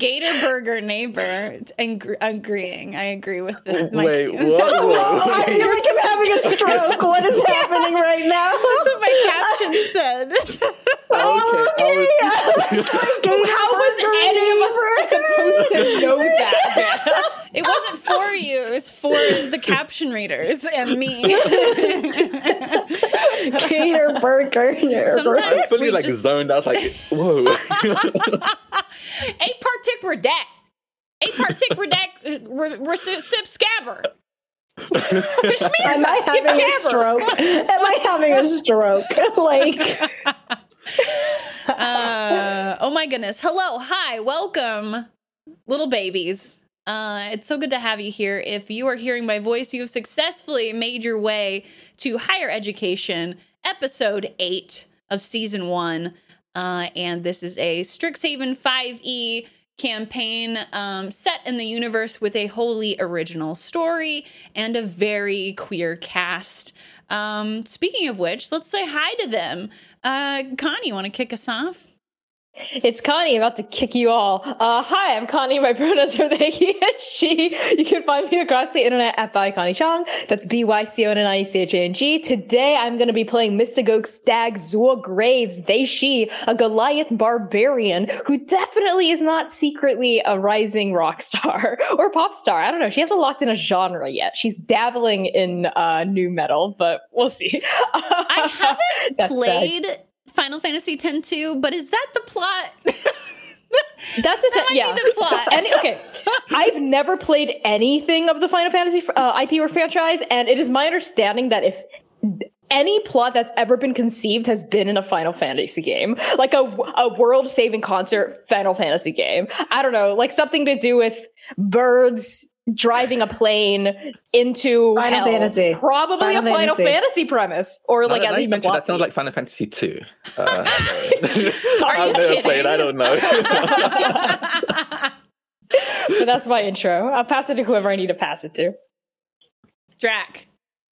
Gator Burger neighbor and agreeing. I agree with this. Wait, what? Whoa, I feel like I'm having a stroke. What is happening right now? That's what my caption said. Oh, okay. Was, How was any of us supposed to know that? it wasn't for you. It was for the caption readers and me. Gator burger. I'm fully like just... zoned out. Like, whoa. A partic redact. A partic redact. Recip scabber. Am I having a stroke? Am I having a stroke? like uh, oh my goodness. Hello. Hi. Welcome, little babies. Uh, it's so good to have you here. If you are hearing my voice, you have successfully made your way to higher education, episode eight of season one. Uh, and this is a Strixhaven 5e campaign um, set in the universe with a wholly original story and a very queer cast. Um, speaking of which, let's say hi to them. Uh, Connie, you want to kick us off? It's Connie about to kick you all. Uh, hi, I'm Connie. My pronouns are they, he, and she. You can find me across the internet at by Connie Chang. That's B Y C O N N I C H A N G. Today, I'm going to be playing Mystagogue Stag Zur Graves, they, she, a Goliath barbarian who definitely is not secretly a rising rock star or pop star. I don't know. She hasn't locked in a genre yet. She's dabbling in uh, nu metal, but we'll see. I haven't played. Sad Final Fantasy X too, but is that the plot? That's a that yeah. the plot. Any, okay, I've never played anything of the Final Fantasy uh, IP or franchise, and it is my understanding that if any plot that's ever been conceived has been in a Final Fantasy game, like a, a world saving concert Final Fantasy game. I don't know, like something to do with birds driving a plane into Final hell. Fantasy. Probably Final a Final Fantasy. Fantasy premise, or like at least a that sounds like Final Fantasy two. Uh, I've never played. I don't know. so that's my intro. I'll pass it to whoever I need to pass it to. Drac.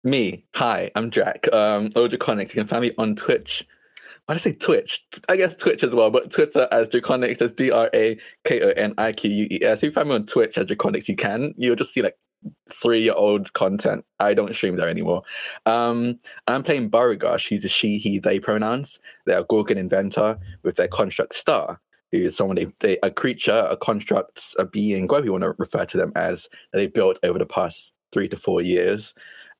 Me. Hi, I'm Drac. Um, Odriconics. You can find me on Twitch why did I say Twitch? I guess Twitch as well, but Twitter as Drakoniques, as D R A K O N I Q U E S. If you find me on Twitch as Drakoniques, you can. You'll just see like three year old content. I don't stream there anymore. Um, I'm playing Beauregard. She's a she, he, they pronouns. They're Gorgon inventor with their construct star, who is someone they, they a creature, a construct, a being, whatever you want to refer to them as, that they built over the past three to four years.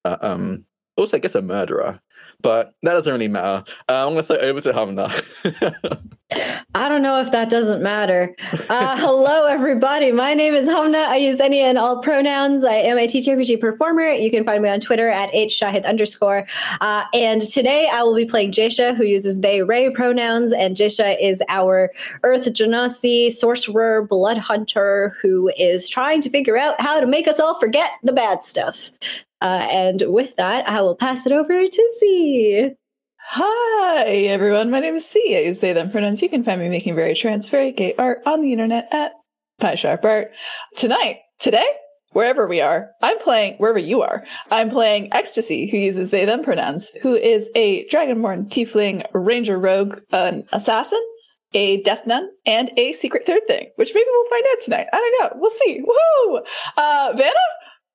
Uh, um, also, I guess a murderer but that doesn't really matter. Uh, I'm going to throw it over to Hamna. I don't know if that doesn't matter. Uh, hello, everybody. My name is Hamna. I use any and all pronouns. I am a TTRPG performer. You can find me on Twitter at hshahid underscore. Uh, and today I will be playing Jaysha, who uses they, Ray pronouns. And Jaysha is our Earth Genasi sorcerer, blood hunter, who is trying to figure out how to make us all forget the bad stuff. Uh, and with that, I will pass it over to C. Hi, everyone. My name is C. I use they, them pronouns. You can find me making very trans, very gay art on the internet at Pie Sharp Art. Tonight, today, wherever we are, I'm playing, wherever you are, I'm playing Ecstasy, who uses they, them pronouns, who is a Dragonborn Tiefling Ranger Rogue, an assassin, a death nun, and a secret third thing, which maybe we'll find out tonight. I don't know. We'll see. Woohoo! Uh, Vanna?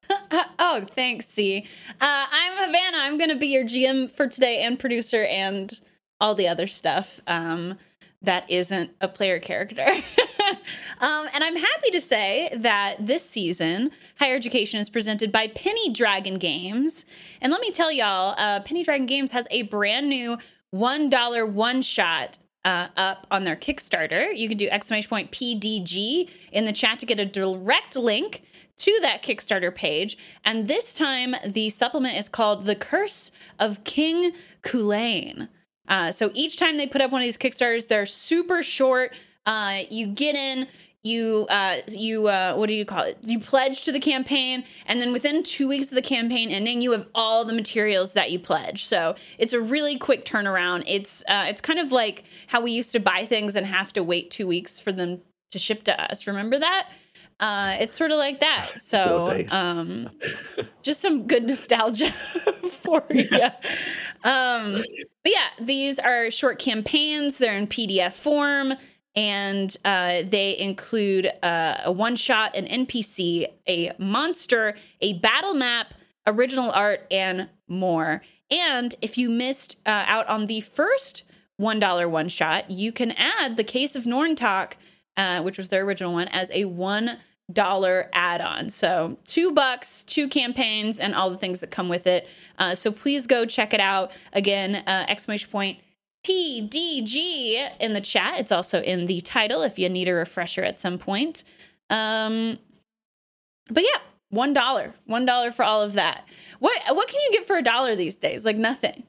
oh, thanks, C. Uh, I'm Havana. I'm going to be your GM for today and producer and all the other stuff um, that isn't a player character. um, and I'm happy to say that this season, Higher Education is presented by Penny Dragon Games. And let me tell y'all, uh, Penny Dragon Games has a brand new $1 one shot uh, up on their Kickstarter. You can do exclamation point PDG in the chat to get a direct link to that Kickstarter page. And this time, the supplement is called The Curse of King Kulain. Uh, so each time they put up one of these Kickstarters, they're super short. Uh, you get in, you uh, you uh, what do you call it? You pledge to the campaign, and then within two weeks of the campaign ending, you have all the materials that you pledge. So it's a really quick turnaround. It's uh, it's kind of like how we used to buy things and have to wait two weeks for them to ship to us. Remember that? Uh, it's sort of like that. So, um, just some good nostalgia for you. Um, but yeah, these are short campaigns. They're in PDF form. and uh, they include uh, a one shot, an NPC, a monster, a battle map, original art, and more. And if you missed uh, out on the first $1 one shot, you can add the Case of Norntalk, uh, which was their original one, as a $1 add on. So, two bucks, two campaigns, and all the things that come with it. Uh, so, please go check it out. Again, uh, exclamation point PDG in the chat. It's also in the title if you need a refresher at some point. Um, but yeah, one dollar, one dollar for all of that. What what can you get for a dollar these days? Like nothing.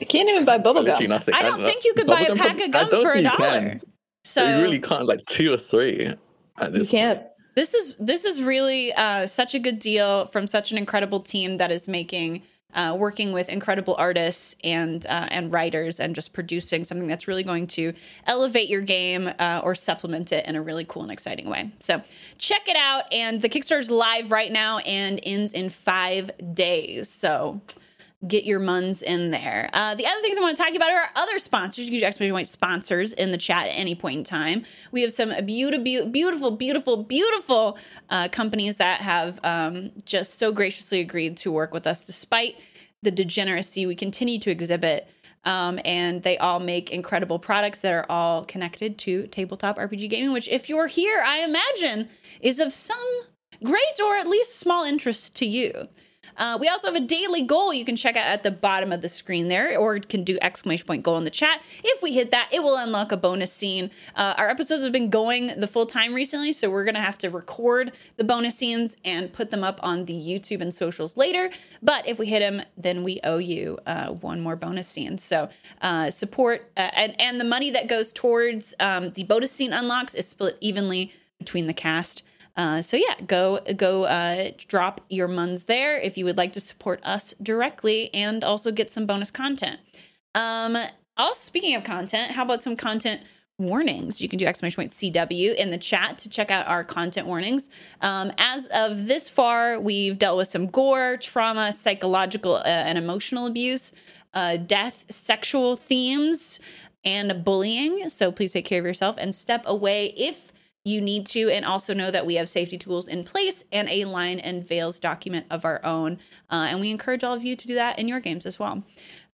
I can't even buy bubble gum. nothing. I don't think you could buy a pack of gum for a dollar. So you really can't like two or three at You this can't. this is this is really uh, such a good deal from such an incredible team that is making uh, working with incredible artists and uh, and writers and just producing something that's really going to elevate your game uh, or supplement it in a really cool and exciting way. So check it out, and the Kickstarter's live right now and ends in five days. So get your muns in there. Uh, the other things I want to talk about are our other sponsors. You can use exclamation point sponsors in the chat at any point in time. We have some beautiful, beautiful, beautiful, beautiful uh, companies that have um, just so graciously agreed to work with us despite the degeneracy we continue to exhibit. Um, and they all make incredible products that are all connected to tabletop RPG gaming, which, if you're here, I imagine is of some great or at least small interest to you. Uh, we also have a daily goal you can check out at the bottom of the screen there, or can do exclamation point goal in the chat. If we hit that, it will unlock a bonus scene. Uh, our episodes have been going the full time recently, so we're gonna have to record the bonus scenes and put them up on the YouTube and socials later. But if we hit them, then we owe you uh, one more bonus scene. So uh, support uh, and and the money that goes towards um, the bonus scene unlocks is split evenly between the cast. Uh, so yeah, go go uh, drop your muns there if you would like to support us directly and also get some bonus content. Um, also, speaking of content, how about some content warnings? You can do exclamation point CW in the chat to check out our content warnings. Um, as of this far, we've dealt with some gore, trauma, psychological uh, and emotional abuse, uh, death, sexual themes, and bullying. So please take care of yourself and step away if you need to and also know that we have safety tools in place and a line and veils document of our own uh, and we encourage all of you to do that in your games as well.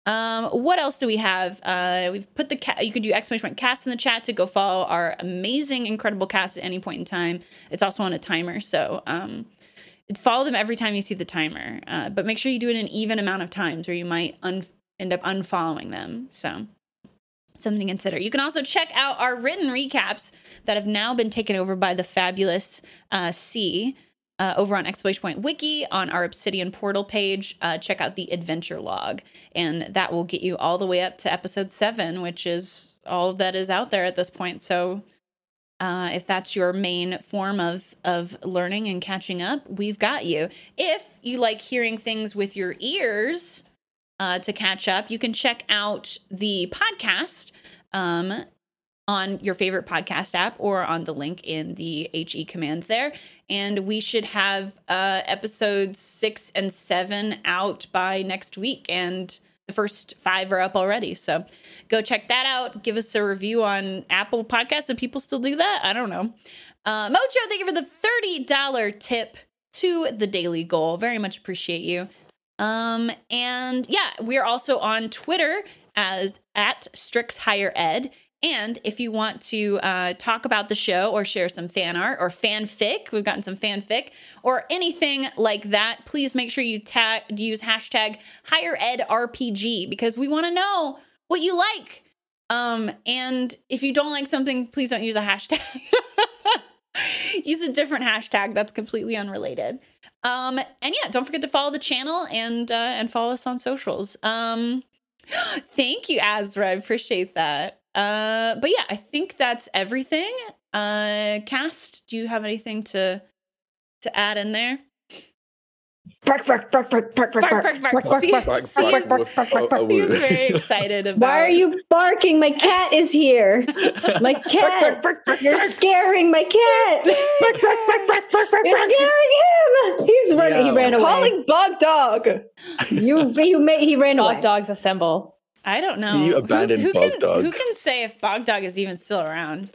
Um, what else do we have? Uh, we've put the ca- you could do exclamation point cast in the chat to go follow our amazing incredible cast at any point in time. It's also on a timer so um, follow them every time you see the timer uh, but make sure you do it an even amount of times or you might un- end up unfollowing them so something to consider. You can also check out our written recaps that have now been taken over by the fabulous uh, C. Uh, over on exclamation point wiki on our obsidian portal page uh, check out the adventure log and that will get you all the way up to episode seven which is all that is out there at this point so uh, if that's your main form of of learning and catching up we've got you if you like hearing things with your ears uh, to catch up, you can check out the podcast um, on your favorite podcast app or on the link in the HE command there. And we should have uh, episodes six and seven out by next week. And the first five are up already. So go check that out. Give us a review on Apple Podcasts if people still do that. I don't know. Uh, Mojo, thank you for the $30 tip to the daily goal. Very much appreciate you. Um, and yeah, we're also on Twitter as at Strix Higher Ed. And if you want to uh, talk about the show or share some fan art or fanfic, we've gotten some fanfic or anything like that, please make sure you tag use hashtag Higher Ed RPG because we want to know what you like. Um, and if you don't like something, please don't use a hashtag. use a different hashtag that's completely unrelated. Um, and yeah, don't forget to follow the channel and uh, and follow us on socials. Um, thank you, Azra. I appreciate that. Uh, but yeah, I think that's everything. Uh, cast, do you have anything to to add in there? Bark, bark, bark, bark, bark, bark, Bark, bark. bark, bark. See, Bark, bark, see, bark, is- bark, bark, bark, bark, see is bark. very excited about. Why are you barking? My cat is here. My cat. You're scaring my cat. You're scaring him. He's running. He Yeah. ran away. Calling Bog Dog. You, you made. He ran Dog away. dogs assemble. I don't know. You Who- abandoned who, Bog can, Dog. Who can say if Bogdog is even still around?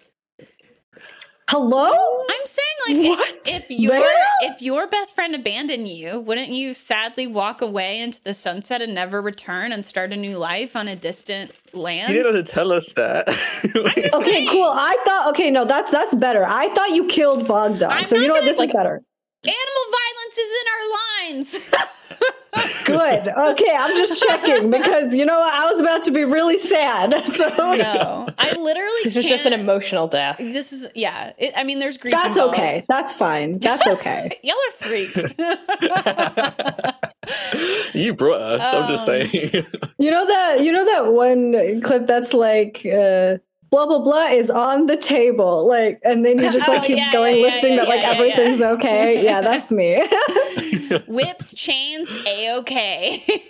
Hello? I'm saying like What? if, if your if your best friend abandoned you, wouldn't you sadly walk away into the sunset and never return and start a new life on a distant land? You didn't tell us that. Okay, saying. cool. I thought okay, no, that's that's better. I thought you killed Bog Dog. I'm so you know what? This like- is better. Animal violence is in our lines. Good. Okay, I'm just checking because you know what? I was about to be really sad. So no, I literally. This is just an emotional death. This is yeah. It, I mean, there's grief. that's involved. okay. That's fine. That's okay. Y'all are freaks. you brought us. I'm just Um, saying. You know that you know that one clip that's like uh blah blah blah is on the table like and then he just like Oh, keeps yeah, going yeah, yeah, listing yeah, that like yeah, yeah, everything's okay yeah that's me Whips, chains, a okay.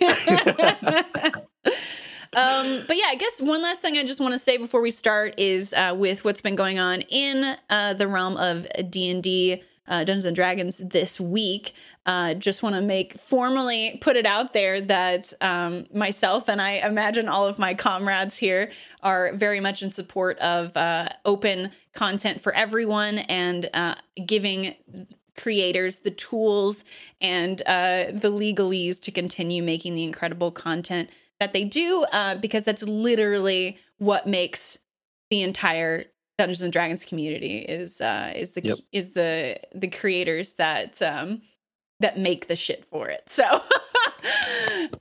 um, but yeah, I guess one last thing I just want to say before we start is uh, with what's been going on in uh, the realm of D and D. Uh, Dungeons and Dragons this week. Uh, just want to make formally put it out there that um, myself and I imagine all of my comrades here are very much in support of uh, open content for everyone and uh, giving creators the tools and uh, the legalese to continue making the incredible content that they do uh, because that's literally what makes the entire Dungeons and Dragons community is uh, is the Yep. is the the creators that um, that make the shit for it. So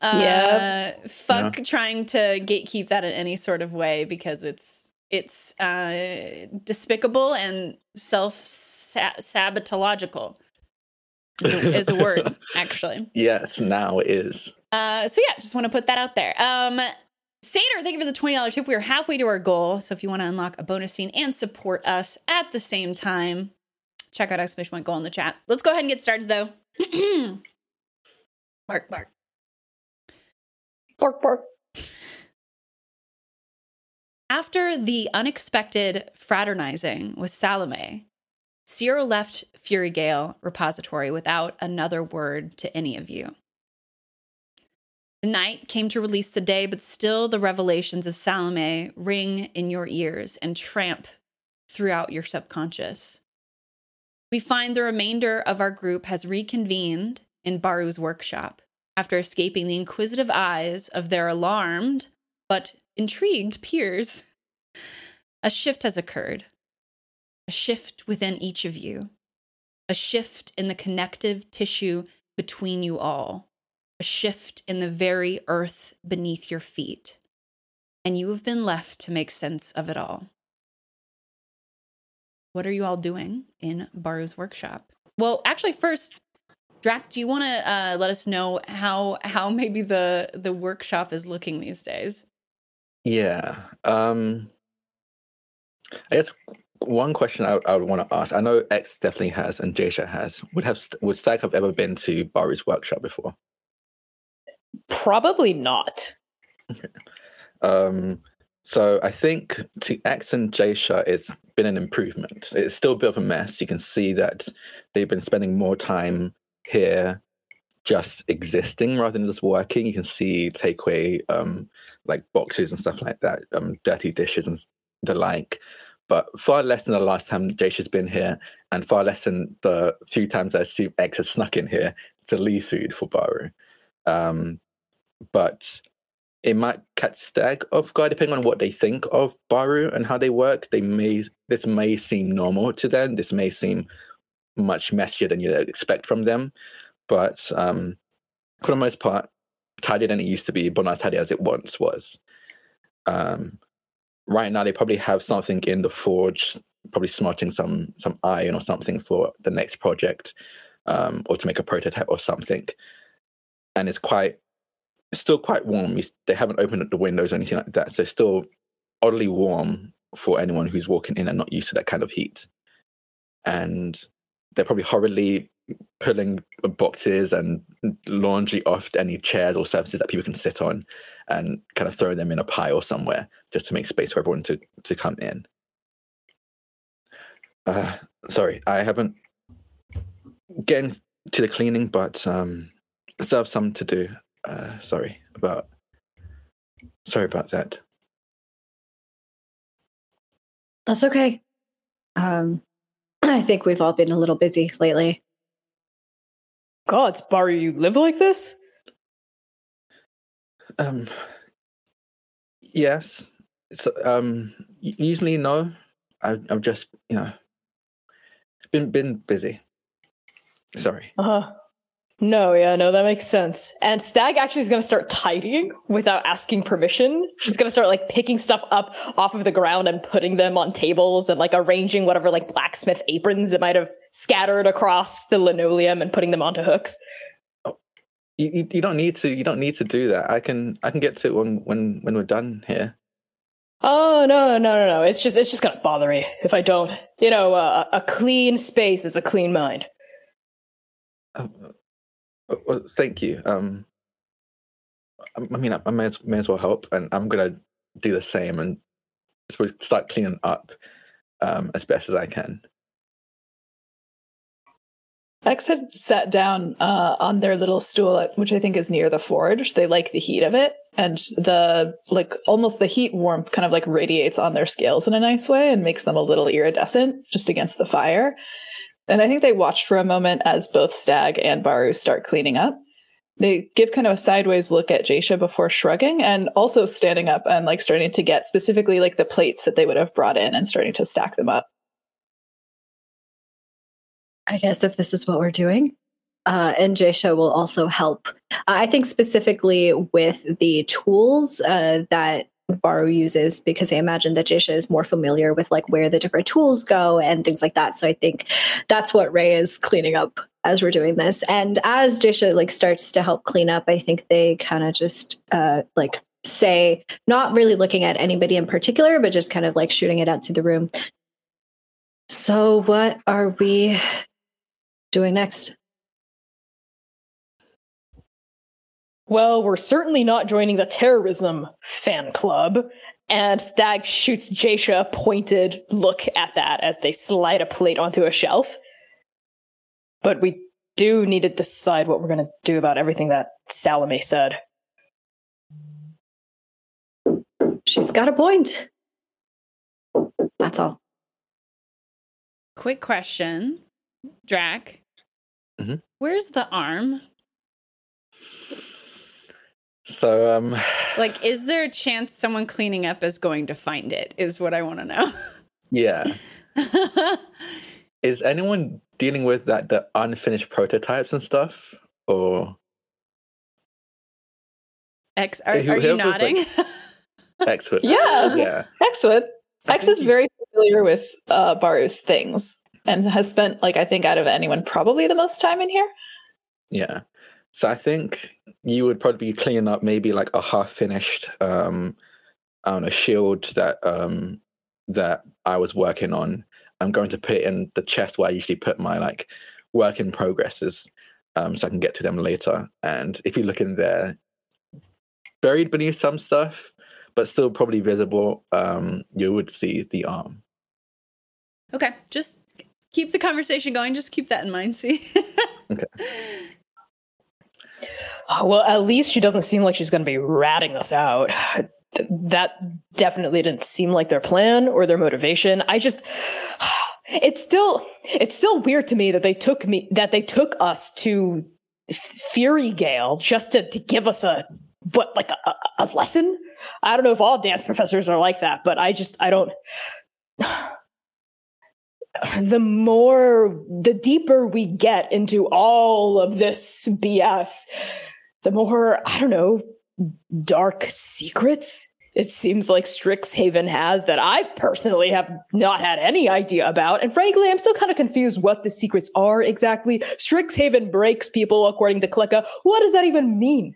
uh, Yep. fuck trying to gatekeep that in any sort of way because it's it's uh, despicable and self sabotological is a, is a word actually. yes, now it is. Uh, so yeah, just want to put that out there. Um, Sater, thank you for the twenty dollars tip. We are halfway to our goal, so if you want to unlock a bonus scene and support us at the same time, check out exclamation point goal in the chat. Let's go ahead and get started though. bark, bark. Bork, bork. After the unexpected fraternizing with Salome, Ciro left Fury Gale Repository without another word to any of you. The night came to release the day, but still the revelations of Salome ring in your ears and tramp throughout your subconscious. We find the remainder of our group has reconvened in Baru's workshop after escaping the inquisitive eyes of their alarmed but intrigued peers. A shift has occurred. A shift within each of you. A shift in the connective tissue between you all. A shift in the very earth beneath your feet. And you have been left to make sense of it all. What are you all doing in Baru's workshop? Well, actually, first, Drac, do you want to uh, let us know how how maybe the the workshop is looking these days? Yeah. Um I guess one question I, would- I would want to ask. I know X definitely has, and Jasha has. Would have would Stag have ever been to Baru's workshop before? Probably not. Um, so I think to X and Jasha, it's been an improvement. It's still a bit of a mess. You can see that they've been spending more time here just existing rather than just working. You can see takeaway um, like boxes and stuff like that, um, dirty dishes and the like. But far less than the last time Jasha's been here, and far less than the few times I assume X has snuck in here to leave food for Baru. Um, but it might catch Stag off guard depending on what they think of Baru and how they work. They may this may seem normal to them. This may seem much messier than you'd expect from them. But um, for the most part, tidier than it used to be, but not as tidy as it once was. Um, right now, they probably have something in the forge, probably smelting some some iron or something for the next project, um, or to make a prototype or something. And it's quite still quite warm. They haven't opened up the windows or anything like that, so still oddly warm for anyone who's walking in and not used to that kind of heat. And they're probably hurriedly pulling boxes and laundry off any chairs or surfaces that people can sit on, and kind of throwing them in a pile somewhere just to make space for everyone to to come in. Uh, sorry, I haven't getting to the cleaning, but um, still have some to do uh, sorry about Sorry about that. That's okay. Um, I think we've all been a little busy lately. Gods, Barry, you live like this? Um, yes. So, um, usually no. I, I've just, you know, been been busy. Sorry. Uh huh. No, yeah, no, that makes sense. And Stag actually is going to start tidying without asking permission. She's going to start like picking stuff up off of the ground and putting them on tables and like arranging whatever like blacksmith aprons that might have scattered across the linoleum and putting them onto hooks. You, you don't need to. You don't need to do that. I can I can get to it when when when we're done here. Oh no, no, no, no! It's just it's just gonna bother me if I don't. You know, uh, a clean space is a clean mind. Uh, uh, well, thank you. Um, I, I mean, I, I may, as, may as well help, and I'm gonna do the same and start cleaning up um, as best as I can. X had sat down uh, on their little stool, which I think is near the forge. They like the heat of it, and the like almost the heat warmth kind of like radiates on their scales in a nice way and makes them a little iridescent just against the fire. And I think they watch for a moment as both Stag and Baru start cleaning up. They give kind of a sideways look at Jasha before shrugging and also standing up and like starting to get specifically like the plates that they would have brought in and starting to stack them up. I guess if this is what we're doing. Uh, and Jasha will also help. I think specifically with the tools uh, that Baru uses, because I imagine that Jasha is more familiar with like where the different tools go and things like that. So I think that's what Ray is cleaning up as we're doing this. And as Jasha like starts to help clean up, I think they kind of just uh, like say, not really looking at anybody in particular, but just kind of like shooting it out to the room. So what are we doing next? Well, we're certainly not joining the terrorism fan club. And Stag shoots Jasha a pointed look at that as they slide a plate onto a shelf. But we do need to decide what we're going to do about everything that Salome said. She's got a point. That's all. Quick question, Drac. Mhm. Where's the arm? So, um, Like, is there a chance someone cleaning up is going to find it? Is what I want to know. yeah. Is anyone dealing with that the unfinished prototypes and stuff, or X, are, are you nodding? like- nodding? expert? Yeah. yeah. X would. X is very familiar with uh, Baru's things and has spent, like, I think out of anyone, probably the most time in here. Yeah. So I think you would probably be cleaning up maybe like a half finished um I don't know, shield that um that I was working on. I'm going to put it in the chest where I usually put my like work in progresses. Um so I can get to them later. And if you look in there, buried beneath some stuff, but still probably visible, um, you would see the arm. okay, just keep the conversation going. Just keep that in mind. See. Okay. Oh, well, at least she doesn't seem like she's going to be ratting us out. That definitely didn't seem like their plan or their motivation. I just, it's still, it's still weird to me that they took me, that they took us to Fury Gale just to, to give us a, what, like a, a, a lesson? I don't know if all dance professors are like that, but I just, I don't. The more, the deeper we get into all of this BS, the more, I don't know, dark secrets it seems like Strixhaven has that I personally have not had any idea about. And frankly, I'm still kind of confused what the secrets are exactly. Strixhaven breaks people, according to Kleka. What does that even mean?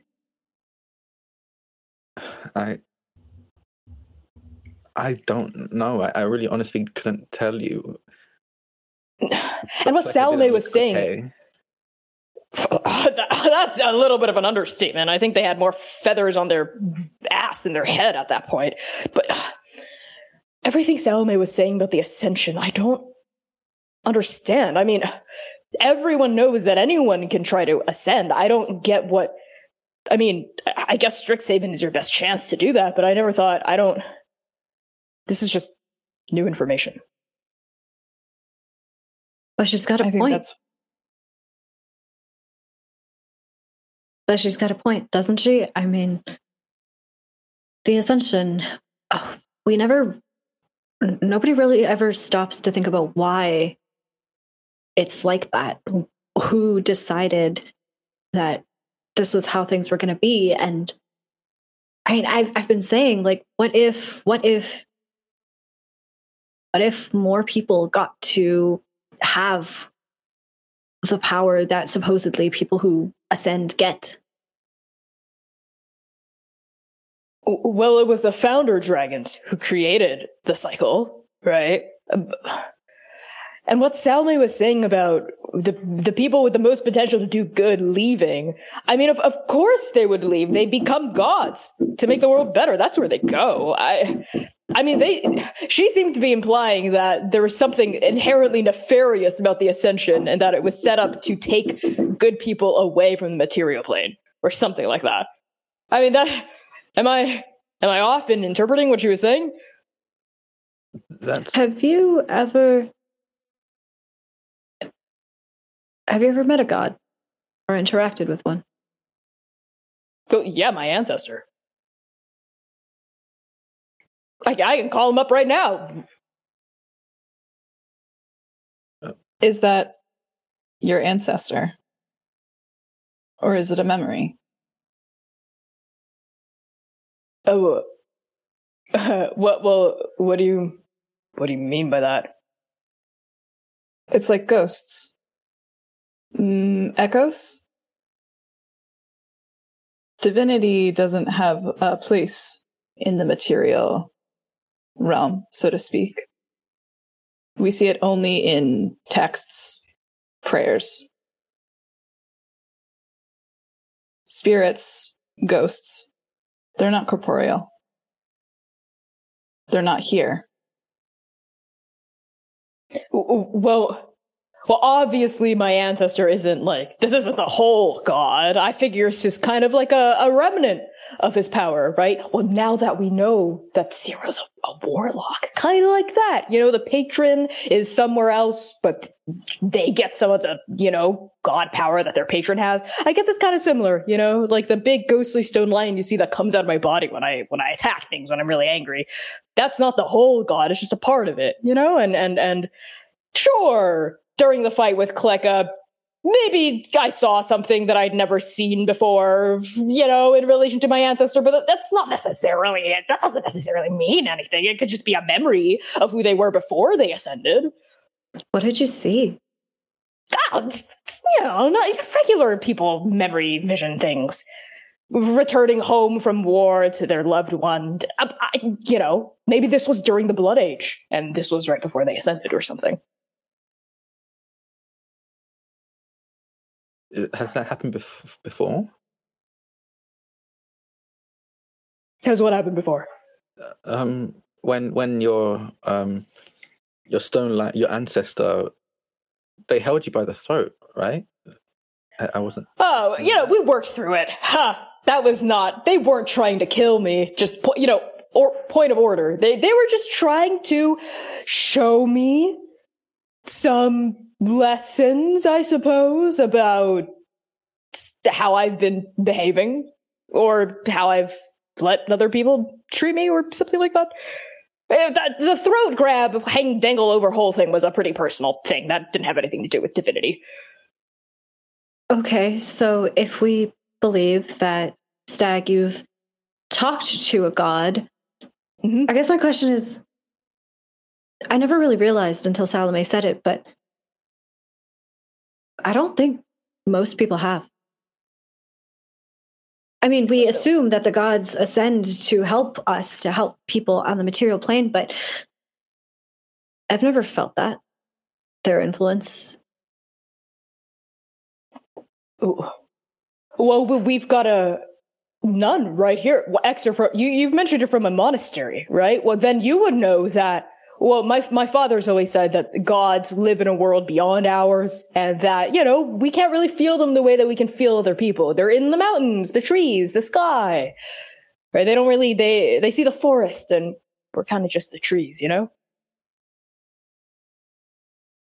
I I don't know. I, I really honestly couldn't tell you. And what like Salome was saying, okay. that's a little bit of an understatement. I think they had more feathers on their ass than their head at that point. But everything Salome was saying about the ascension, I don't understand. I mean, everyone knows that anyone can try to ascend. I don't get what I mean, I I guess Strixhaven is your best chance to do that, but I never thought, I don't. This is just new information. But she's got a I point. But she's got a point, doesn't she? I mean, the ascension, oh, we never, nobody really ever stops to think about why it's like that. Who- Who decided that this was how things were going to be? And I mean, I've, I've been saying, like, what if, what if, what if more people got to have the power that supposedly people who ascend get. Well, it was the founder dragons who created the cycle, right? Um, And what Salome was saying about the the people with the most potential to do good leaving, I mean, of, of course they would leave. They become gods to make the world better. That's where they go. I, I mean, they. She seemed to be implying that there was something inherently nefarious about the ascension, and that it was set up to take good people away from the material plane, or something like that. I mean, that. Am I am I off in interpreting what she was saying? That's Have you ever have you ever met a god or interacted with one? Go, yeah, my ancestor. I, I can call him up right now. is that your ancestor? Or is it a memory? Oh, uh, what? Well, what do you, what do you mean by that? It's like ghosts. Mm, echoes? Divinity doesn't have a place in the material realm, so to speak. We see it only in texts, prayers. Spirits, ghosts, they're not corporeal. They're not here. Well, well, obviously, my ancestor isn't like this. Isn't the whole god? I figure it's just kind of like a, a remnant of his power, right? Well, now that we know that Ciro's a, a warlock, kind of like that. You know, the patron is somewhere else, but they get some of the you know god power that their patron has. I guess it's kind of similar. You know, like the big ghostly stone lion you see that comes out of my body when I when I attack things when I'm really angry. That's not the whole god. It's just a part of it. You know, and and and sure during the fight with Kleka, maybe I saw something that I'd never seen before, you know, in relation to my ancestor, but that's not necessarily it. That doesn't necessarily mean anything. It could just be a memory of who they were before they ascended. What did you see? Ah, it's- it's, you know, not regular people memory vision things. Returning home from war to their loved one. I, I, you know, maybe this was during the Blood Age, and this was right before they ascended or something. Has that happened bef- before? Has what happened before? Um, when when your um your stone your ancestor, they held you by the throat, right? I, I wasn't. Oh, you know, we worked through it. Ha! That was not. They weren't trying to kill me. Just po- you know, or point of order. They they were just trying to show me some lessons, I suppose, about how I've been behaving or how I've let other people treat me or something like that. Eh, that- The throat grab, hang dangle over whole thing was a pretty personal thing. That didn't have anything to do with divinity. Okay, so if we believe that Stag, you've talked to a god, Mhm. I guess my question is I never really realized until Salome said it, but I don't think most people have. I mean, we assume that the gods ascend to help us, to help people on the material plane, but I've never felt that. Their influence. Ooh. Well, we- we've got a nun right here. Well, Extra from you. You've mentioned it from a monastery, right? Well, then you would know that well, my my father's always said that gods live in a world beyond ours, and that you know we can't really feel them the way that we can feel other people. They're in the mountains, the trees, the sky, right? They don't really they they see the forest, and we're kind of just the trees, you know.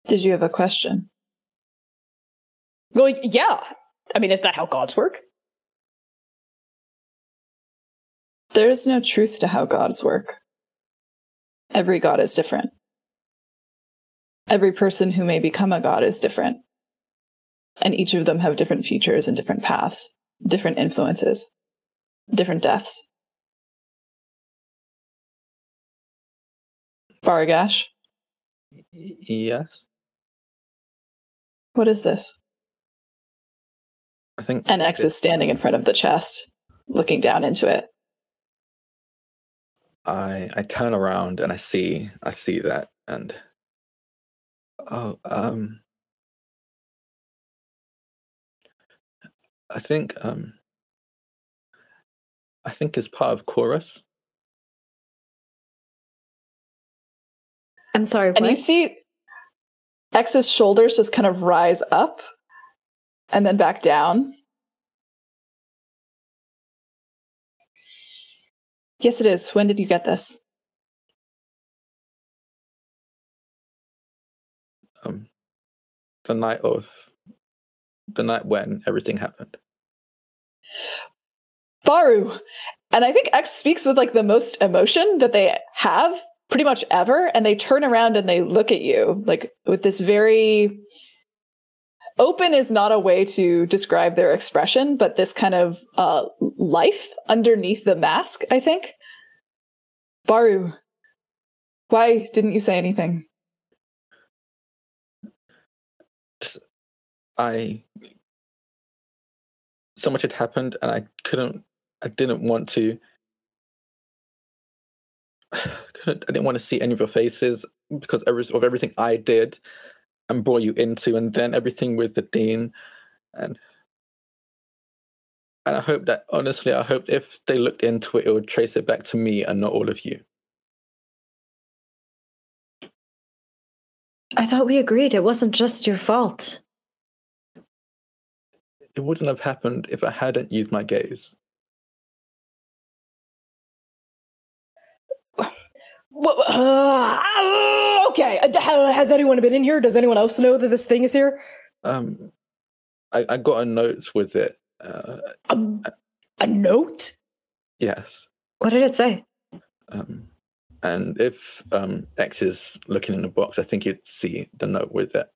Did you have a question? Well, yeah. I mean, is that how gods work? There is no truth to how gods work. Every god is different. Every person who may become a god is different. And each of them have different futures and different paths, different influences, different deaths. Barugash, Yes, what is this? I think. And X is standing in front of the chest, looking down into it. I I turn around and I see I see that and oh um I think um I think it's part of chorus. I'm sorry. And you see X's shoulders just kind of rise up and then back down. Yes, it is. When did you get this? Um the night of the night when everything happened. Baru. And I think X speaks with like the most emotion that they have pretty much ever. And they turn around and they look at you like with this very open is not a way to describe their expression, but this kind of uh, life underneath the mask, I think. Baru, why didn't you say anything? I so much had happened and I couldn't I didn't want to I didn't want to see any of your faces because of everything I did and brought you into and then everything with the dean and and I hope that honestly I hope if they looked into it it would trace it back to me and not all of you. I thought we agreed it wasn't just your fault. It wouldn't have happened if I hadn't used my gaze. Ah! Wha- okay. uh, Has anyone been in here? Does anyone else know that this thing is here? Um I, I got a note with it. Uh, A, a note? yes. What did it say? Um, and if um, X is looking in the box, I think you'd see the note with it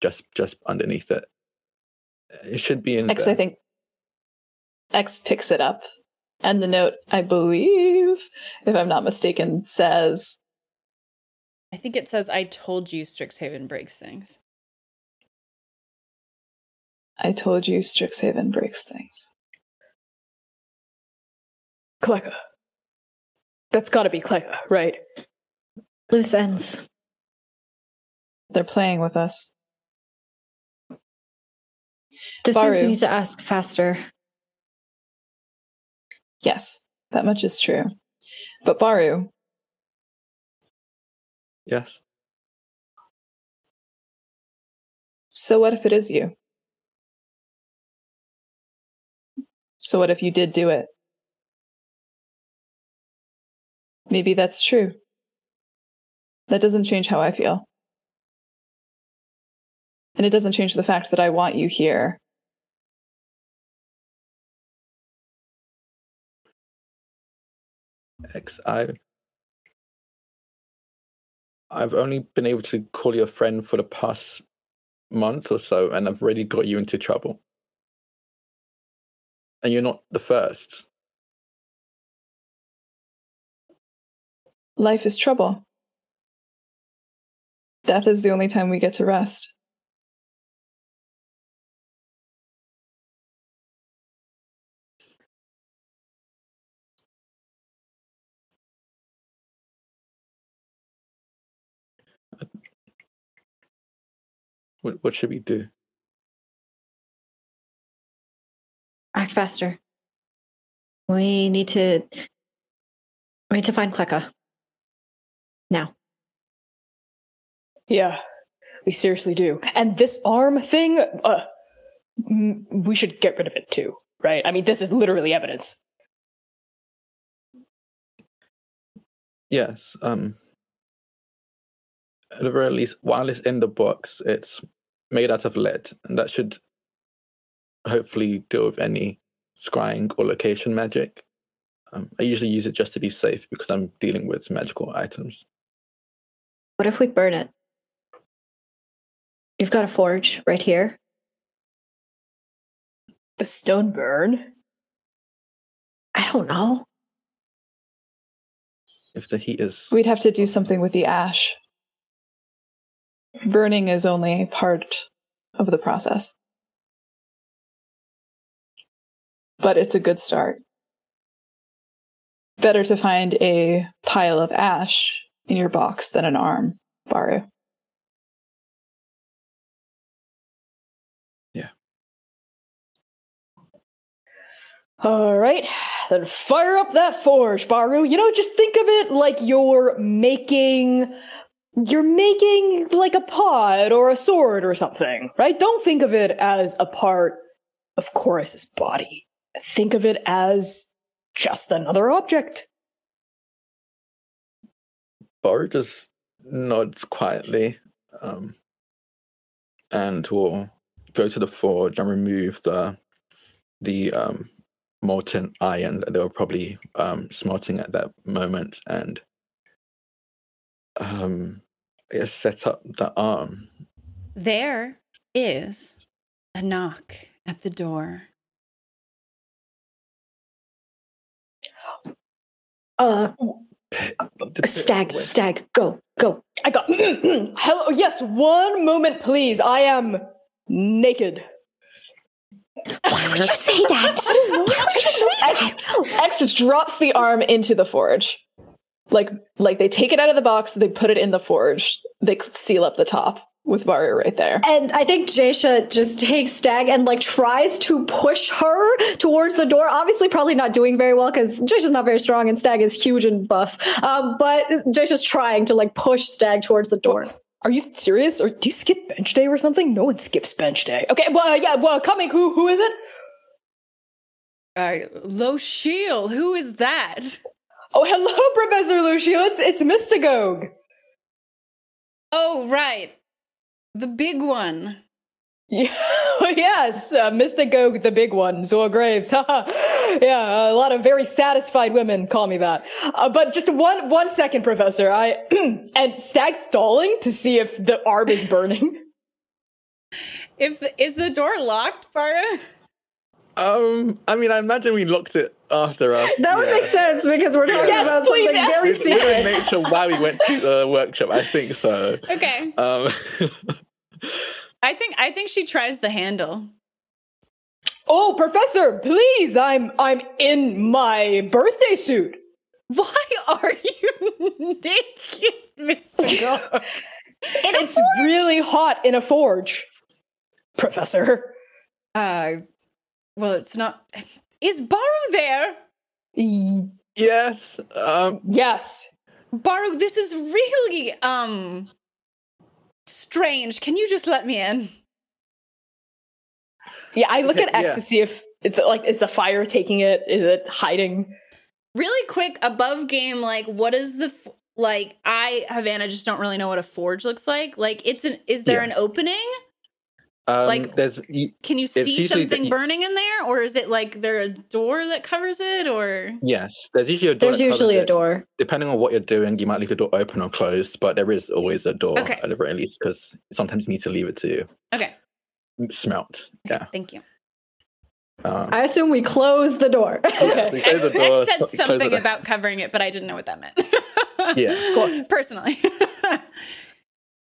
just just underneath it. It should be in X, there. I think X picks it up. And the note, I believe, if I'm not mistaken, says, I think it says, I told you Strixhaven breaks things. I told you Strixhaven breaks things. Kleka. That's gotta be Kleka, right? Loose ends. They're playing with us. This means we need to ask faster. Yes, that much is true. But Baru, yes. so what if it is you? So what if you did do it? Maybe that's true. That doesn't change how I feel. And it doesn't change the fact that I want you here. X. I. I've only been able to call you a friend for the past month or so, and I've already got you into trouble. And you're not the first. Life is trouble. Death is the only time we get to rest. What, what should we do? Act faster. We need to. We need to find Kleka. Now. Yeah, we seriously do. And this arm thing, uh, m- we should get rid of it too, right? I mean, this is literally evidence. Yes. Um. At the very least, while it's in the box, it's made out of lead, and that should hopefully deal with any scrying or location magic. Um, I usually use it just to be safe because I'm dealing with magical items. What if we burn it? You've got a forge right here. The stone burn? I don't know. If the heat is We'd have to do something with the ash. Burning is only part of the process. But it's a good start. Better to find a pile of ash in your box than an arm, Baru. Yeah. All right, then fire up that forge, Baru. You know, just think of it like you're making you're making like a pod or a sword or something, right? Don't think of it as a part of Chorus's body. Think of it as just another object. Baru just nods quietly, um, and will go to the forge and remove the the um, molten iron that they were probably um, smelting at that moment, and um, I guess set up the arm. There is a knock at the door. Uh, stag, stag, go, go. I got hello. Yes, one moment, please. I am naked. Why would you say that? Why would you say that? X drops the arm into the forge. Like like they take it out of the box, they put it in the forge. They seal up the top with Baru right there. And I think Jasha just takes Stag and like tries to push her towards the door. Obviously, probably not doing very well because Jasha's not very strong and Stag is huge and buff. Um, but Jasha's trying to like push Stag towards the door. Are you serious? Or do you skip bench day or something? No one skips bench day. Okay, well, uh, yeah, well, coming. Who who is it? Uh, Low Shield, who is that? Oh, hello, Professor Lucio. It's it's Mystagogue. Oh, right. The big one. Yeah, yes, uh, Mystagogue, the big one, Zora Graves. yeah, a lot of very satisfied women call me that. Uh, but just one one second, Professor. I and Stag stalling to see if the arm is burning. If the, is the door locked, Bara? Um, I mean, I imagine we locked it after us. That would yeah. make sense because we're talking Yes, about please, something yes. very We, we would secret. make sure why we went to the workshop. I think so. Okay. Um, I think I think she tries the handle. Oh, Professor, please! I'm I'm in my birthday suit. Why are you naked, Mr. Girl? it's really hot in a forge, Professor. Uh, well, it's not. Is Baru there? Yes. Um, yes. Baru, this is really um strange. Can you just let me in? Yeah, I look at X yeah. to see if it's like is the fire taking it? Is it hiding? Really quick, above game, like what is the f- like? I Havana just don't really know what a forge looks like. Like, it's an is there Yeah. an opening? Um, Like- there's y- Can you see something the- burning in there, or is it like there a door that covers it, or yes, there's usually a door. There's usually a it. door. Depending on what you're doing, you might leave the door open or closed, but there is always a door Okay. at the very least because sometimes you need to leave it to okay? smelt. okay, Yeah. thank you. Um, I assume we close the door. yeah, so close X, the door, X said so- something about covering it, but I didn't know what that meant. Yeah. Cool. personally.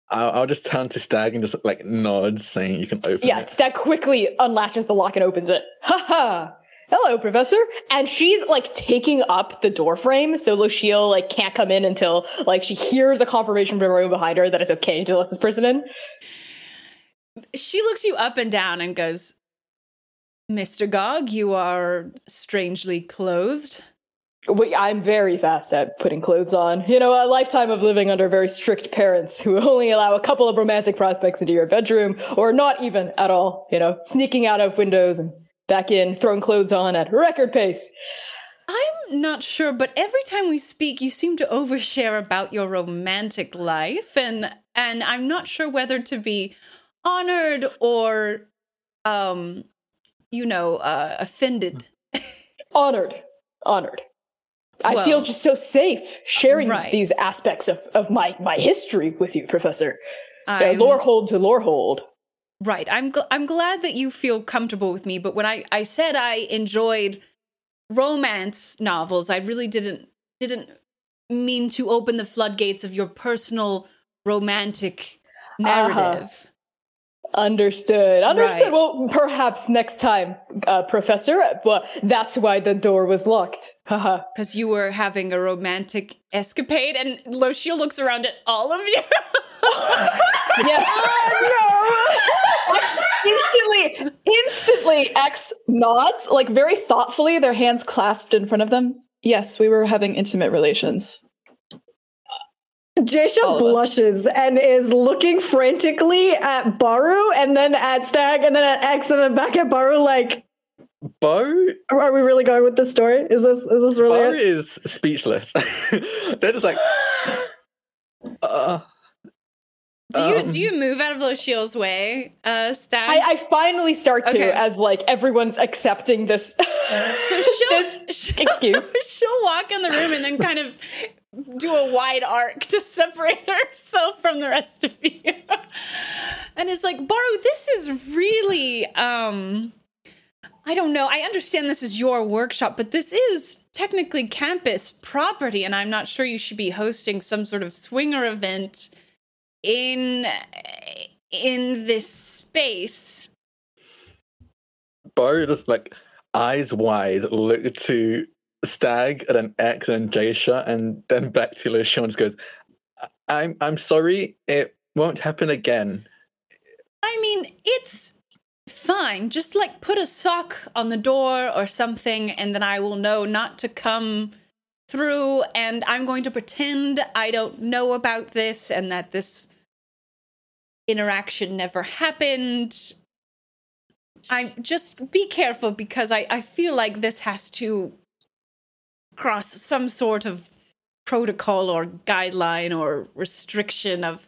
I'll, I'll just turn to Stag and just like nod, saying you can open it. Yeah, it. Stag quickly unlatches the lock and opens it. Haha. Hello, Professor. And she's like taking up the door frame, so Luciel like can't come in until like she hears a confirmation from the room behind her that it's okay to let this person in. she looks you up and down and goes, Mr. Gog, you are strangely clothed. I'm very fast at putting clothes on. You know, a lifetime of living under very strict parents who only allow a couple of romantic prospects into your bedroom, or not even at all. You know, sneaking out of windows and back in, throwing clothes on at record pace. I'm not sure, but every time we speak, you seem to overshare about your romantic life, and and I'm not sure whether to be honored or, um, you know, uh, offended. Honored, honored. I feel just so safe sharing Right. these aspects of, of my, my history with you, Professor. I'm- lore hold to lore hold. Right. I'm gl- I'm glad that you feel comfortable with me, but when I I said I enjoyed romance novels, I really didn't didn't mean to open the floodgates of your personal romantic Uh-huh. Understood. Understood. Right. Well, perhaps next time, uh, Professor. But that's why the door was locked. Haha. Because you were having a romantic escapade, and Loshio looks around at all of you. yes. X instantly, instantly, X nods, like very thoughtfully, their hands clasped in front of them. Yes, we were having intimate relations. Jaysha All of us. blushes and is looking frantically at Baru and then at Stag and then at X and then back at Baru. Like, Bo, are are we really going with this story? Is this is this really Bo it? is speechless. They're just like, uh, do you Um. do you move out of Loshio's way, uh, Stag? I, I finally start to Okay. as like everyone's accepting this. so she'll, this she'll excuse. she'll walk in the room and then kind of do a wide arc to separate herself from the rest of you. and it's like, Baru, this is really um I don't know. I understand this is your workshop, but this is technically campus property and I'm not sure you should be hosting some sort of swinger event in in this space. Bo just like eyes wide look to Stag and then X and Jaysha and then back to Lucia and just goes, I'm I'm sorry, it won't happen again. I mean, it's fine. Just like put a sock on the door or something, and then I will know not to come through. And I'm going to pretend I don't know about this and that this interaction never happened. I'm just be careful because I, I feel like this has to cross some sort of protocol or guideline or restriction of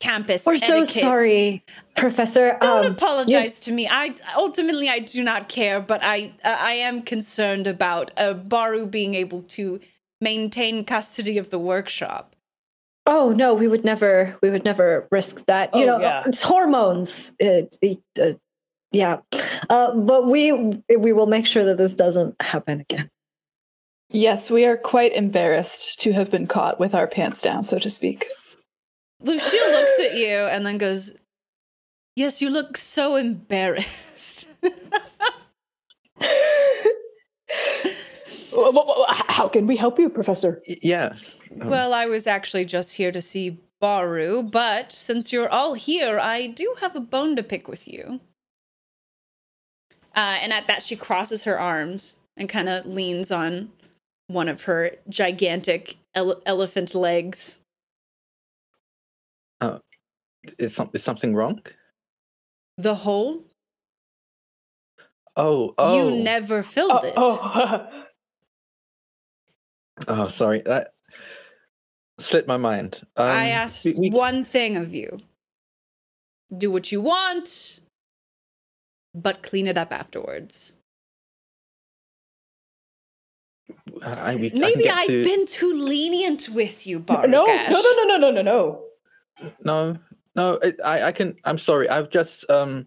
campus. We're so sorry, Professor. Don't Um, apologize to me. I ultimately I do not care, but I uh, I am concerned about uh, Baru being able to maintain custody of the workshop. Oh no, we would never, we would never risk that. You Oh, know, yeah. it's hormones. It, it, uh, yeah, uh, but we we will make sure that this doesn't happen again. Yes, we are quite embarrassed to have been caught with our pants down, so to speak. Lucille looks at you and then goes, "Yes, you look so embarrassed." How can we help you, Professor? Yes. Um, well, I was actually just here to see Baru, but since you're all here, I do have a bone to pick with you. Uh, and at that, she crosses her arms and kind of leans on one of her gigantic ele- elephant legs. Oh, is, some, is something wrong? The hole? Oh, oh, You never filled Oh, it. oh. oh, sorry. That slipped my mind. Um, I asked we- we- one thing of you do what you want, but clean it up afterwards. I, we, Maybe get I've to- been too lenient with you, no, no, no, no, no, no, no, no. No, no. It, I, I can. I'm sorry. I've just um.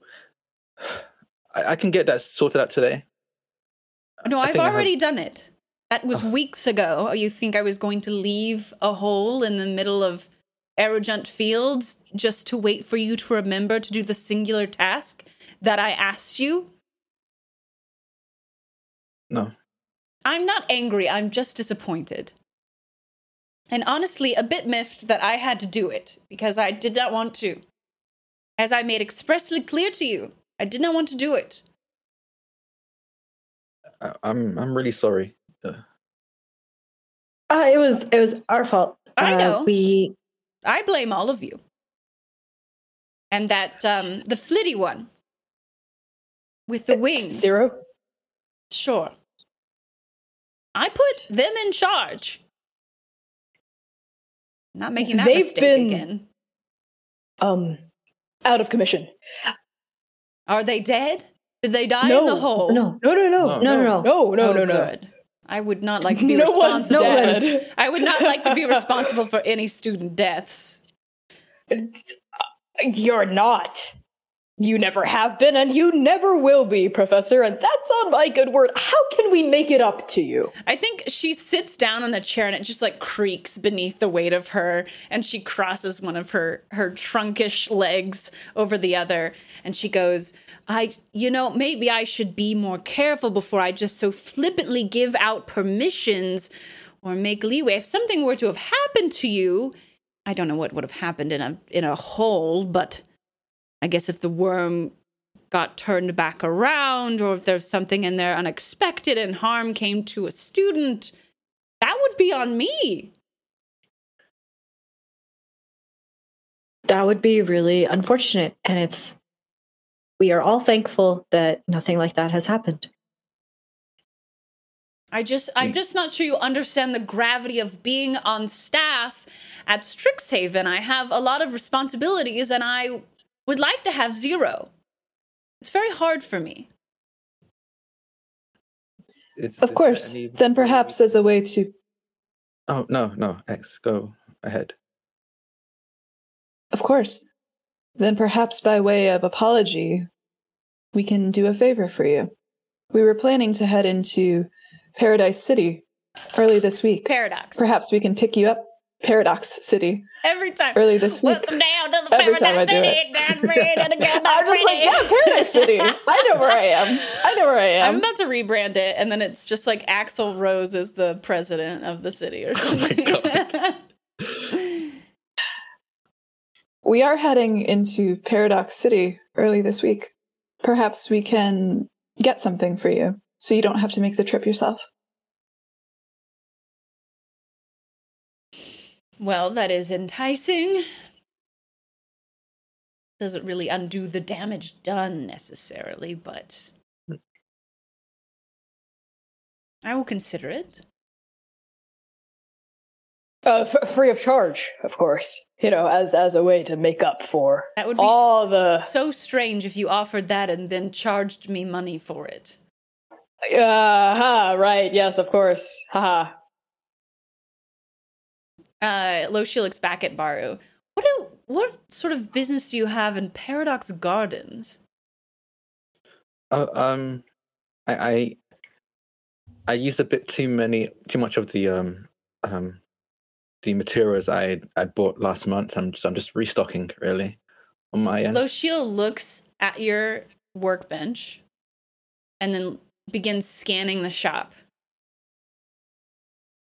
I, I can get that sorted out today. No, I I have- already done it. That was weeks ago. Oh, You think I was going to leave a hole in the middle of Aerojunt Fields just to wait for you to remember to do the singular task that I asked you? No. I'm not angry, I'm just disappointed. And honestly, a bit miffed that I had to do it because I did not want to. As I made expressly clear to you, I did not want to do it. I, I'm. I'm really sorry. Uh, Uh, it was it was our fault. I Uh, know. we I blame all of you. And that um the flitty one with the wings. Ciro. Sure. I put them in charge. Not making that They've mistake been- again. Um, out of commission. Are they dead? Did they die no, in the hole? No, no, no, no, No. no no no. no, no, Oh, no, no. I would not like to be no one's responsible. dead. I would not like to be responsible for any student deaths. You're not. You never have been, and you never will be, Professor, and that's on my good word. How can we make it up to you? I think she sits down on a chair and it just like creaks beneath the weight of her and she crosses one of her her trunkish legs over the other and she goes, "I you know, maybe I should be more careful before I just so flippantly give out permissions or make leeway if something were to have happened to you. I don't know what would have happened in a in a hole, but I guess if the worm got turned back around or if there's something in there unexpected and harm came to a student, that would be on me. That would be really unfortunate, and it's. We are all thankful that nothing like that has happened. I just I'm just not sure you understand the gravity of being on staff at Strixhaven. I have a lot of responsibilities and I would like to have zero. It's very hard for me. is- Of is course. any- Then perhaps as a way to Oh no, no, X, go ahead. Of course. Then perhaps by way of apology, we can do a favor for you. We were planning to head into Paradise City early this week. Paradox. Perhaps we can pick you up Paradox City Every time. early this week. Welcome down to the Every time I City. Down down I'm just like, yeah, Paradise City. I know where I am. I know where I am. I'm about to rebrand it, and then it's just like Axl Rose is the president of the city or Oh my something. God. We are heading into Paradox City early this week. Perhaps we can get something for you so you don't have to make the trip yourself. Well, that is enticing. Doesn't really undo the damage done necessarily, but I will consider it. Uh, f- free of charge, of course. You know, as as a way to make up for That would be all the. so strange if you offered that and then charged me money for it. Uh, ha, right. Yes, of course. Haha. Uh, Loshi looks back at Baru. What do what sort of business do you have in Paradox Gardens? Oh, um, I, I I used a bit too many, too much of the um um the materials I I bought last month. I'm just I'm just restocking really on my end. Loshil looks at your workbench and then begins scanning the shop.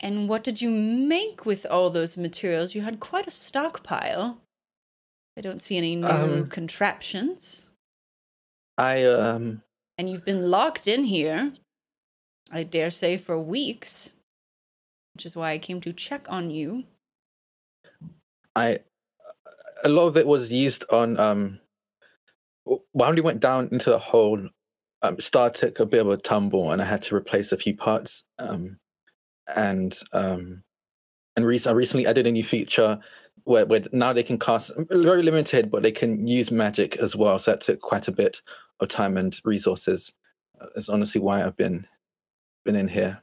And what did you make with all those materials? You had quite a stockpile. I don't see any new Um, contraptions. I um And you've been locked in here, I dare say, for weeks, which is why I came to check on you. I a lot of it was used on um when we went down into the hole. Um, Star took a bit of a tumble, and I had to replace a few parts. Um, and um, and rec- I recently added a new feature where, where now they can cast very limited, but they can use magic as well. So that took quite a bit of time and resources. Uh, That's honestly why I've been been in here.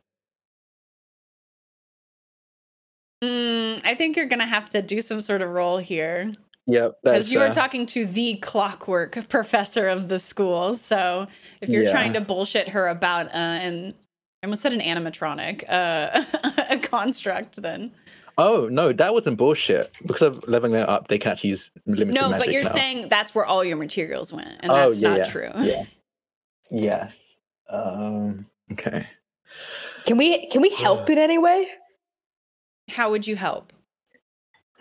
Mm, I think you're going to have to do some sort of role here. Yep, Because you are fair. talking to the clockwork professor of the school. So if you're Yeah. trying to bullshit her about uh, an, I almost said an animatronic, uh, a construct, then. Oh no, that wasn't bullshit. Because of leveling it up, they can actually use limited No, magic but you're now. saying that's where all your materials went. And Oh, that's yeah, not yeah, true. Yeah. Yes. Um. Okay. Can we can we help in any way? How would you help?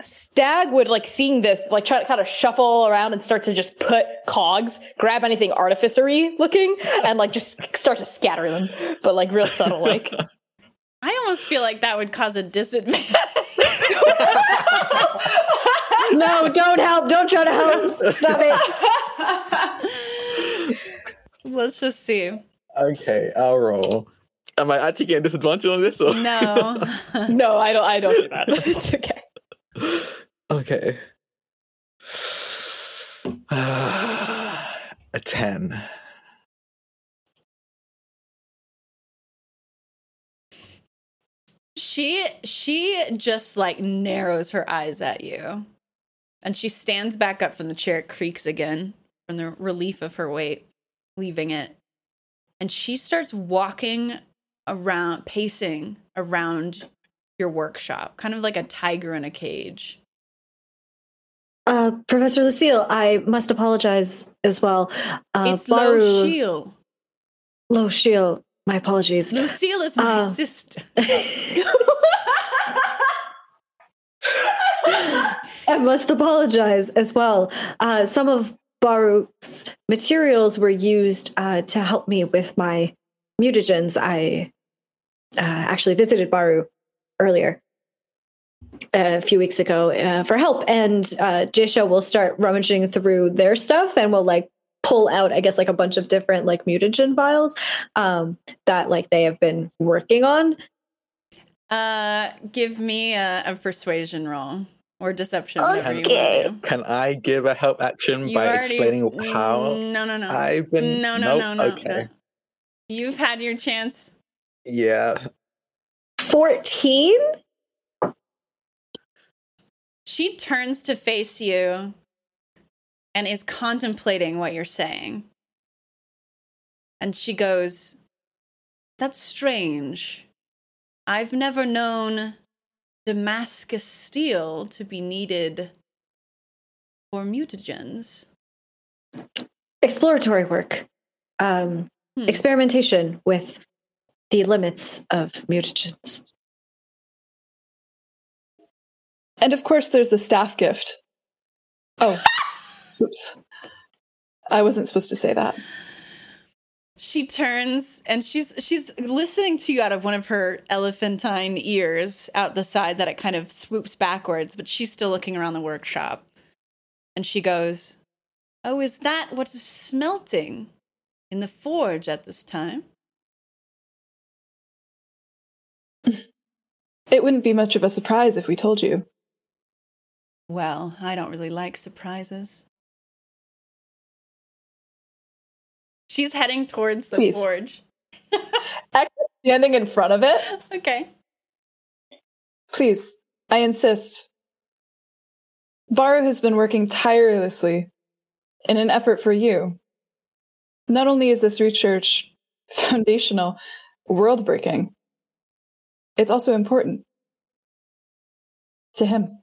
Stag would like seeing this, like try to kind of shuffle around and start to just put cogs, grab anything artificery looking, and like just start to scatter them, but like real subtle, like I almost feel like that would cause a disadvantage. No, don't help. Don't try to help. Stop it. Let's just see. Okay, I'll roll. Am I actually getting a disadvantage on this? Or? No. No, I don't. I don't do that. it's okay. okay. A 10. she she just like narrows her eyes at you. And she stands back up from the chair, it creaks again from the relief of her weight, leaving it. And she starts walking around, pacing around your workshop, kind of like a tiger in a cage. Uh, Professor Lucille, I must apologize as well. Uh, it's Lo Shiel. Lo Shiel. My apologies. Lucille is my Uh, sister. I must apologize as well. Uh, some of Baruch's materials were used uh, to help me with my mutagens. I uh, actually visited Baru earlier a few weeks ago uh, for help, and uh, Jisha will start rummaging through their stuff and will like pull out, I guess, like a bunch of different like mutagen files um, that like they have been working on. Uh, give me a, a persuasion roll or deception. whatever you Okay. wanna. Can I give a help action You by already- explaining how No, no, no. I've been? No, no, Nope, no, no. Okay. no. You've had your chance. Yeah. 14? She turns to face you and is contemplating what you're saying. And she goes, That's strange. I've never known Damascus steel to be needed for mutagens. exploratory work, um, Hmm. experimentation with the limits of mutagens. And of course, there's the staff gift. Oh, oops. I wasn't supposed to say that. She turns and she's she's listening to you out of one of her elephantine ears out the side that it kind of swoops backwards, but she's still looking around the workshop. And she goes, "Oh, is that what is smelting in the forge at this time?" It wouldn't be much of a surprise if we told you. Well, I don't really like surprises. She's heading towards the Please. forge. Actually, standing in front of it, Okay. please, I insist. Baru has been working tirelessly in an effort for you. Not only is this research foundational, world breaking, it's also important to him.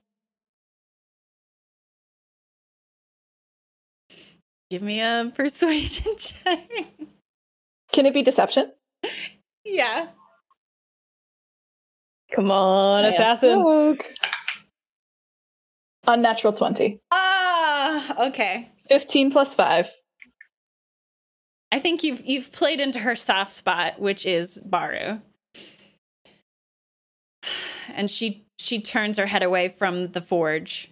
Give me a persuasion check. Can it be deception? yeah. Come on, assassin. Unnatural 20. Ah, okay. 15 plus 5. I think you've you've played into her soft spot, which is Baru. And she she turns her head away from the forge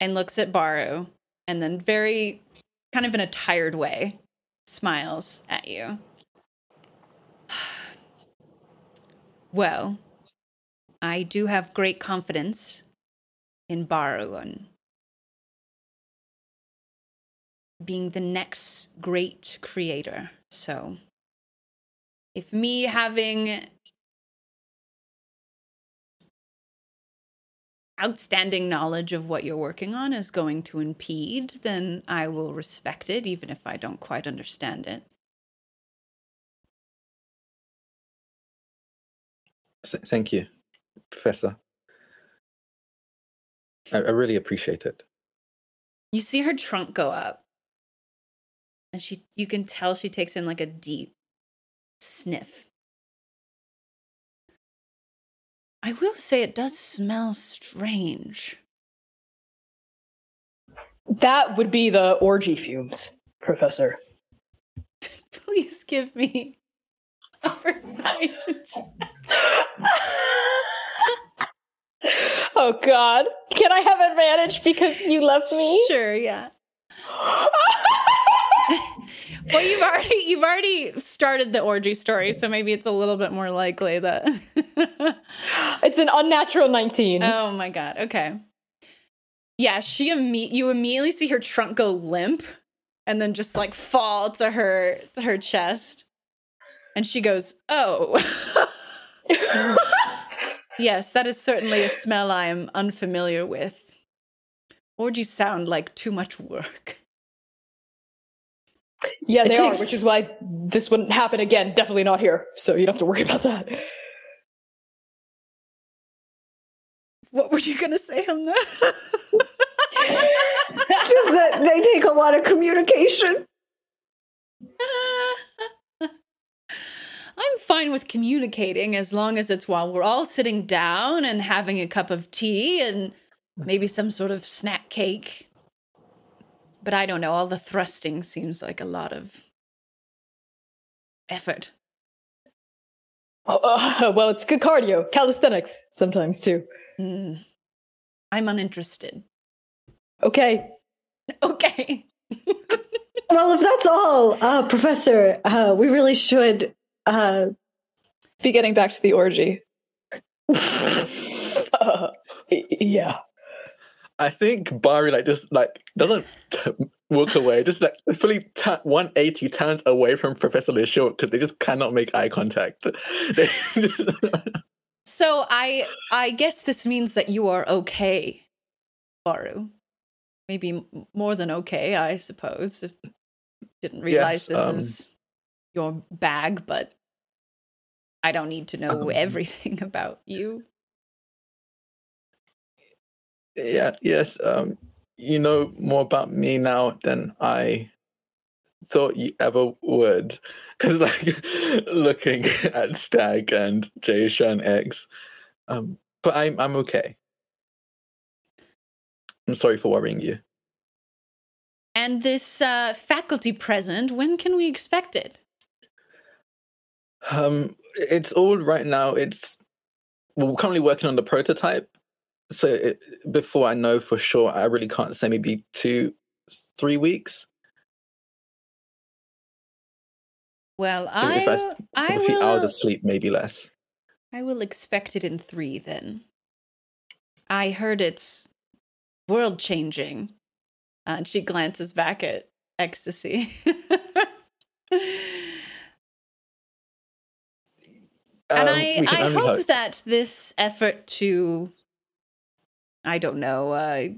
and looks at Baru and then very kind of in a tired way smiles at you. Well, I do have great confidence in Baru and being the next great creator. So, if me having outstanding knowledge of what you're working on is going to impede, then I will respect it, even if I don't quite understand it. Thank you, Professor. I, I really appreciate it. You see her trunk go up. And she you can tell she takes in like a deep sniff. I will say it does smell strange. That would be the orgy fumes, Professor. Please give me a persuasion check. oh God! Can I have advantage because you left me? Sure, yeah. Well, you've already you've already started the orgy story, so maybe it's a little bit more likely that. it's an unnatural nineteen. oh my god. Okay. Yeah, she imme- you immediately see her trunk go limp, and then just like fall to her to her chest, and she goes, "Oh." yes, that is certainly a smell I am unfamiliar with. Orgies sound like too much work. Yeah, It they takes- are, which is why this wouldn't happen again. Definitely not here. So you don't have to worry about that. What were you gonna say on that? Just that they take a lot of communication. I'm fine with communicating as long as it's while we're all sitting down and having a cup of tea and maybe some sort of snack cake. But I don't know, all the thrusting seems like a lot of effort. Oh, uh, well, it's good cardio, calisthenics sometimes too. Mm. I'm uninterested. Okay. Okay. Well, if that's all, uh, Professor, uh, we really should. Uh, Be getting back to the orgy. Uh, yeah. I think Bari like just like doesn't t- walk away, just like fully ta- 180 turns away from Professor LeShort because they just cannot make eye contact. So I I guess this means that you are okay, Baru. Maybe more than okay, I suppose. If didn't realize Yes, this um, is your bag, but I don't need to know Um, everything about you. Yeah, yes. Um, you know more about me now than I thought you ever would. Because like looking at Stag and Jaysha and Eggs, um, but I'm I'm okay. I'm sorry for worrying you. And this uh, faculty present, when can we expect it? Um, it's all right now. It's we're currently working on the prototype. So it, before I know for sure, I really can't say. Maybe two, three weeks. Well, I if I, I a few hours of sleep, maybe less. I will expect it in three then. I heard it's world changing. and she glances back at ecstasy. and Um, I, I only hope, that this effort to, I don't know, uh,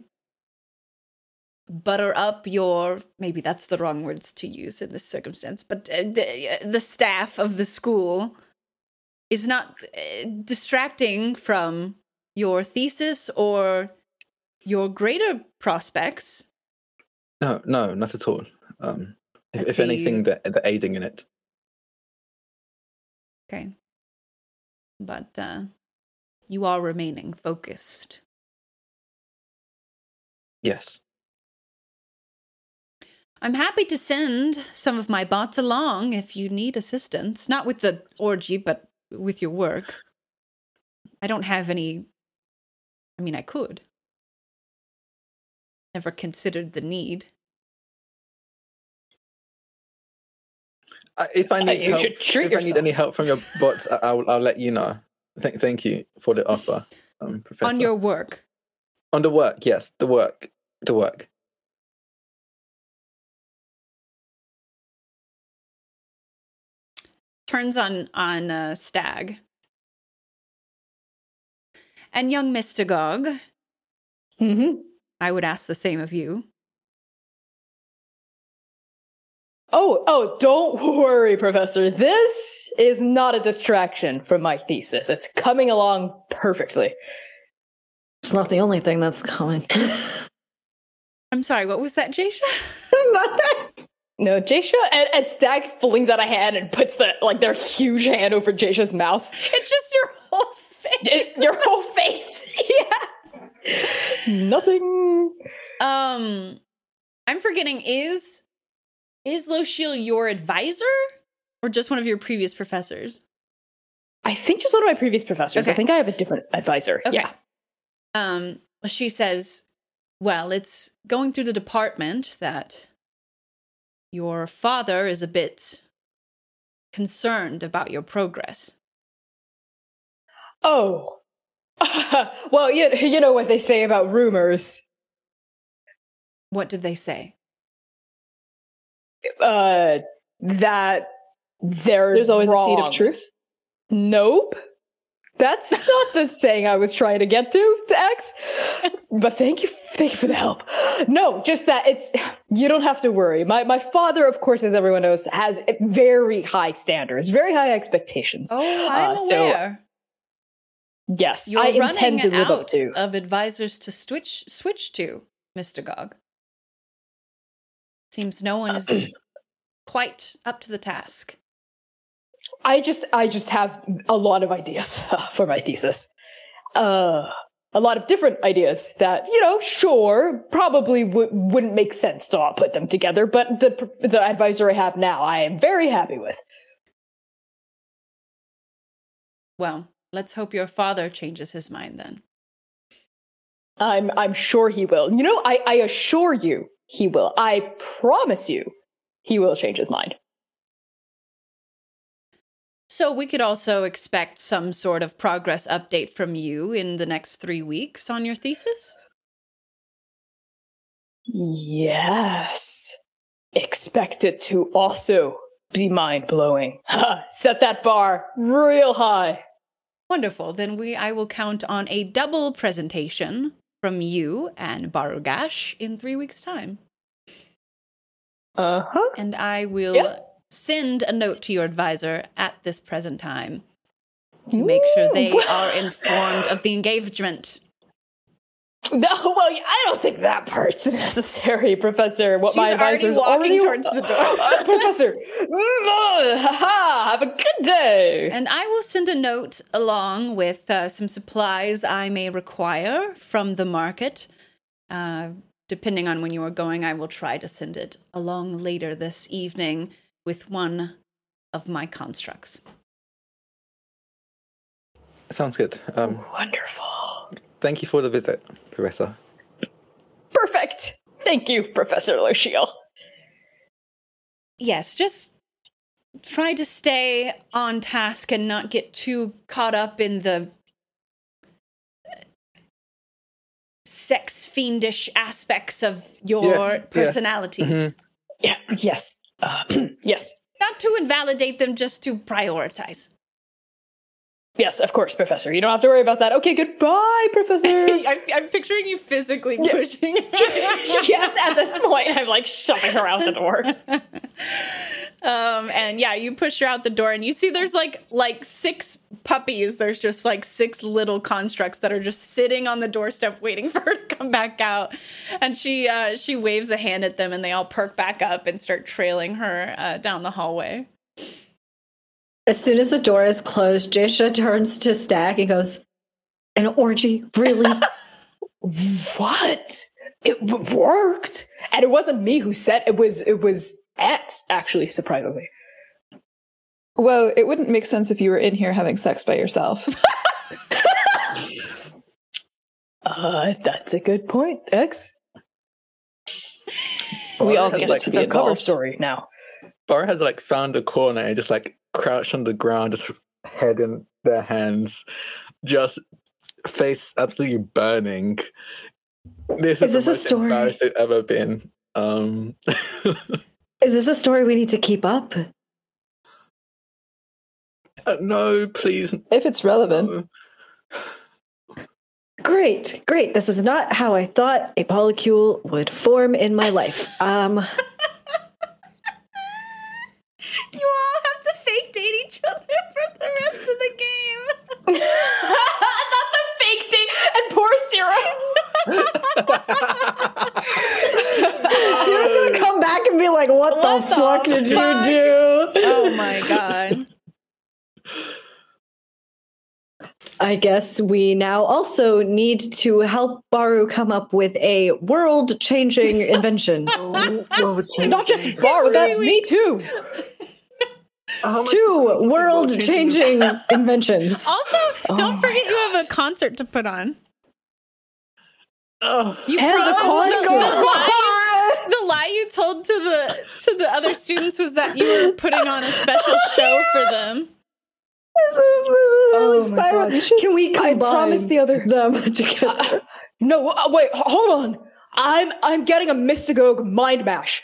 butter up your, maybe that's the wrong words to use in this circumstance, but uh, the, the staff of the school is not uh, distracting from your thesis or your greater prospects. No, no, not at all. Um, if, if the- anything, they're, they're aiding in it. Okay. But uh, you are remaining focused. Yes. I'm happy to send some of my bots along if you need assistance. Not with the orgy, but with your work. I don't have any. I mean, I could. Never considered the need. I, if I need you help, should treat if I need any help from your bots, I, I'll I'll let you know. Thank thank you for the offer, um, Professor. On your work. On the work, yes, the work, the work. Turns on on uh, Stag. And young Mystagog, Mm-hmm. I would ask the same of you. Oh, oh, don't worry, Professor. This is not a distraction from my thesis. It's coming along perfectly. It's not the only thing that's coming. I'm sorry, what was that, Jasha? Nothing. No, Jasha and, and Stag flings out a hand and puts the like their huge hand over Jasha's mouth. It's just your whole face. It's your whole face. yeah. Nothing. Um, I'm forgetting is is Loshil your advisor or just one of your previous professors? I think just one of my previous professors. I think I have a different advisor. Okay. Yeah. Um, she says, "Well, it's going through the department that your father is a bit concerned about your progress." Oh. well, you, you know what they say about rumors. What did they say? Uh, that they're There's always a seed of truth. Nope. That's not the saying I was trying to get to, X. But thank you, thank you for the help. No, just that it's you don't have to worry. My my father, of course, as everyone knows, has very high standards, very high expectations. Oh, I'm Uh, so aware. yes, You're I running intend to live out up to. of advisors to switch switch to, Mister Gog. Seems no one is quite up to the task. I just I just have a lot of ideas for my thesis. Uh a lot of different ideas that, you know, sure, probably w- wouldn't make sense to all put them together, but the the advisor I have now, I am very happy with. Well, let's hope your father changes his mind then. I'm I'm sure he will. You know, I I assure you he will. I promise you he will change his mind. So we could also expect some sort of progress update from you in the next three weeks on your thesis? Yes. Expect it to also be mind blowing. Set that bar real high. Wonderful. Then we I will count on a double presentation from you and Barugash in three weeks' time. Uh huh. And I will Yep. Send a note to your advisor at this present time to make sure they are informed of the engagement. No, well, I don't think that part's necessary, Professor. What my She's already advisor's walking towards the door. Uh, Professor, mm, ha ha, have a good day. And I will send a note along with uh, some supplies I may require from the market. Uh, depending on when you are going, I will try to send it along later this evening with one of my constructs. Sounds good. Um, Wonderful. thank you for the visit, Professor. Perfect. Thank you, Professor Lochiel. Yes, just try to stay on task and not get too caught up in the sex fiendish aspects of your Yes, yes. personalities. Mhm. Yeah, yes. Uh, yes. Not to invalidate them, just to prioritize. Yes, of course, Professor. You don't have to worry about that. Okay, goodbye, Professor. I'm, I'm picturing you physically pushing. yes, at this point, I'm like shoving her out the door. Um, and yeah, you push her out the door, and you see there's like like six puppies. There's just like six little constructs that are just sitting on the doorstep waiting for her to come back out. And she uh, she waves a hand at them, and they all perk back up and start trailing her uh, down the hallway. As soon as the door is closed, Jasha turns to Stag and goes, An orgy? Really? What? It worked, and it wasn't me who said it was. It was X, actually, surprisingly. Well, it wouldn't make sense if you were in here having sex by yourself. Uh, that's a good point, X. We all get like, it. to It's be a cover story now. Bar has like found a corner and just like crouched on the ground, just head in their hands, just face absolutely burning. This is, Is this the a most story? embarrassed they've ever been. Um, Is this a story we need to keep up? uh, no, please. if it's relevant. no. Great, great. This is not how I thought a polycule would form in my life. Um, You all have to fake date each other for the rest of the game. Not the fake date and poor Sarah. Sarah's gonna come back and be like, "What, What the, the fuck did fuck?" you do?" oh my god. I guess we now also need to help Baru come up with a world-changing invention. Oh, well, Not just Baru, that me too. Two world changing inventions. Also, don't Oh forget you have a concert to put on. Oh, You And the concert. The, lie, the you told to the to the other students was that you were putting on a special show for them. This is, this is really Oh my spiraling. God. Can we combine I combine promised the other- them together? No, uh, wait, hold on. I'm I'm getting a Mystagogue mind mash.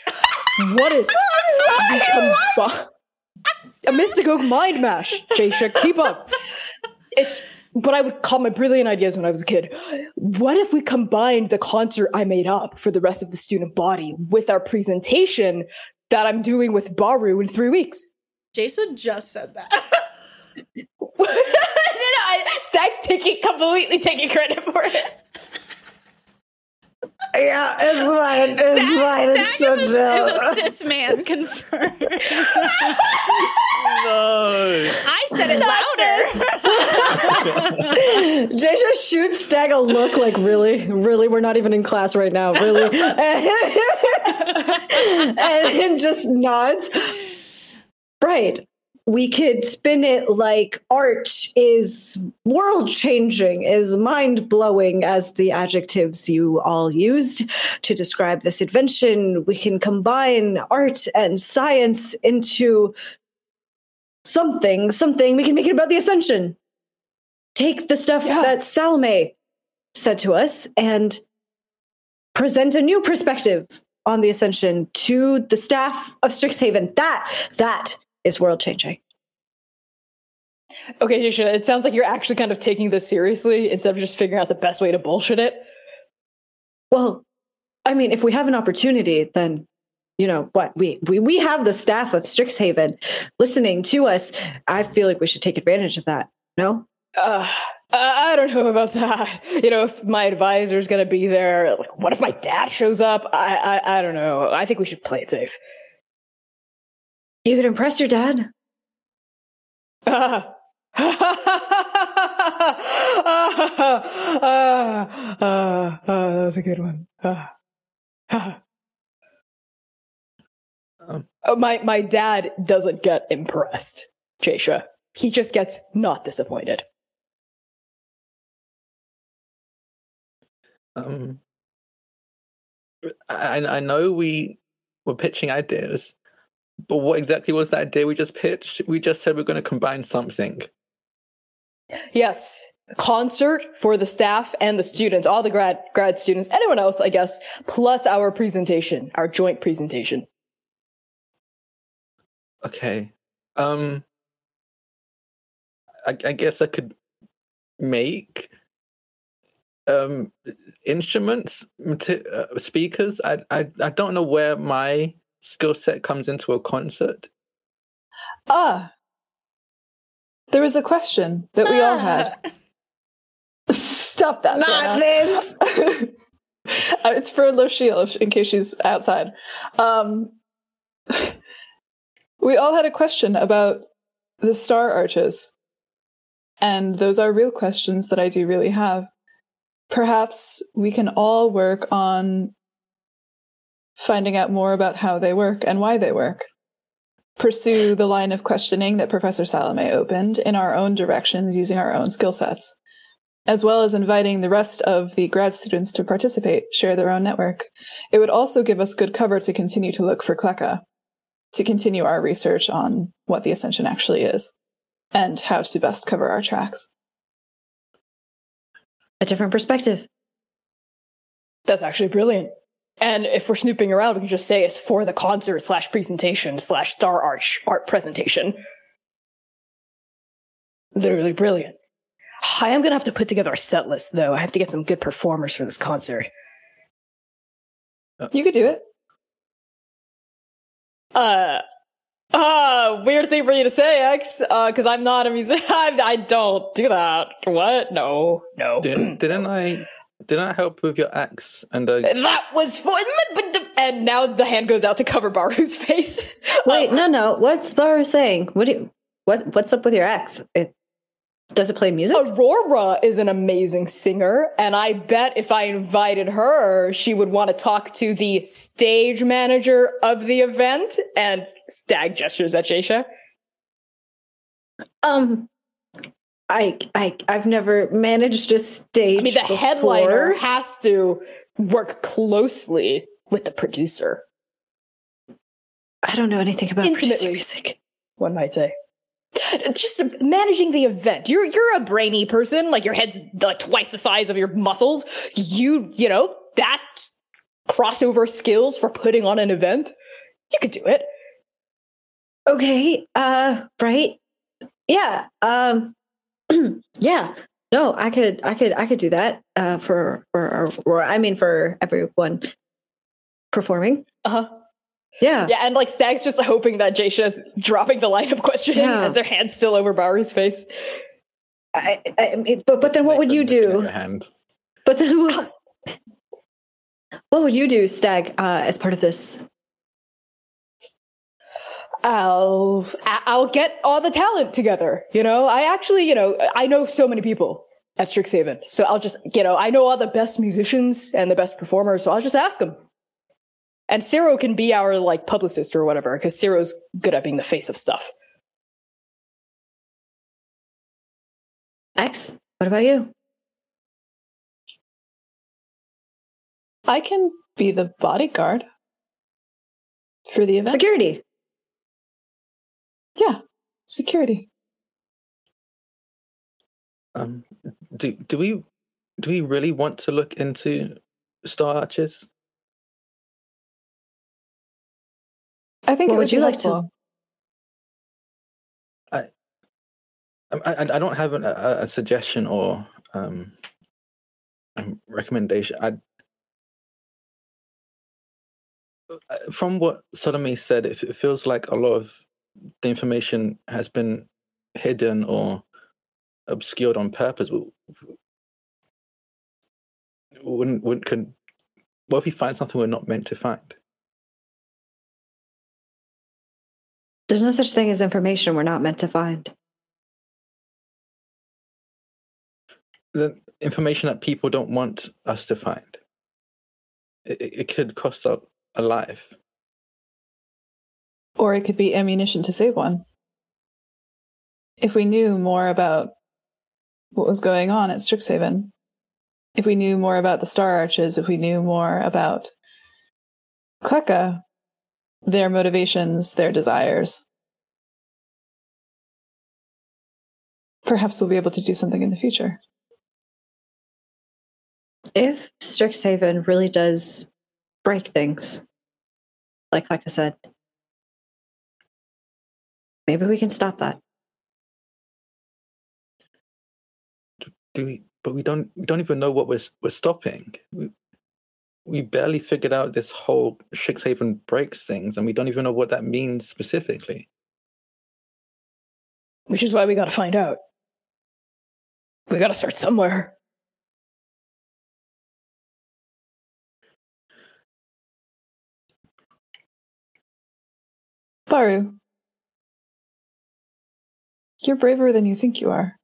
What if we combi- a Mystagogue mind mash? Jasha, keep up. It's but I would call my brilliant ideas when I was a kid. What if we combined the concert I made up for the rest of the student body with our presentation that I'm doing with Baru in three weeks? Jason just said that. no, no, I, Stag's taking completely taking credit for it. Yeah, it's fine. It's fine. It's so Stag is, a, chill. is a cis man confirmed. no. I said it louder. Jasia shoots Stag a look like, really? Really? We're not even in class right now. Really? and him just nods. Right. We could spin it like art is world changing, is mind blowing, as the adjectives you all used to describe this invention. We can combine art and science into something, something. We can make it about the ascension. Take the stuff Yeah. that Salome said to us and present a new perspective on the ascension to the staff of Strixhaven. That that is world changing. Okay, Jisha, it sounds like you're actually kind of taking this seriously instead of just figuring out the best way to bullshit it. Well, I mean, if we have an opportunity, then you know what we we we have the staff of Strixhaven listening to us. I feel like we should take advantage of that. No, Uh, I don't know about that. You know, if my advisor's gonna be there, like, what if my dad shows up? I, I, I don't know. I think we should play it safe. You could impress your dad. Uh, uh, uh, that was a good one. Uh, Um. Oh, my my dad doesn't get impressed, Jasha. He just gets not disappointed. Um, I I know we were pitching ideas, but what exactly was that idea we just pitched? We just said we're going to combine something. Yes, concert for the staff and the students, all the grad grad students, anyone else, I guess, plus our presentation, our joint presentation. Okay. Um. I, I guess I could make um instruments, uh, speakers. I, I I don't know where my skill set comes into a concert. Ah. there is a question that we all had. Stop that. Brianna. this. Uh, it's for Lochiel in case she's outside. Um, we all had a question about the star arches. And those are real questions that I do really have. Perhaps we can all work on finding out more about how they work and why they work. Pursue the line of questioning that Professor Salome opened in our own directions using our own skill sets as well as inviting the rest of the grad students to participate, share their own network. It would also give us good cover to continue to look for Kleka, to continue our research on what the Ascension actually is, and how to best cover our tracks. A different perspective. That's actually brilliant. And if we're snooping around, we can just say it's for the concert slash presentation slash star arch art presentation. Literally brilliant. I am gonna have to put together a set list though. I have to get some good performers for this concert. You could do it. Uh, uh, weird thing for you to say, X. Uh, because I'm not a musician. I, I don't do that. What? No, no. Didn't, didn't I? Didn't I help with your axe and uh, That was fun. And now the hand goes out to cover Baru's face. Wait, no, no. What's Baru saying? What do you, what what's up with your axe? It does it play music? Aurora is an amazing singer, and I bet if I invited her, she would want to talk to the stage manager of the event. And Stag gestures at Jasha. Um, I I I've never managed a stage. I mean, the before. headliner has to work closely with the producer. I don't know anything about Intimately. music. one might say. Just the- managing the event. You're you're a brainy person. Like your head's like twice the size of your muscles. You you know that crossover skills for putting on an event. You could do it. Okay. Uh. Right. Yeah. Um. yeah. No. I could. I could. I could do that. Uh. For. Or. Or. or I mean, for everyone performing. Uh huh. Yeah. Yeah, and like Stag's just hoping that Jasha's dropping the line of questioning Yeah. as their hands still over Baru's face. I, I, I mean, but but then what would you Snakes are looking at do? Hand. But then what? What would you do, Stag, uh, as part of this? I'll I'll get all the talent together. You know, I actually, you know, I know so many people at Strixhaven, so I'll just, you know, I know all the best musicians and the best performers, so I'll just ask them. And Ciro can be our like publicist or whatever, because Ciro's good at being the face of stuff. X. What about you? I can be the bodyguard for the event. Security. Yeah, security. Um, do do we do we really want to look into Star Arches? I think What it would would you be like to- helpful. Um, I, I I don't have an, a, a suggestion or um, um, recommendation. I uh, from what Salome said, it, it feels like a lot of the information has been hidden or obscured on purpose. Wouldn't wouldn't could what if we find something we're not meant to find? There's no such thing as information we're not meant to find. the information that people don't want us to find. It, it could cost a, a life. Or it could be ammunition to save one. If we knew more about what was going on at Strixhaven, if we knew more about the Star Arches, if we knew more about Kleka, their motivations, their desires, perhaps we'll be able to do something in the future. If Strixhaven really does break things, like like I said, maybe we can stop that. Do we? But we don't. We don't even know what we're we're stopping. We, we barely figured out this whole Strixhaven breaks things, and we don't even know what that means specifically. Which is why we gotta find out. We gotta start somewhere. Baru, you're braver than you think you are.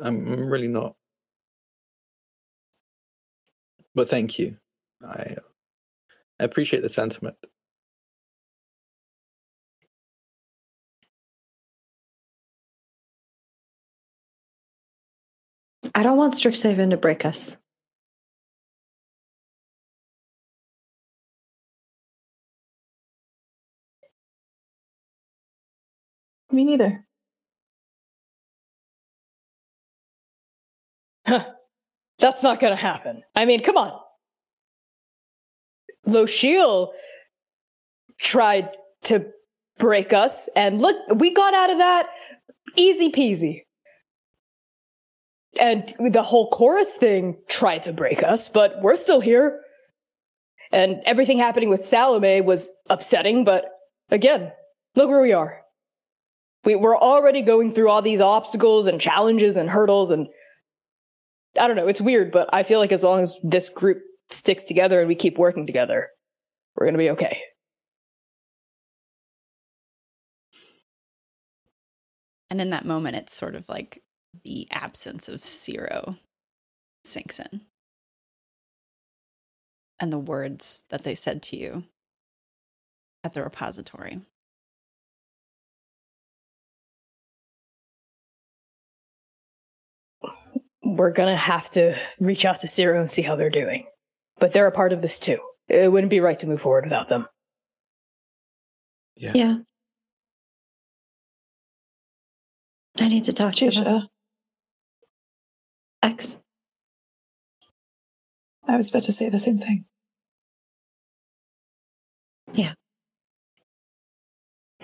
I'm, I'm really not. But thank you. I, I appreciate the sentiment. I don't want Strixhaven to break us. Me neither. That's not gonna happen. I mean, come on. Lochiel tried to break us, and look, we got out of that easy peasy. And the whole chorus thing tried to break us, but we're still here. And everything happening with Salome was upsetting, but again, look where we are. We, we're already going through all these obstacles and challenges and hurdles, and I don't know, it's weird, but I feel like as long as this group sticks together and we keep working together, we're gonna be okay. And in that moment, it's sort of like the absence of Ciro sinks in. And the words that they said to you at the repository. We're gonna have to reach out to Ciro and see how they're doing. But they're a part of this too. It wouldn't be right to move forward without them. Yeah. Yeah. I need to talk to them. Jisha, X. I was about to say the same thing. Yeah.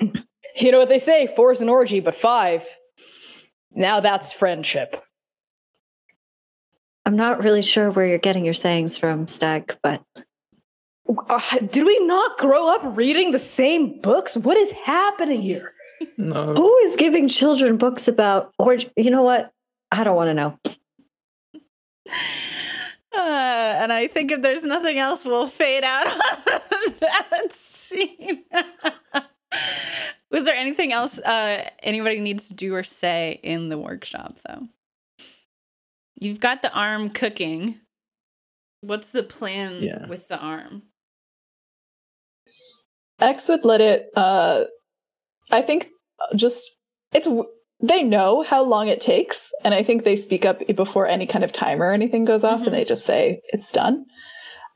you know what they say, four is an orgy, but five. Now that's friendship. I'm not really sure where you're getting your sayings from, Stag, but Uh, did we not grow up reading the same books? What is happening here? No. who is giving children books about or you know what? I don't want to know. Uh, and I think if there's nothing else, we'll fade out on that scene. Was there anything else uh, anybody needs to do or say in the workshop, though? You've got the arm cooking. What's the plan Yeah. with the arm? X would let it. Uh, I think just it's they know how long it takes, and I think they speak up before any kind of timer or anything goes off, Mhm. and they just say it's done.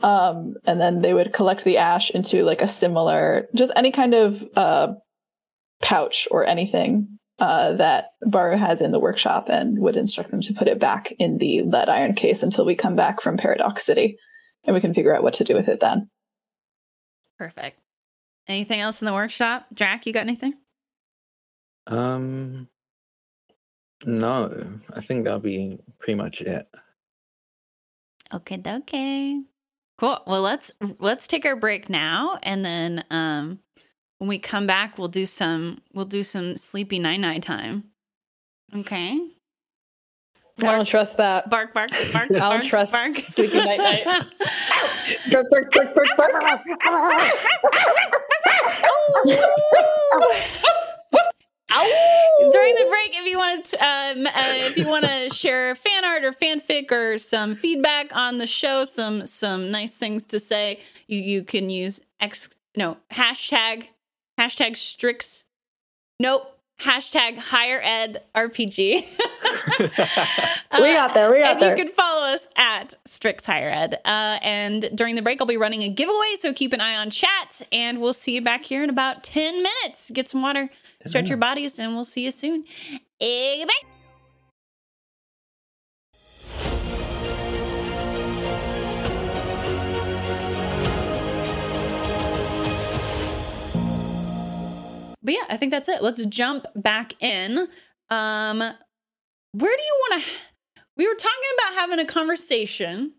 Um, and then they would collect the ash into like a similar, just any kind of uh, pouch or anything uh, that Baru has in the workshop, and would instruct them to put it back in the lead iron case until we come back from Paradox City, and we can figure out what to do with it then. Perfect. Anything else in the workshop? Drac, you got anything? Um, no, I think that'll be pretty much it. Okay, okay. Cool. Well, let's let's take our break now, and then um, when we come back, we'll do some we'll do some sleepy night night time. Okay. I don't trust that. Bark, bark, bark. I don't bark, trust bark. sleepy night night. Bark, bark, bark, bark, bark. During the break, if you want to, um, uh, if you want to share fan art or fanfic or some feedback on the show, some some nice things to say, you you can use x no hashtag hashtag Strix. Nope. Hashtag higher ed RPG. We got there. We got and there. you can follow us at Strix Higher Ed. Uh, and during the break, I'll be running a giveaway, so keep an eye on chat. And we'll see you back here in about 10 minutes. Get some water, stretch your bodies, and we'll see you soon. Eh, But yeah, I think that's it. Let's jump back in. Um, where do you want to? We were talking about having a conversation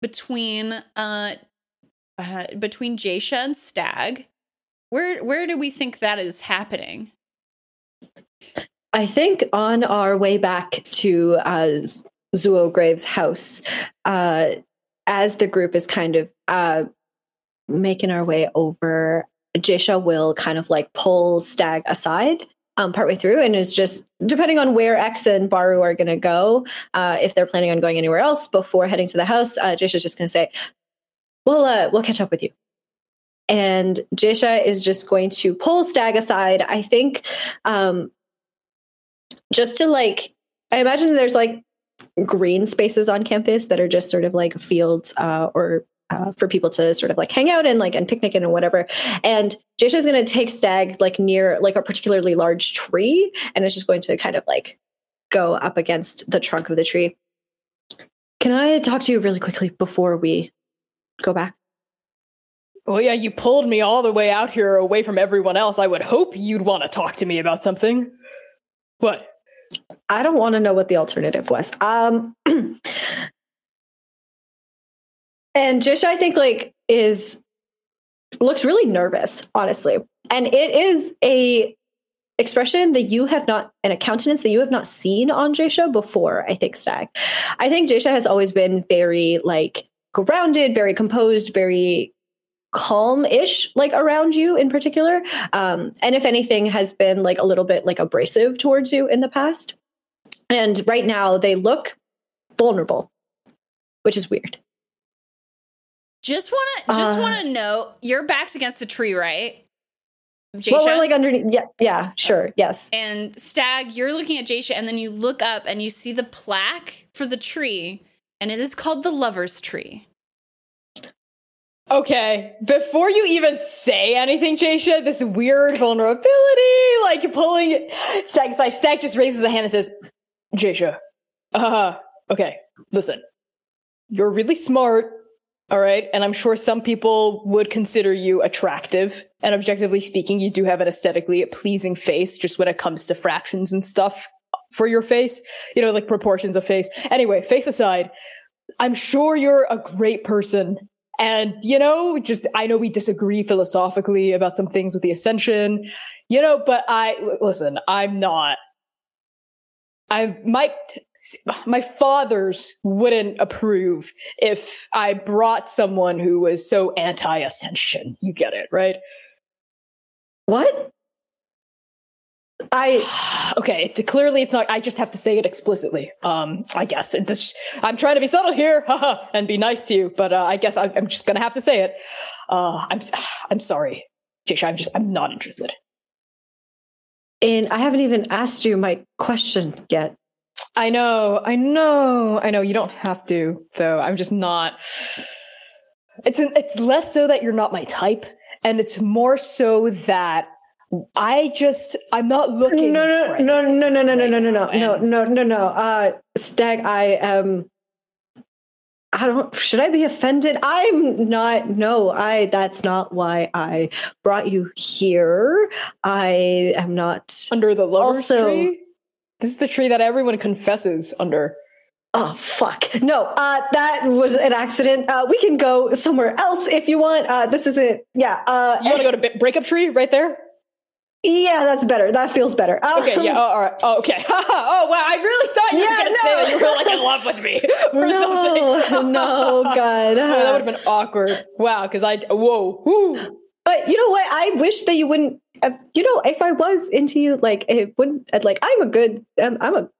between uh, uh between Jasha and Stag. Where where do we think that is happening? I think on our way back to uh, Zuo Graves' house, uh, as the group is kind of uh, making our way over, Jisha will kind of like pull Stag aside um, partway through and is just, depending on where X and Baru are going to go, uh, if they're planning on going anywhere else before heading to the house, uh, Jisha's just going to say, we'll, uh, we'll catch up with you. And Jisha is just going to pull Stag aside. I think um, just to like i imagine there's like green spaces on campus that are just sort of like fields uh, or uh, for people to sort of like hang out and like and picnic in and whatever and Jasha's going to take stag like near like a particularly large tree and it's just going to kind of like go up against the trunk of the tree can i talk to you really quickly before we go back Well, yeah, you pulled me all the way out here away from everyone else. I would hope you'd want to talk to me about something. What? I don't want to know what the alternative was. Um, and Jish, I think like is looks really nervous, honestly, and it is a expression that you have not and a countenance that you have not seen on Jasha before. I think Stag. I think Jasha has always been very like grounded, very composed, very calm-ish like around you in particular um and if anything has been like a little bit like abrasive towards you in the past and right now they look vulnerable which is weird Just wanna just Uh. wanna know your back's against the tree, right? Jaysha? Well, we're like underneath. Yeah, yeah, sure, yes. and Stag, you're looking at Jaysha, and then you look up and you see the plaque for the tree, and it is called the Lover's Tree. Okay, before you even say anything, Jasha, this weird vulnerability, like pulling Stag, so Stag just raises a hand and says, Jasha, uh, okay, listen, you're really smart, all right, and I'm sure some people would consider you attractive, and objectively speaking, you do have an aesthetically pleasing face, just when it comes to fractions and stuff for your face, you know, like proportions of face. Anyway, face aside, I'm sure you're a great person. And, you know, just, I know we disagree philosophically about some things with the ascension, you know, but I listen, I'm not, I might, my fathers wouldn't approve if I brought someone who was so anti ascension. You get it, right? What? I okay, clearly it's not. I just have to say it explicitly. Um, I guess and this, I'm trying to be subtle here, and be nice to you. But uh, I guess I, I'm just gonna have to say it. Uh, I'm I'm sorry, Jisha. I'm just I'm not interested. and I haven't even asked you my question yet. I know, I know, I know. You don't have to, though. I'm just not. It's an, it's less so that you're not my type, and it's more so that I just I'm not looking. No, for no, no, no, no, no, no, no, no, no, no, no, no, no. Uh, Stag, I um, I don't. Should I be offended? I'm not. No, I. That's not why I brought you here. I am not. under the lover's Also- tree. This is the tree that everyone confesses under. Oh fuck! No, uh, that was an accident. Uh, we can go somewhere else if you want. Uh, this isn't. Yeah. Uh, You want to go to breakup tree right there? Yeah, that's better. That feels better. Um, Okay, yeah. Oh, all right. Oh, okay. oh, wow. I really thought you Yeah, were going to no. say that you were like in love with me or no, something. no, God. Oh, that would have been awkward. Wow. Because I whoa. Whoo. But you know what? I wish that you wouldn't. Uh, you know, if I was into you, like it wouldn't. uh, Like I'm a good. I'm, I'm a.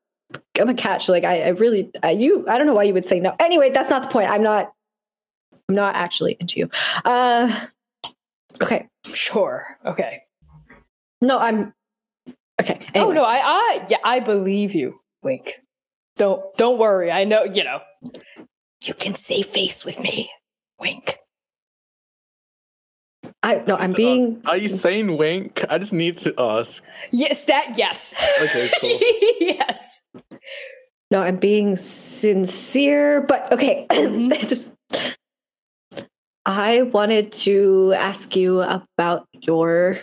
I'm a catch. Like I, I really. Uh, you. I don't know why you would say no. Anyway, that's not the point. I'm not. I'm not actually into you. Uh. Okay. Sure. Okay. No, I'm. Okay. Oh no. I. I. Yeah. I believe you. Wink. Don't. Don't worry. I know. You know. You can save face with me. Wink. I no. I'm being. Are you saying wink? I just need to ask. Yes. That. Yes. Okay, cool. yes. No, I'm being sincere, but okay. It's just, I wanted to ask you about your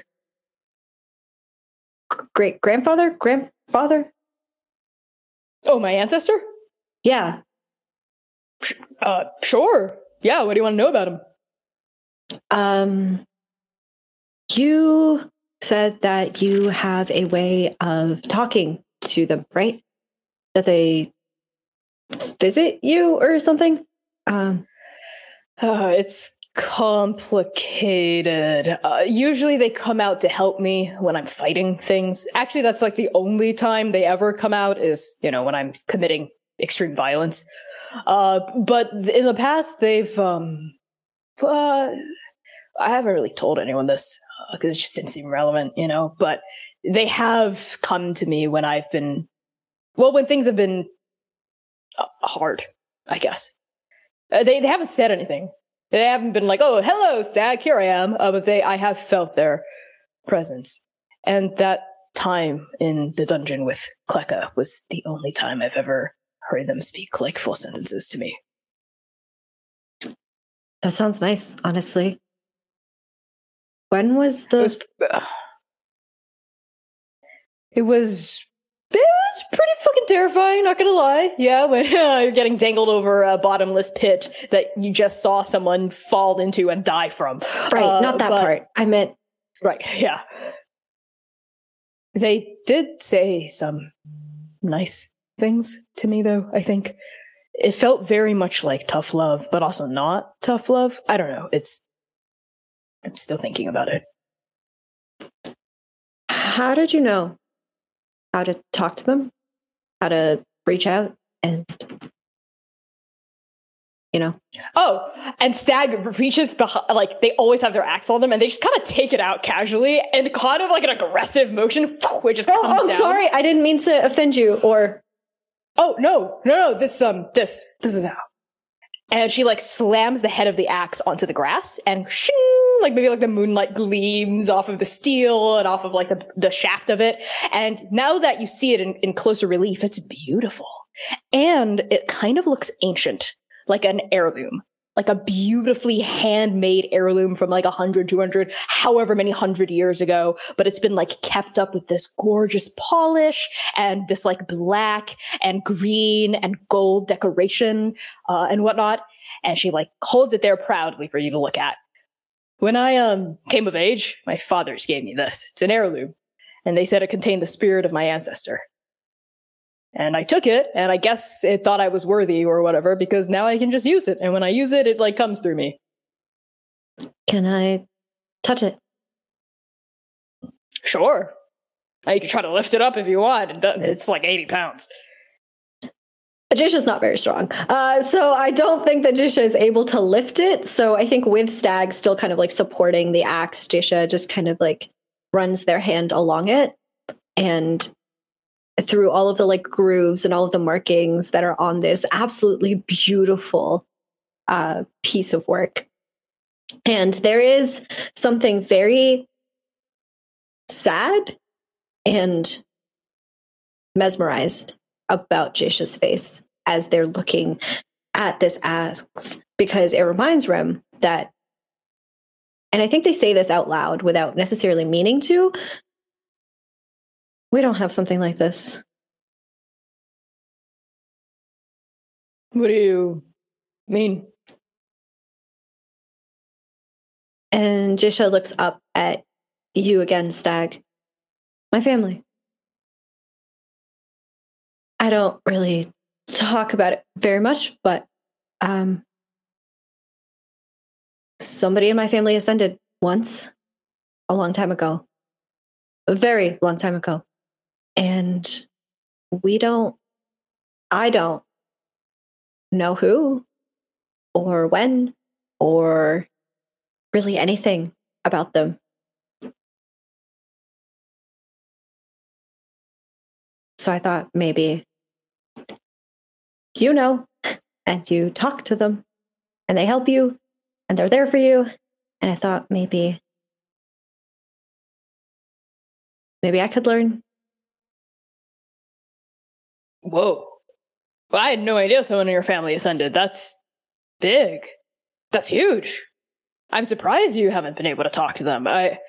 great grandfather, grandfather. Oh, my ancestor. Yeah, Uh. Sure. Yeah. What do you want to know about him? Um, you said that you have a way of talking to them, right? That they visit you or something. Um, Uh, it's complicated. Uh, usually they come out to help me when I'm fighting things. Actually, that's like the only time they ever come out is, you know, when I'm committing extreme violence. Uh, but in the past, they've, um, uh, I haven't really told anyone this because it just didn't seem relevant, you know, but they have come to me when I've been, well, when things have been uh, hard, I guess. Uh, they, they haven't said anything. They haven't been like, "Oh, hello, Stag, here I am." Uh, but they, I have felt their presence, and that time in the dungeon with Kleka was the only time I've ever heard them speak like full sentences to me. that sounds nice, honestly. When was the? It was, uh, it was, it was pretty fucking terrifying. Not gonna lie. Yeah, when you're getting dangled over a bottomless pit that you just saw someone fall into and die from. right, Uh, not that but- part. I meant Right, yeah. They did say some nice things to me, though, I think. It felt very much like tough love, but also not tough love. I don't know. It's. I'm still thinking about it. How did you know how to talk to them? How to reach out and you know. Oh, and Stag reaches behind, like they always have their axe on them, and they just kind of take it out casually and kind of like an aggressive motion, which just Oh, comes oh down. sorry, I didn't mean to offend you. Or Oh no, no, no! This um, this this is how. And she like slams the head of the axe onto the grass, and shing, like maybe like the moonlight gleams off of the steel and off of like the, the shaft of it. And now that you see it in, in closer relief, it's beautiful, and it kind of looks ancient, like an heirloom, like a beautifully handmade heirloom from like 100, 200, however many hundred years ago. But it's been like kept up with this gorgeous polish and this like black and green and gold decoration uh, and whatnot. And she like holds it there proudly for you to look at. When I um came of age, my fathers gave me this. It's an heirloom, and they said it contained the spirit of my ancestor. And I took it, and I guess it thought I was worthy or whatever because now I can just use it. And when I use it, it like comes through me. can I touch it? Sure. You can try to lift it up if you want. It's like 80 pounds. Jisha's not very strong. Uh, so I don't think that Jisha is able to lift it. So I think with Stag still kind of like supporting the axe, Jisha just kind of like runs their hand along it and through all of the like grooves and all of the markings that are on this absolutely beautiful uh, piece of work. And there is something very sad and mesmerized about Jisha's face as they're looking at this asks because it reminds Rem that, and I think they say this out loud without necessarily meaning to. We don't have something like this. What do you mean? And Jisha looks up at you again, Stag. My family. I don't really talk about it very much, but um, somebody in my family ascended once, a long time ago, a very long time ago. And we don't, I don't know who or when or really anything about them. So I thought maybe you know, and you talk to them, and they help you, and they're there for you. And I thought maybe, maybe I could learn. Whoa. Well, I had no idea someone in your family ascended. That's big. That's huge. I'm surprised you haven't been able to talk to them. I,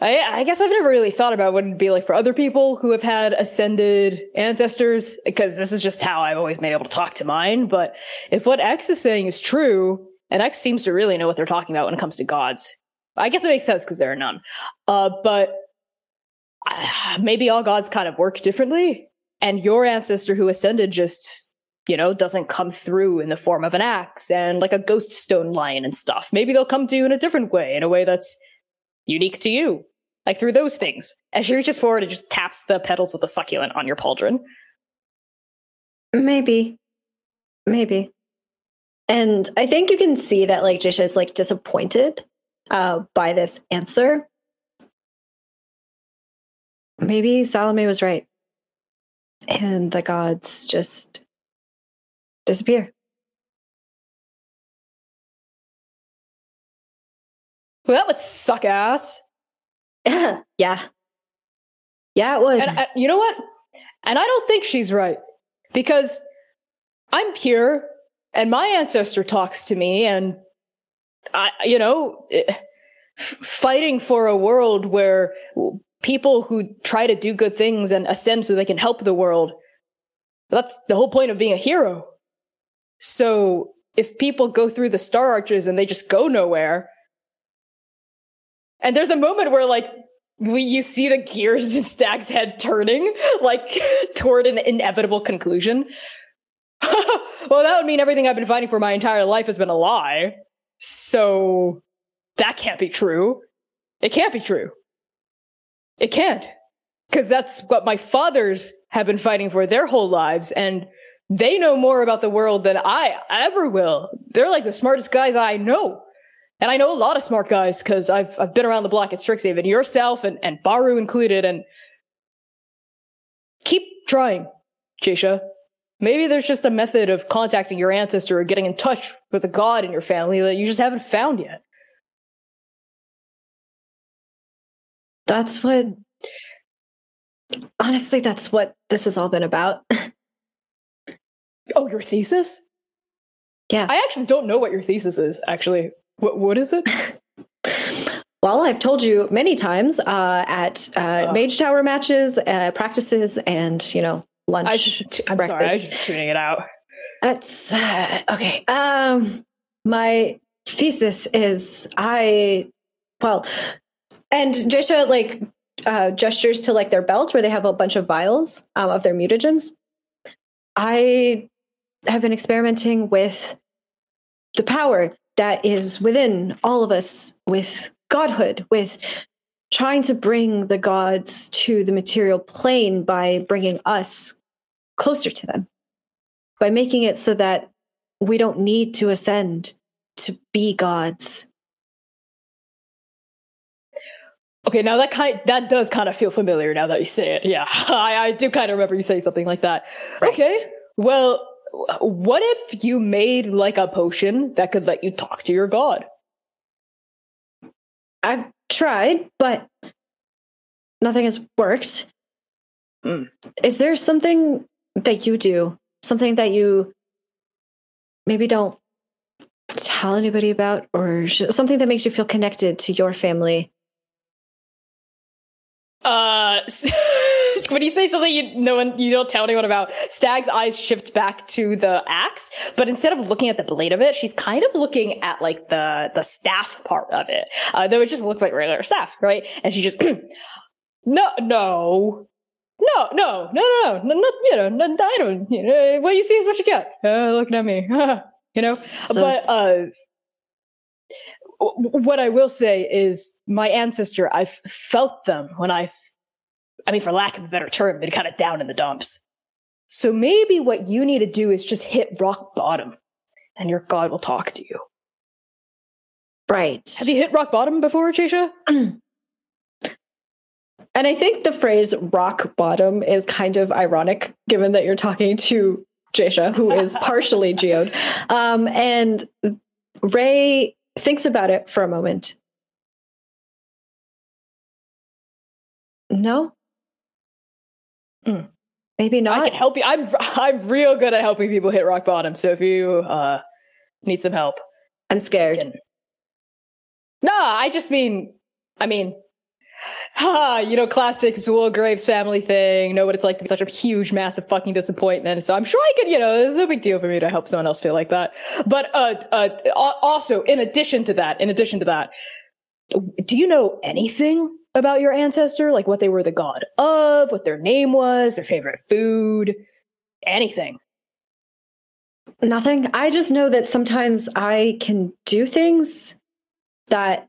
I, I guess I've never really thought about what it'd be like for other people who have had ascended ancestors, because this is just how I've always been able to talk to mine. But if what X is saying is true, and X seems to really know what they're talking about when it comes to gods, I guess it makes sense because there are none. Uh, but uh, maybe all gods kind of work differently, and your ancestor who ascended just you know, doesn't come through in the form of an axe and like a ghost stone lion and stuff. Maybe they'll come to you in a different way, in a way that's unique to you, like through those things. As she reaches forward and just taps the petals of the succulent on your pauldron. Maybe. Maybe. And I think you can see that like Jisha is like disappointed uh, by this answer. Maybe Salome was right. And the gods just disappear. Well, that would suck ass. yeah. Yeah, it would. And I, you know what? And I don't think she's right because I'm pure and my ancestor talks to me and I, you know, eh, fighting for a world where people who try to do good things and ascend so they can help the world. That's the whole point of being a hero. So if people go through the star arches and they just go nowhere, and there's a moment where like we you see the gears in Stag's head turning like toward an inevitable conclusion. well, that would mean everything I've been fighting for my entire life has been a lie. So that can't be true. It can't be true. It can't. Because that's what my fathers have been fighting for their whole lives. And they know more about the world than I ever will. They're like the smartest guys I know. And I know a lot of smart guys because I've I've been around the block at Strixhaven, yourself and, and Baru included, and keep trying, Jaysha. Maybe there's just a method of contacting your ancestor or getting in touch with the god in your family that you just haven't found yet. That's what. Honestly, that's what this has all been about. Oh, your thesis? Yeah. I actually don't know what your thesis is, actually. What, what is it? Well, I've told you many times uh, at uh, Oh. Mage Tower matches, uh, practices, and you know lunch. I just, I'm sorry, I was breakfast. just tuning it out. That's uh, okay. Um, my thesis is I, well, and Jisha like uh, gestures to like their belt where they have a bunch of vials um, of their mutagens. I have been experimenting with the power that is within all of us with godhood, with trying to bring the gods to the material plane by bringing us closer to them by making it so that we don't need to ascend to be gods. Okay, now that kind that does kind of feel familiar now that you say it. Yeah, I, I do kind of remember you saying something like that. Right. Okay, well, what if you made like a potion that could let you talk to your god? I've tried, but nothing has worked. Mm. Is there something that you do, something that you maybe don't tell anybody about, or sh- something that makes you feel connected to your family? Uh, when you say something you no one you don't tell anyone about, Stag's eyes shift back to the axe, but instead of looking at the blade of it, she's kind of looking at like the the staff part of it. Uh, though it just looks like regular staff, right? And she just no no. No, no, no, no, no, no, not, you know, no, I don't, you know, what you see is what you get. Uh, looking at me, you know? So but uh what I will say is my ancestor, I've felt them when I've, I mean, for lack of a better term, been kind of down in the dumps. So maybe what you need to do is just hit rock bottom and your God will talk to you. right. Have you hit rock bottom before, Chasha? And I think the phrase rock bottom is kind of ironic given that you're talking to Jasha, who is partially geode. Um, and Ray thinks about it for a moment. No. Mm. Maybe not. I can help you. I'm I'm real good at helping people hit rock bottom. So if you uh need some help, I'm scared. can- No, I just mean, I mean, ha, you know, classic Zuo Graves family thing. Know what it's like to be such a huge, massive fucking disappointment. So I'm sure I could, you know, it's no big deal for me to help someone else feel like that. But uh, uh, also, in addition to that, in addition to that, do you know anything about your ancestor? Like what they were the god of, what their name was, their favorite food, anything? Nothing. I just know that sometimes I can do things that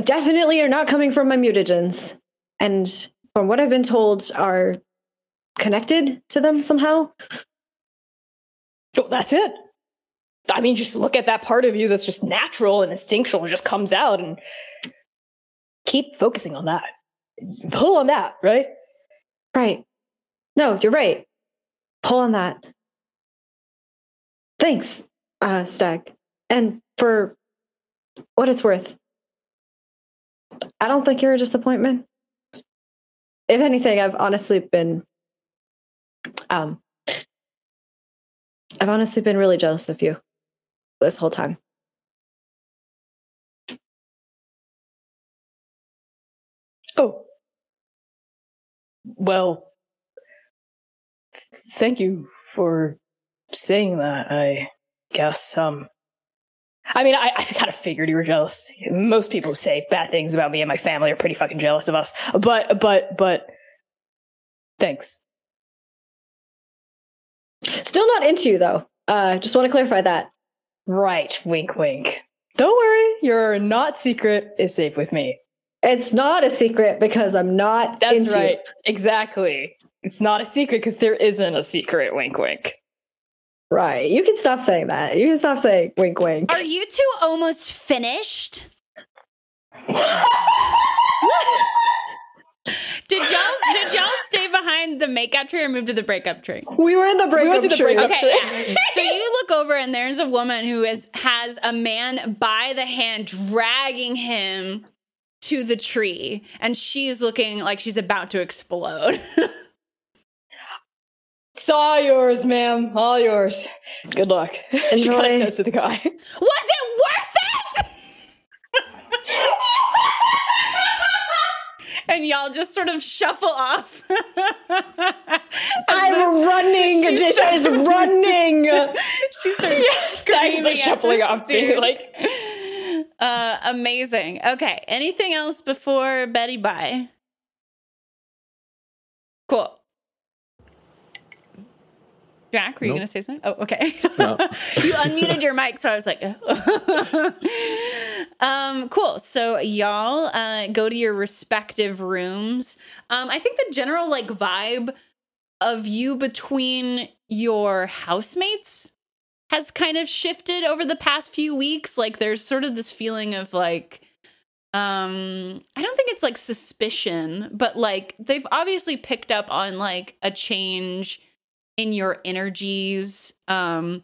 definitely are not coming from my mutagens. And from what I've been told, are connected to them somehow. That's it. I mean, just look at that part of you that's just natural and instinctual and just comes out and keep focusing on that. Pull on that, right? Right. No, you're right. Pull on that. Thanks, uh, Stag. And for what it's worth, I don't think you're a disappointment. If anything, I've honestly been um I've honestly been really jealous of you this whole time. Oh. Well, thank you for saying that, I guess. Um, I mean, I, I kind of figured you were jealous. Most people who say bad things about me and my family are pretty fucking jealous of us. But, but, but, thanks. Still not into you though. Uh just want to clarify that. Right, wink, wink. Don't worry, your not secret is safe with me. It's not a secret because I'm not That's right. Exactly. It's not a secret because there isn't a secret. Wink, wink. Right. You can stop saying that. You can stop saying wink wink. Are you two almost finished? Did y'all did y'all stay behind the makeout tree or move to the breakup tree? We were in the breakup went to the tree. breakup Okay, yeah. so you look over and there's a woman who is has a man by the hand dragging him to the tree, and she's looking like she's about to explode. It's all yours, ma'am. All yours. Good luck. she kind Enjoy. of says to the guy. Was it worth it? and y'all just sort of shuffle off. I'm running. She's running. she starts He's screaming like shuffling this off, dude. like, uh, amazing. Okay, anything else before Betty bye? Cool. Jack, were you Nope. going to say something? Oh, okay. No. you unmuted your mic, so I was like, oh. um, cool. So y'all uh, go to your respective rooms. Um, I think the general like vibe of you between your housemates has kind of shifted over the past few weeks. Like there's sort of this feeling of like um I don't think it's like suspicion, but like they've obviously picked up on like a change in your energies. Um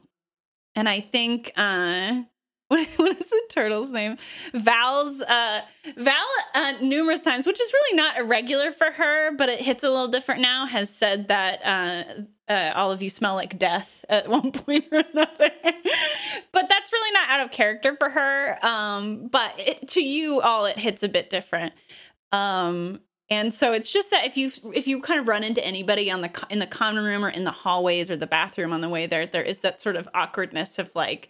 and I think uh what, what is the turtle's name? Val's uh Val uh numerous times, which is really not irregular for her, but it hits a little different now, has said that uh uh, all of you smell like death at one point or another. but that's really not out of character for her. Um, but it, to you all, it hits a bit different. Um, and so it's just that if you if you kind of run into anybody on the in the common room or in the hallways or the bathroom on the way there, there is that sort of awkwardness of like,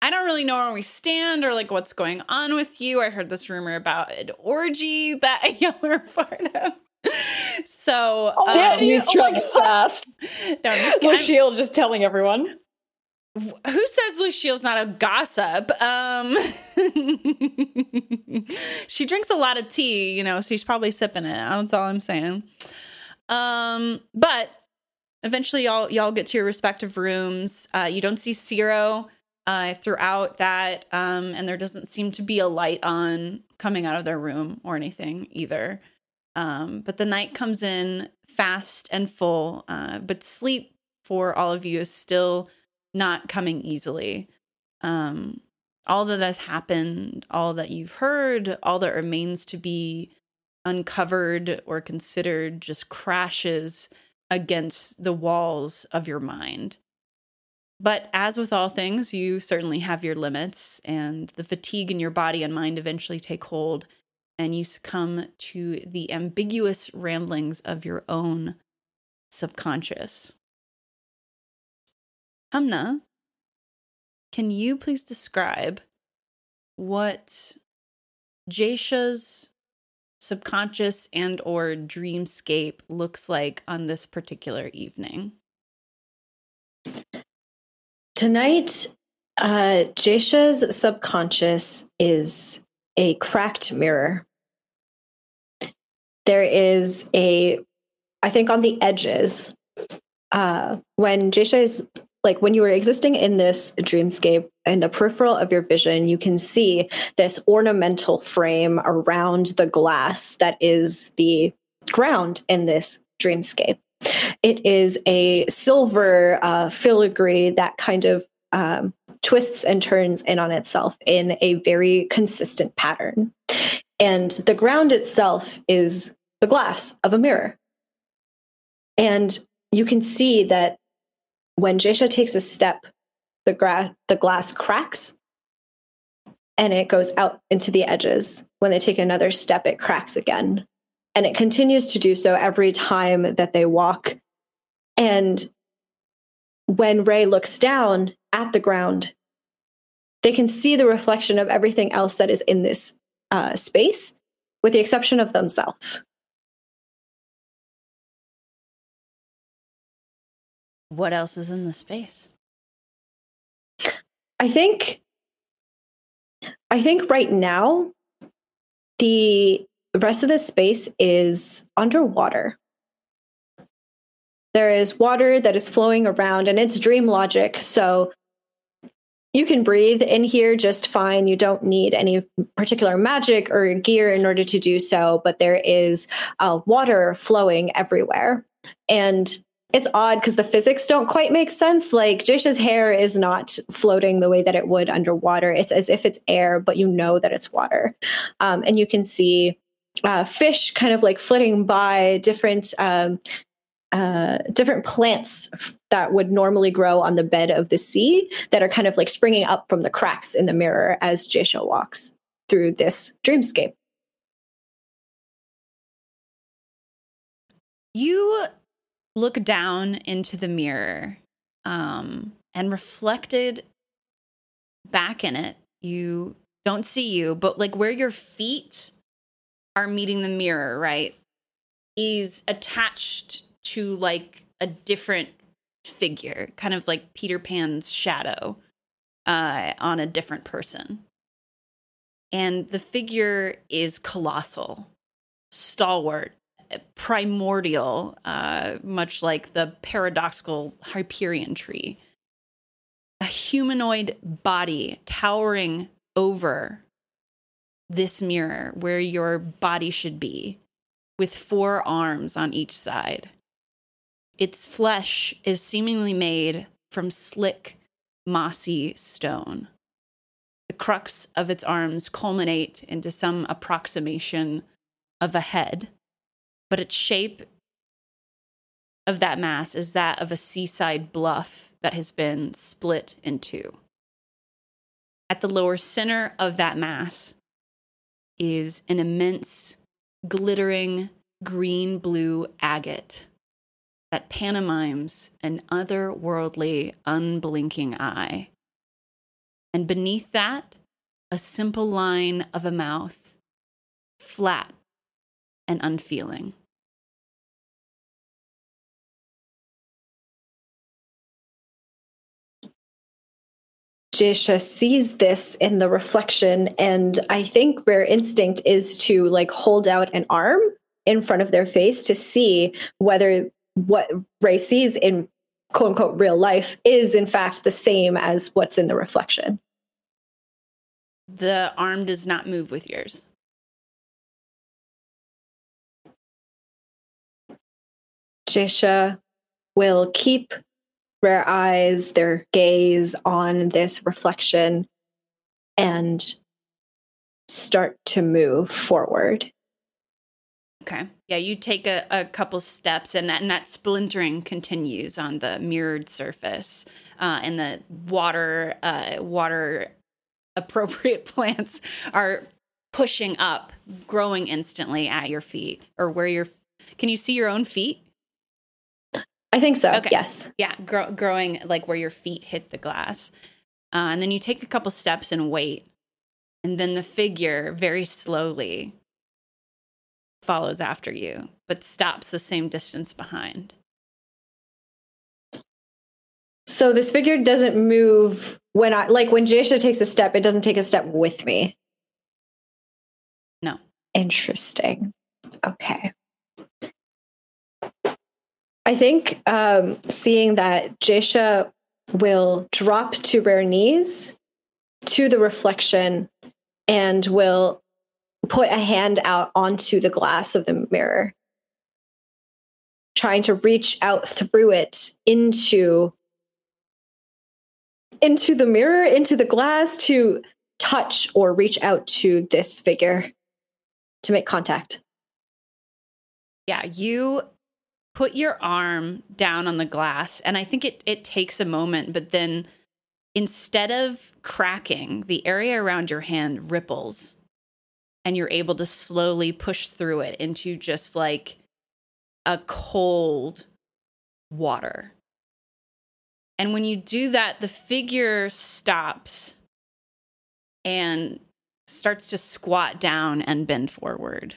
I don't really know where we stand or like what's going on with you. I heard this rumor about an orgy that y'all were part of. So oh, um, damn, he's oh my trying fast. no, I'm just kidding. Lucille just telling everyone. Who says Lucille's not a gossip? Um, she drinks a lot of tea, you know, so she's probably sipping it. That's all I'm saying. Um, but eventually, y'all y'all get to your respective rooms. Uh, you don't see Ciro uh, throughout that, um, and there doesn't seem to be a light on coming out of their room or anything either. Um, but the night comes in fast and full, uh, but sleep for all of you is still not coming easily. Um, all that has happened, all that you've heard, all that remains to be uncovered or considered just crashes against the walls of your mind. But as with all things, you certainly have your limits, and the fatigue in your body and mind eventually take hold, and you succumb to the ambiguous ramblings of your own subconscious. Humna, can you please describe what Jasha's subconscious and or dreamscape looks like on this particular evening? Tonight, uh, subconscious is a cracked mirror. There is a, I think, on the edges, uh, when Jasha is like when you are existing in this dreamscape in the peripheral of your vision, you can see this ornamental frame around the glass that is the ground in this dreamscape. It is a silver uh, filigree that kind of um, twists and turns in on itself in a very consistent pattern. And the ground itself is the glass of a mirror. And you can see that when Jasha takes a step, the, the glass cracks and it goes out into the edges. When they take another step, it cracks again. And it continues to do so every time that they walk. And when Ray looks down at the ground, they can see the reflection of everything else that is in this uh, space, with the exception of themselves. What else is in the space? I think I think right now the rest of the space is underwater. There is water that is flowing around, and it's dream logic. So you can breathe in here just fine. You don't need any particular magic or gear in order to do so, but there is uh, water flowing everywhere. And it's odd because the physics don't quite make sense. Like Jisha's hair is not floating the way that it would underwater. It's as if it's air, but you know that it's water. Um, and you can see uh, fish kind of like flitting by different um, uh, different plants that would normally grow on the bed of the sea that are kind of like springing up from the cracks in the mirror as Jisha walks through this dreamscape. You look down into the mirror um, and reflected back in it. You don't see you, but like where your feet are meeting the mirror, right, is attached to like a different figure, kind of like Peter Pan's shadow uh, on a different person. And the figure is colossal, stalwart, primordial, uh, much like the paradoxical Hyperion tree. A humanoid body towering over this mirror where your body should be, with four arms on each side. Its flesh is seemingly made from slick, mossy stone. The crux of its arms culminate into some approximation of a head, but its shape of that mass is that of a seaside bluff that has been split in two. At the lower center of that mass is an immense, glittering green blue agate that pantomimes an otherworldly, unblinking eye. And beneath that, a simple line of a mouth, flat and unfeeling. Jisha sees this in the reflection, and I think their instinct is to like hold out an arm in front of their face to see whether what Ray sees in quote unquote real life is in fact the same as what's in the reflection. The arm does not move with yours. Jisha will keep their eyes, their gaze on this reflection and start to move forward. Okay. Yeah, you take a, a couple steps, and that, and that splintering continues on the mirrored surface, uh, and the water uh, water appropriate plants are pushing up, growing instantly at your feet, or where your can you see your own feet? I think so. Okay. Yes. Yeah, grow, growing like where your feet hit the glass, uh, and then you take a couple steps and wait, and then the figure very slowly follows after you, but stops the same distance behind. So this figure doesn't move when I like when Jasha takes a step, it doesn't take a step with me. No. Interesting. Okay. I think um, seeing that Jasha will drop to their knees to the reflection and will put a hand out onto the glass of the mirror, trying to reach out through it into into the mirror, into the glass to touch or reach out to this figure to make contact. Yeah, you put your arm down on the glass and I think it it takes a moment, but then instead of cracking, the area around your hand ripples and you're able to slowly push through it into just like a cold water. And when you do that, the figure stops and starts to squat down and bend forward.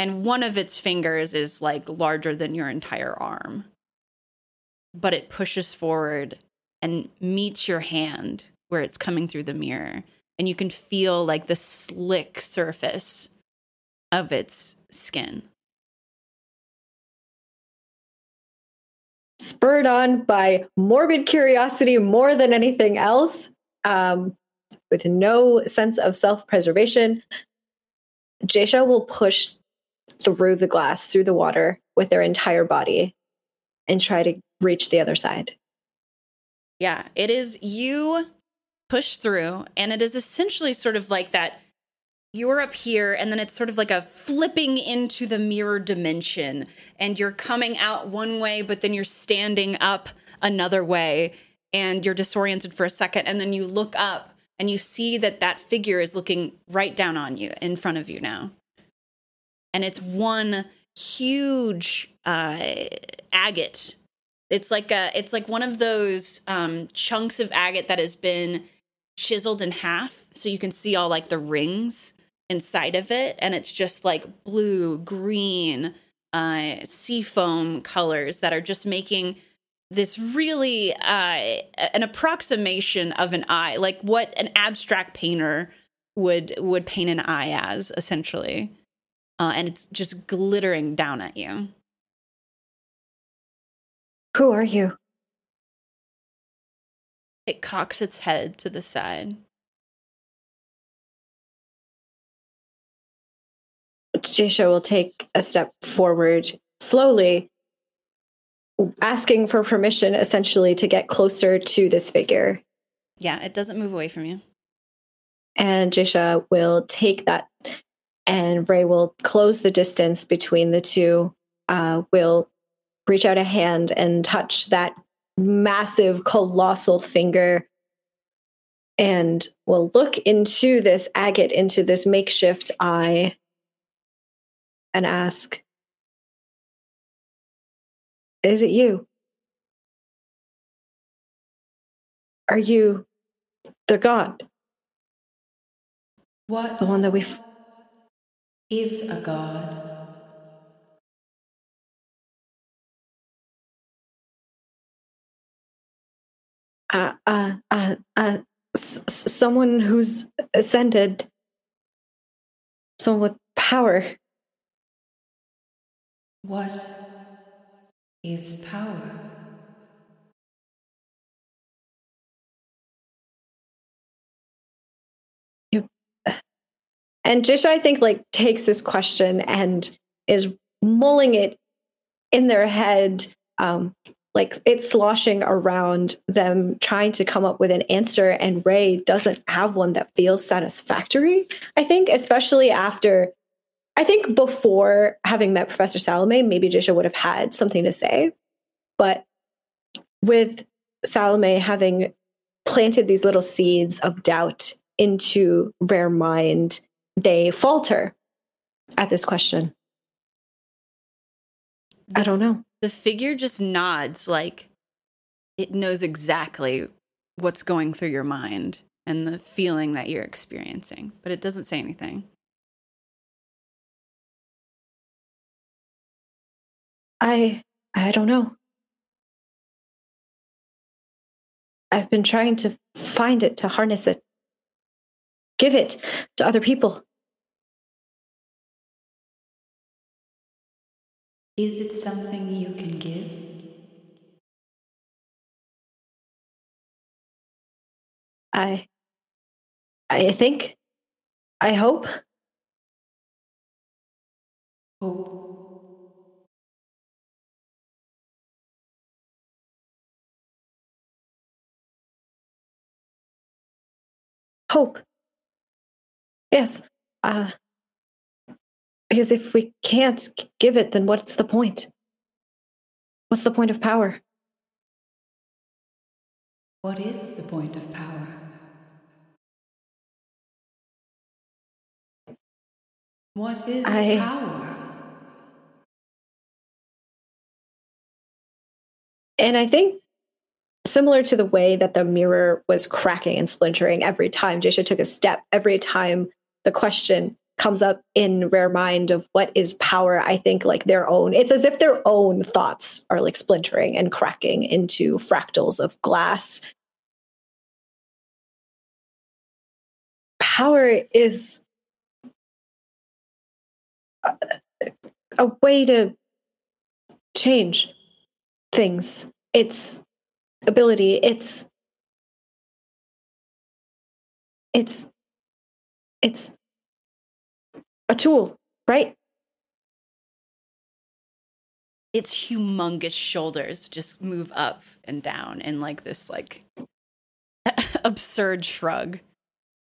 And one of its fingers is like larger than your entire arm. But it pushes forward and meets your hand where it's coming through the mirror and you can feel like the slick surface of its skin. Spurred on by morbid curiosity more than anything else, um, with no sense of self preservation, Jasha will push through the glass, through the water with their entire body and try to reach the other side. Yeah, it is you push through, and it is essentially sort of like that you're up here and then it's sort of like a flipping into the mirror dimension and you're coming out one way but then you're standing up another way and you're disoriented for a second and then you look up and you see that that figure is looking right down on you in front of you now and it's one huge uh agate. It's like a it's like one of those um chunks of agate that has been chiseled in half so you can see all like the rings inside of it. And it's just like blue green uh seafoam colors that are just making this really uh an approximation of an eye like what an abstract painter would would paint an eye as essentially uh and it's just glittering down at you Who are you? it cocks its head to the side Jisha will take a step forward slowly, asking for permission essentially to get closer to this figure. yeah it doesn't move away from you And Jisha will take that, and Ray will close the distance between the two. Uh, will reach out a hand and touch that massive, colossal finger. And will look into this agate, into this makeshift eye, and ask, Is it you? Are you the god? What The one that we is a god? uh, uh, uh, uh, s- someone who's ascended, someone with power. What is power? And Jisha, I think, like takes this question and is mulling it in their head, um, like it's sloshing around them, trying to come up with an answer. And Ray doesn't have one that feels satisfactory. I think, especially after, I think before having met Professor Salome, maybe Jisha would have had something to say, but with Salome having planted these little seeds of doubt into Rare Mind, they falter at this question. I don't know. the figure just nods like it knows exactly what's going through your mind and the feeling that you're experiencing, but it doesn't say anything. I I don't know. I've been trying to find it to harness it. Give it to other people. Is it something you can give? I I think I hope Hope. hope. Yes. Uh because if we can't give it then what's the point? What's the point of power? What is the point of power? What is I- power? And I think similar to the way that the mirror was cracking and splintering every time Jisha took a step, every time the question comes up in rare mind of what is power, I think like their own, it's as if their own thoughts are like splintering and cracking into fractals of glass. power is a, a way to change things. It's ability. It's it's it's a tool, right? its humongous shoulders just move up and down in like this like absurd shrug.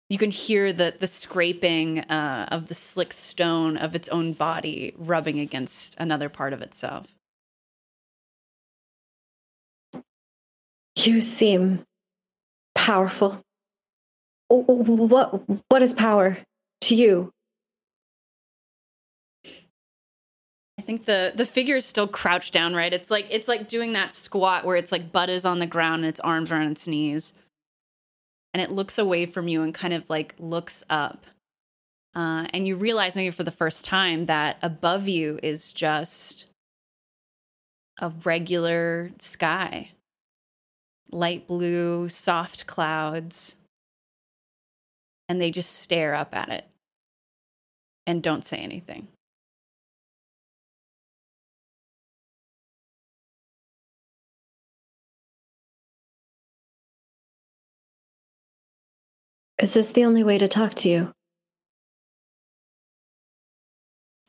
You can hear the the scraping uh, of the slick stone of its own body rubbing against another part of itself. You seem powerful. What what is power to you? I think the the figure is still crouched down, right? It's like it's like doing that squat where it's like butt is on the ground and its arms are on its knees. And it looks away from you and kind of like looks up. Uh, and you realize maybe for the first time that above you is just a regular sky. Light blue, soft clouds. And they just stare up at it and don't say anything. Is this the only way to talk to you?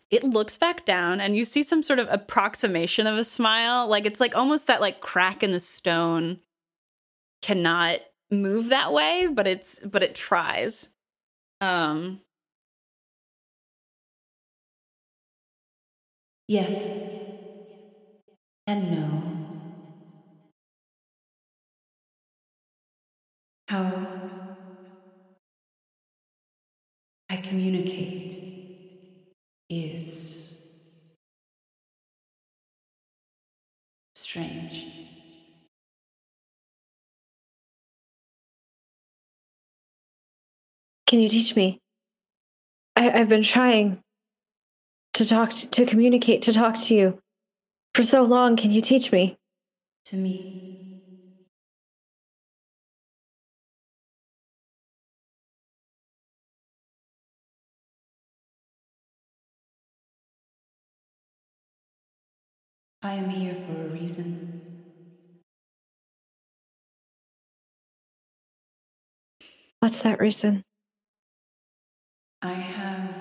it looks back down and you see some sort of approximation of a smile like it's like almost that like crack in the stone cannot move that way but it's but it tries um Yes. And no. How I communicate Can you teach me? I, I've been trying to talk to, to communicate to talk to you for so long. Can you teach me? To me, I am here for a reason. What's that reason? I have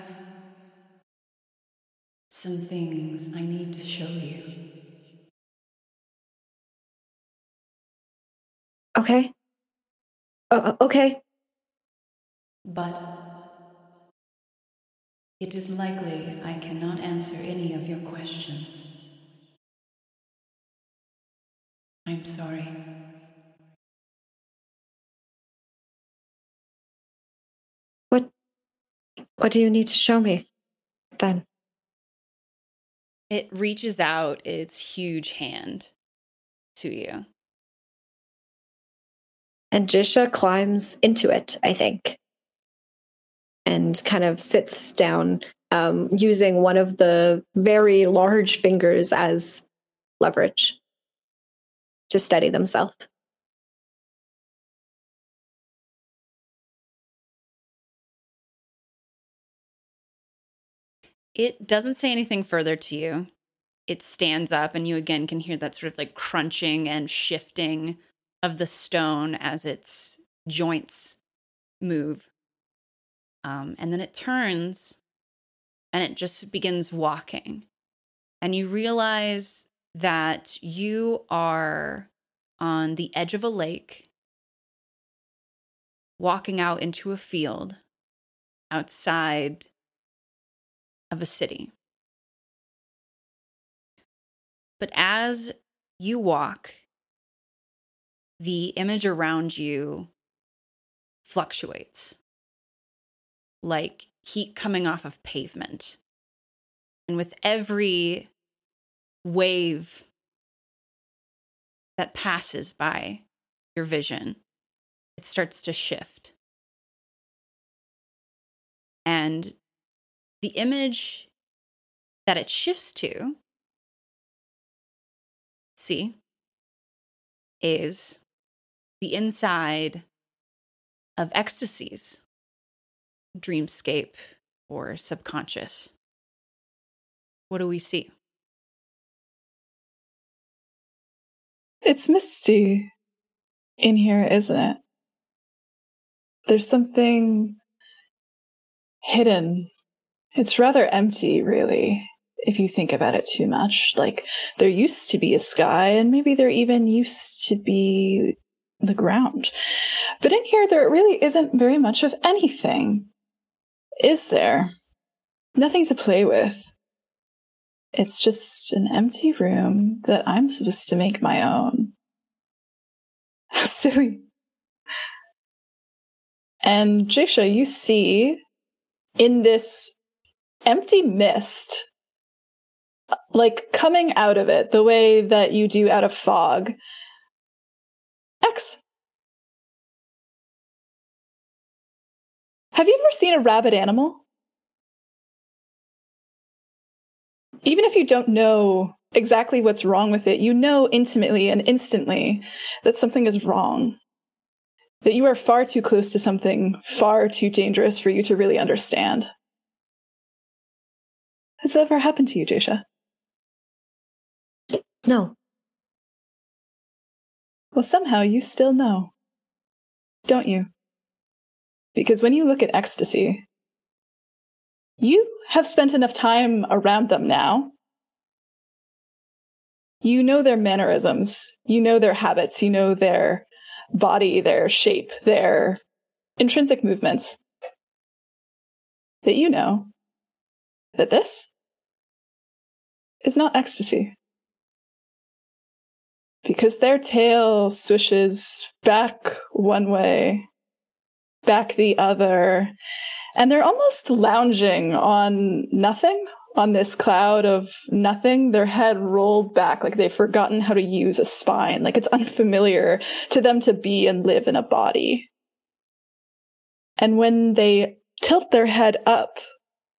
some things I need to show you. Okay. Uh, okay. But it is likely I cannot answer any of your questions. I'm sorry. What do you need to show me then? it reaches out its huge hand to you And Jisha climbs into it, I think, and kind of sits down um, using one of the very large fingers as leverage to steady themselves. It doesn't say anything further to you. It stands up and you again can hear that sort of like crunching and shifting of the stone as its joints move. Um, and then it turns and it just begins walking. And you realize that you are on the edge of a lake walking out into a field outside of a city. But as you walk, the image around you fluctuates like heat coming off of pavement. And with every wave that passes by your vision, it starts to shift. And the image that it shifts to, see, is the inside of ecstasies dreamscape or subconscious? What do we see? It's misty in here, isn't it? There's something hidden. It's rather empty, really, if you think about it too much. Like, there used to be a sky, and maybe there even used to be the ground. But in here, there really isn't very much of anything. Is there? Nothing to play with. It's just an empty room that I'm supposed to make my own. How silly. And Jisha, you see in this empty mist, like coming out of it the way that you do out of fog, X. Have you ever seen a rabid animal? Even if you don't know exactly what's wrong with it, you know intimately and instantly that something is wrong. That you are far too close to something far too dangerous for you to really understand. Has that ever happened to you, Jasha? No. Well, somehow you still know, don't you? Because when you look at ecstasy, you have spent enough time around them now. You know their mannerisms, you know their habits, you know their body, their shape, their intrinsic movements. That you know that this is not ecstasy. Because their tail swishes back one way, back the other, and they're almost lounging on nothing, on this cloud of nothing, their head rolled back like they've forgotten how to use a spine, like it's unfamiliar to them to be and live in a body. And when they tilt their head up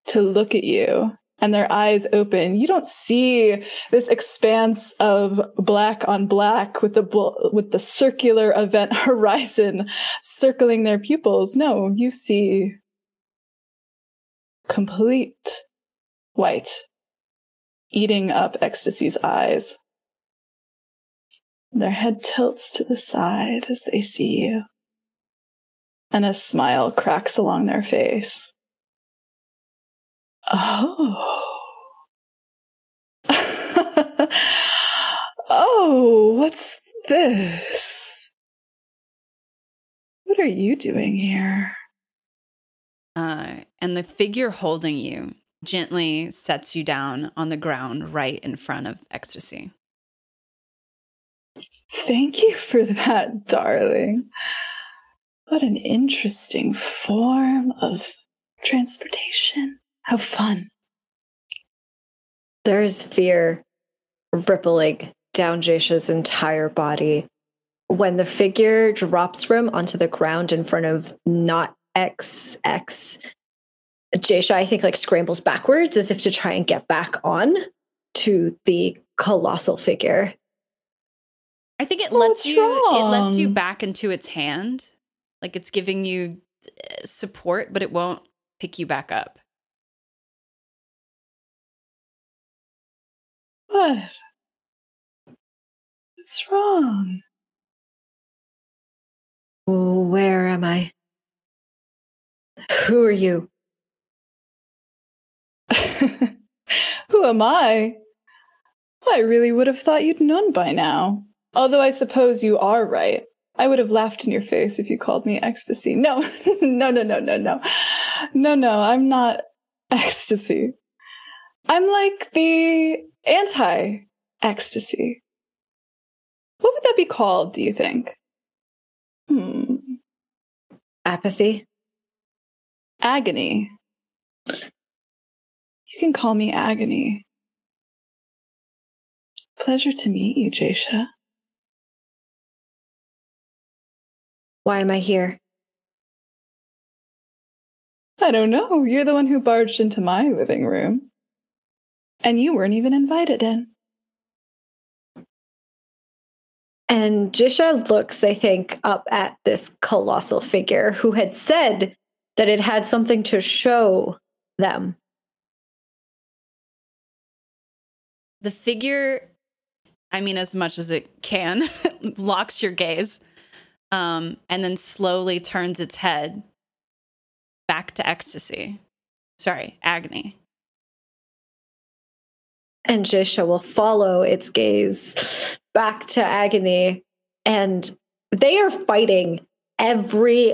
to look at you and their eyes open, you don't see this expanse of black on black with the bl- with the circular event horizon circling their pupils. No, you see complete white, eating up ecstasy's eyes. Their head tilts to the side as they see you, and a smile cracks along their face. Oh. oh, what's this? What are you doing here? Uh, and the figure holding you gently sets you down on the ground right in front of ecstasy. Thank you for that, darling. What an interesting form of transportation. How fun. There's fear rippling down Jasha's entire body. When the figure drops from onto the ground in front of not XX, Jasha, I think, like scrambles backwards as if to try and get back on to the colossal figure. I think it What's lets you it lets you back into its hand. Like it's giving you uh, support, but it won't pick you back up. What? What's wrong? Where am I? Who are you? Who am I? I really would have thought you'd known by now. Although I suppose you are right. I would have laughed in your face if you called me ecstasy. No, no, no, no, no, no. No, no, I'm not ecstasy. I'm like the anti ecstasy. What would that be called, do you think? Hmm. Apathy? Agony. You can call me Agony. Pleasure to meet you, Jasha. Why am I here? I don't know. You're the one who barged into my living room. And you weren't even invited in. And Jisha looks, I think, up at this colossal figure who had said that it had something to show them. The figure, I mean, as much as it can, locks your gaze um, and then slowly turns its head back to ecstasy. Sorry, agony. And Jisha will follow its gaze back to agony. And they are fighting every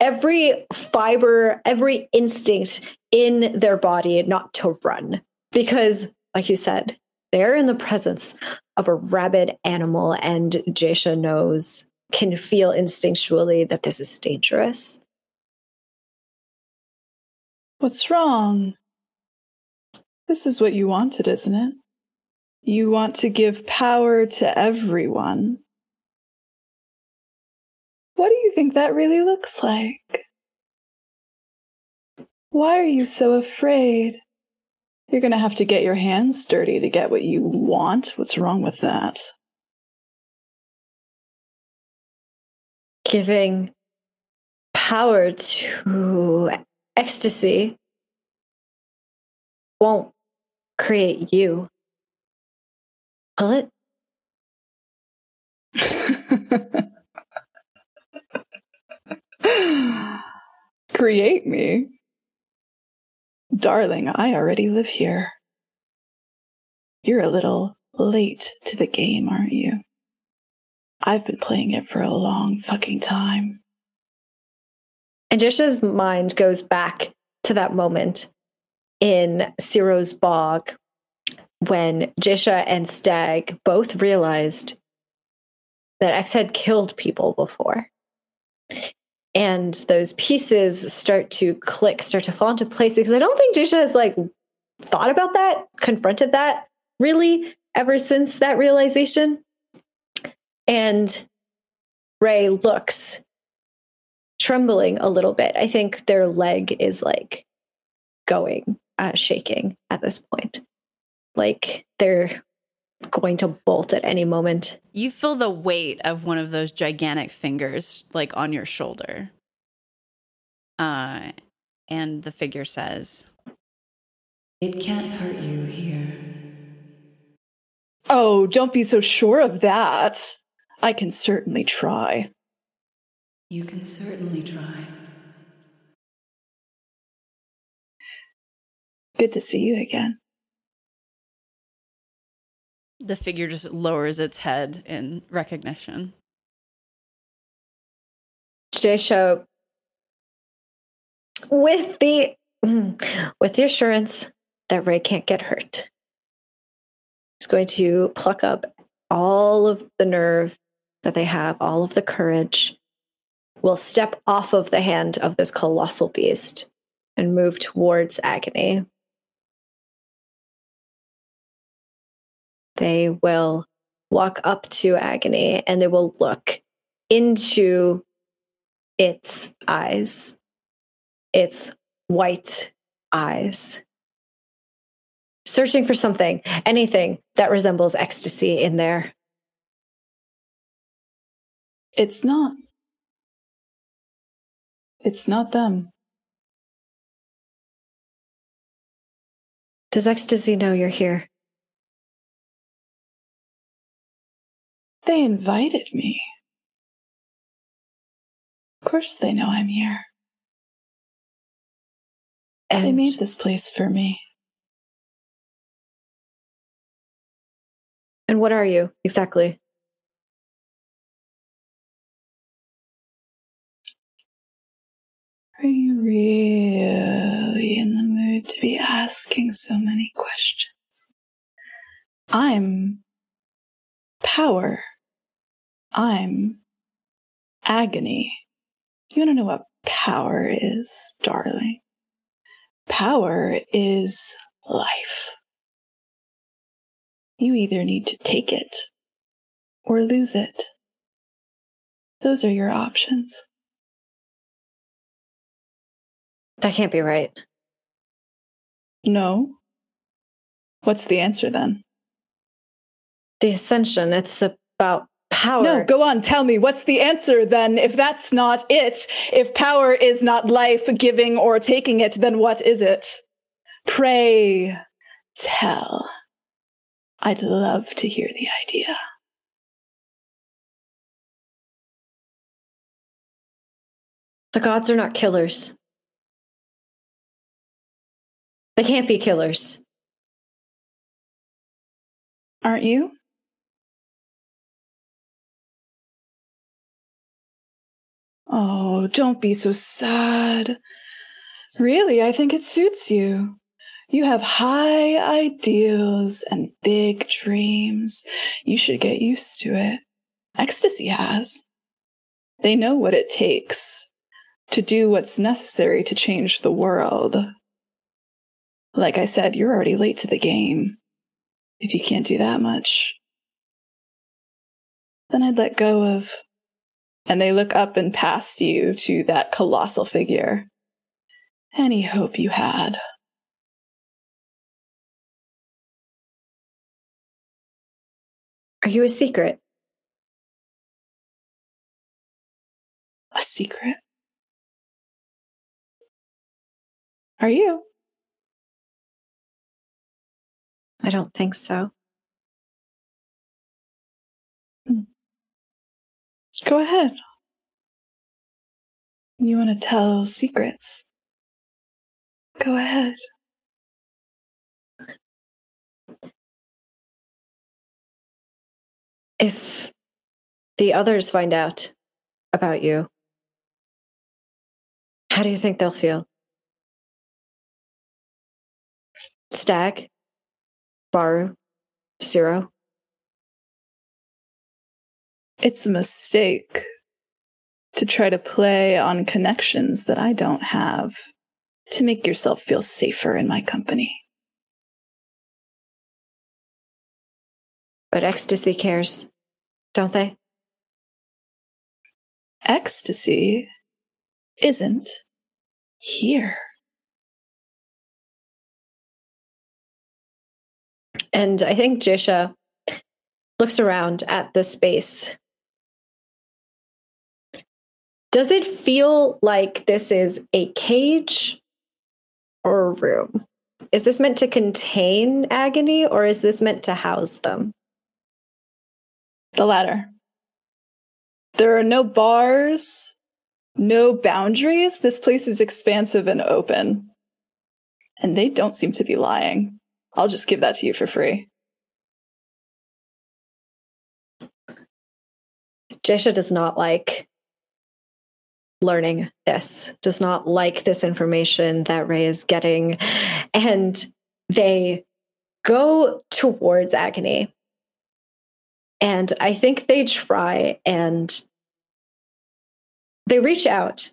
every fiber, every instinct in their body not to run. Because, like you said, they're in the presence of a rabid animal, and Jasha knows, can feel instinctually that this is dangerous. What's wrong? This is what you wanted, isn't it? You want to give power to everyone. What do you think that really looks like? Why are you so afraid? You're going to have to get your hands dirty to get what you want. What's wrong with that? Giving power to ecstasy won't create you. Will it? Create me? Darling, I already live here. You're a little late to the game, aren't you? I've been playing it for a long fucking time. And Jisha's mind goes back to that moment in Ciro's bog when Jisha and Stag both realized that X had killed people before and those pieces start to click, start to fall into place because I don't think Jisha has like thought about that, confronted that really ever since that realization. And Ray looks trembling a little bit. I think their leg is like going, uh, shaking at this point. Like they're going to bolt at any moment. You feel the weight of one of those gigantic fingers like on your shoulder. Uh and the figure says, It can't hurt you here. Oh, don't be so sure of that. I can certainly try. You can certainly try. Good to see you again. the figure just lowers its head in recognition. Jisha, with the with the assurance that Ray can't get hurt, is going to pluck up all of the nerve that they have, all of the courage, will step off of the hand of this colossal beast and move towards agony. They will walk up to agony and they will look into its eyes, its white eyes, searching for something, anything that resembles ecstasy in there. It's not. It's not them. Does ecstasy know you're here? They invited me. Of course, they know I'm here. And They made this place for me. And what are you exactly? Are you really in the mood to be asking so many questions? I'm power. I'm agony. You want to know what power is, darling? Power is life. You either need to take it or lose it. Those are your options. That can't be right. No. What's the answer then? The ascension, it's about Power. No, go on. Tell me what's the answer then? If that's not it, if power is not life giving or taking it, then what is it? Pray tell. I'd love to hear the idea. The gods are not killers. They can't be killers. Aren't you? Oh, don't be so sad. Really, I think it suits you. You have high ideals and big dreams. You should get used to it. Ecstasy has. They know what it takes to do what's necessary to change the world. Like I said, you're already late to the game. If you can't do that much, then I'd let go of. And they look up and past you to that colossal figure. Any hope you had. Are you a secret? A secret? Are you? I don't think so. Go ahead. You want to tell secrets? Go ahead. If the others find out about you, how do you think they'll feel? Stag? Baru? Ciro? It's a mistake to try to play on connections that I don't have to make yourself feel safer in my company. But ecstasy cares, don't they? Ecstasy isn't here. And I think Jisha looks around at the space. Does it feel like this is a cage or a room? Is this meant to contain agony or is this meant to house them? The latter. There are no bars, no boundaries. This place is expansive and open. And they don't seem to be lying. I'll just give that to you for free. Jesha does not like learning this, does not like this information that Ray is getting. And they go towards agony. And I think they try and they reach out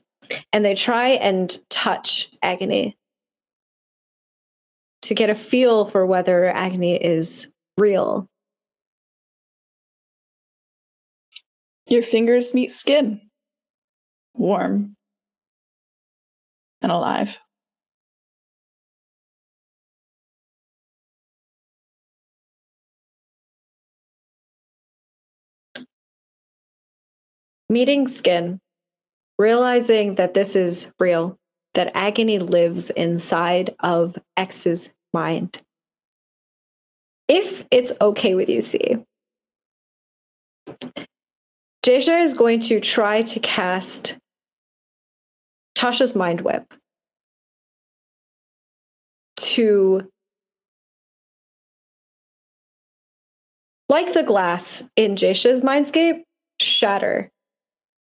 and they try and touch agony to get a feel for whether agony is real. Your fingers meet skin. Warm and alive. Meeting skin, realizing that this is real, that agony lives inside of X's mind. If it's okay with you, C, Jasha is going to try to cast Tasha's Mind Whip to, like the glass in Jasha's mindscape, shatter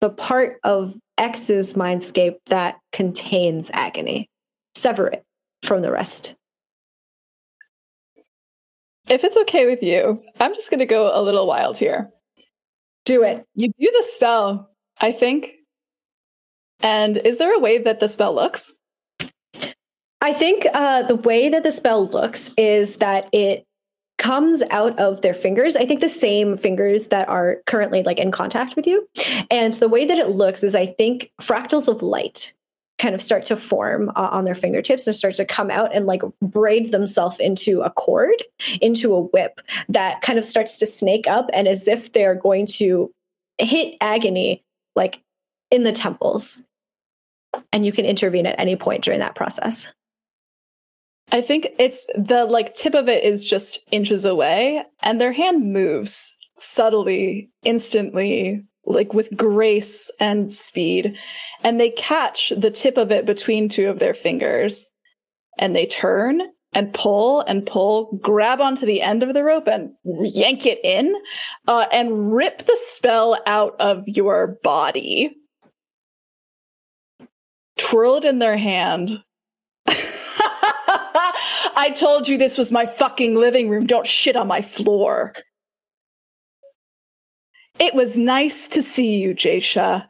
the part of X's mindscape that contains agony, sever it from the rest. If it's okay with you, I'm just going to go a little wild here. Do it. You do the spell, I think. And is there a way that the spell looks? I think uh, the way that the spell looks is that it comes out of their fingers. I think the same fingers that are currently like in contact with you. And the way that it looks is I think fractals of light kind of start to form uh, on their fingertips and start to come out and like braid themselves into a cord, into a whip that kind of starts to snake up and as if they're going to hit agony like in the temples. And you can intervene at any point during that process. I think it's the like tip of it is just inches away, and their hand moves subtly, instantly, like with grace and speed. And they catch the tip of it between two of their fingers and they turn and pull and pull, grab onto the end of the rope and yank it in uh, and rip the spell out of your body. Twirl it in their hand. I told you this was my fucking living room. Don't shit on my floor. It was nice to see you, Jasha.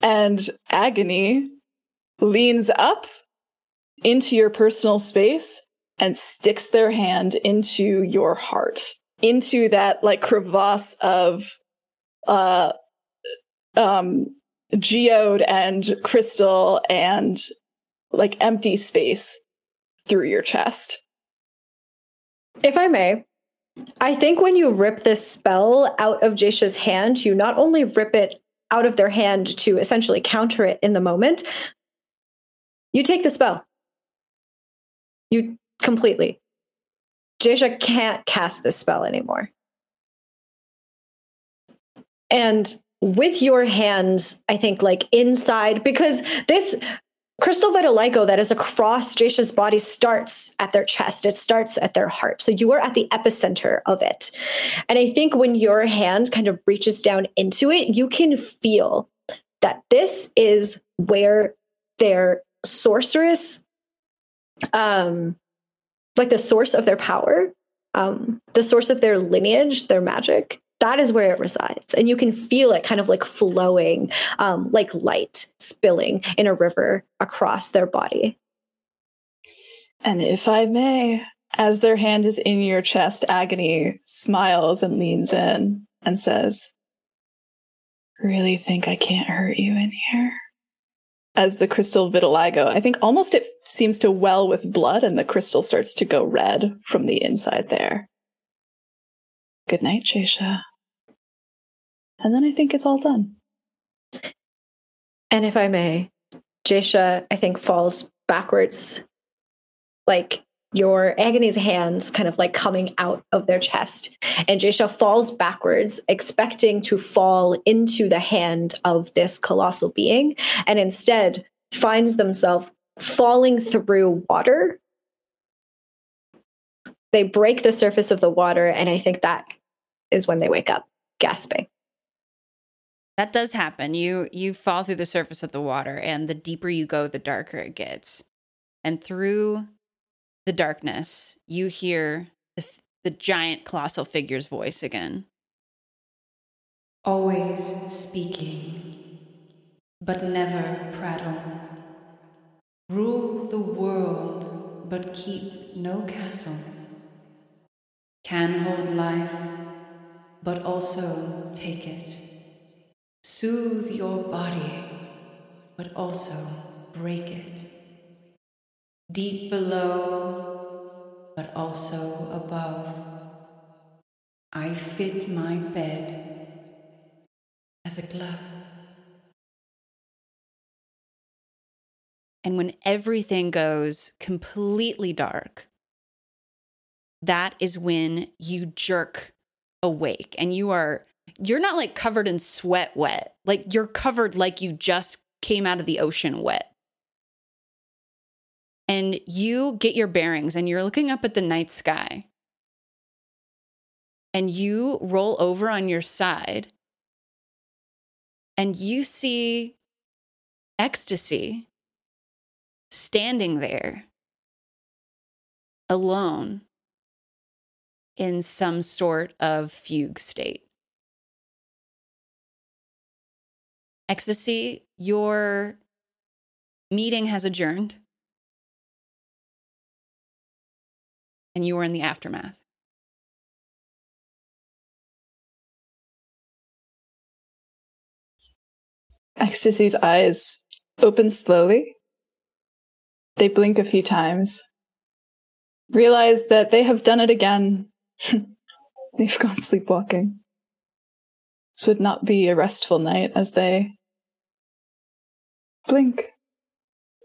And Agony leans up into your personal space and sticks their hand into your heart, into that like crevasse of uh um geode and crystal and like empty space through your chest. If I may, I think when you rip this spell out of Jasha's hand, you not only rip it out of their hand to essentially counter it in the moment, you take the spell. You completely. Jasha can't cast this spell anymore. And with your hands, I think, like inside, because this crystal vitiligo that is across Jasha's body starts at their chest. It starts at their heart. So you are at the epicenter of it. And I think when your hand kind of reaches down into it, you can feel that this is where their sorceress, um, like the source of their power, um, the source of their lineage, their magic, that is where it resides. And you can feel it kind of like flowing um, like light spilling in a river across their body. And if i may as their hand is in your chest agony smiles and leans in and says really think i can't hurt you in here? As the crystal vitiligo i think almost it seems to well with blood and the crystal starts to go red from the inside there Good night, Jasha. And then I think it's all done. And if I may, Jasha, I think, falls backwards, like your agony's hands kind of like coming out of their chest. And Jasha falls backwards, expecting to fall into the hand of this colossal being, and instead finds themselves falling through water they break the surface of the water and i think that is when they wake up gasping that does happen you you fall through the surface of the water and the deeper you go the darker it gets and through the darkness you hear the, the giant colossal figure's voice again Always speaking, but never prattle. Rule the world, but keep no castle. Can hold life, but also take it. Soothe your body, but also break it. Deep below, but also above. I fit my bed as a glove. And when everything goes completely dark, that is when you jerk awake and you are you're not like covered in sweat wet. Like you're covered like you just came out of the ocean wet. And you get your bearings and you're looking up at the night sky. And you roll over on your side and you see ecstasy standing there alone in some sort of fugue state. Ecstasy, your meeting has adjourned and you are in the aftermath. Ecstasy's eyes open slowly They blink a few times, realize that they have done it again. They've gone sleepwalking. This would not be a restful night as they blink.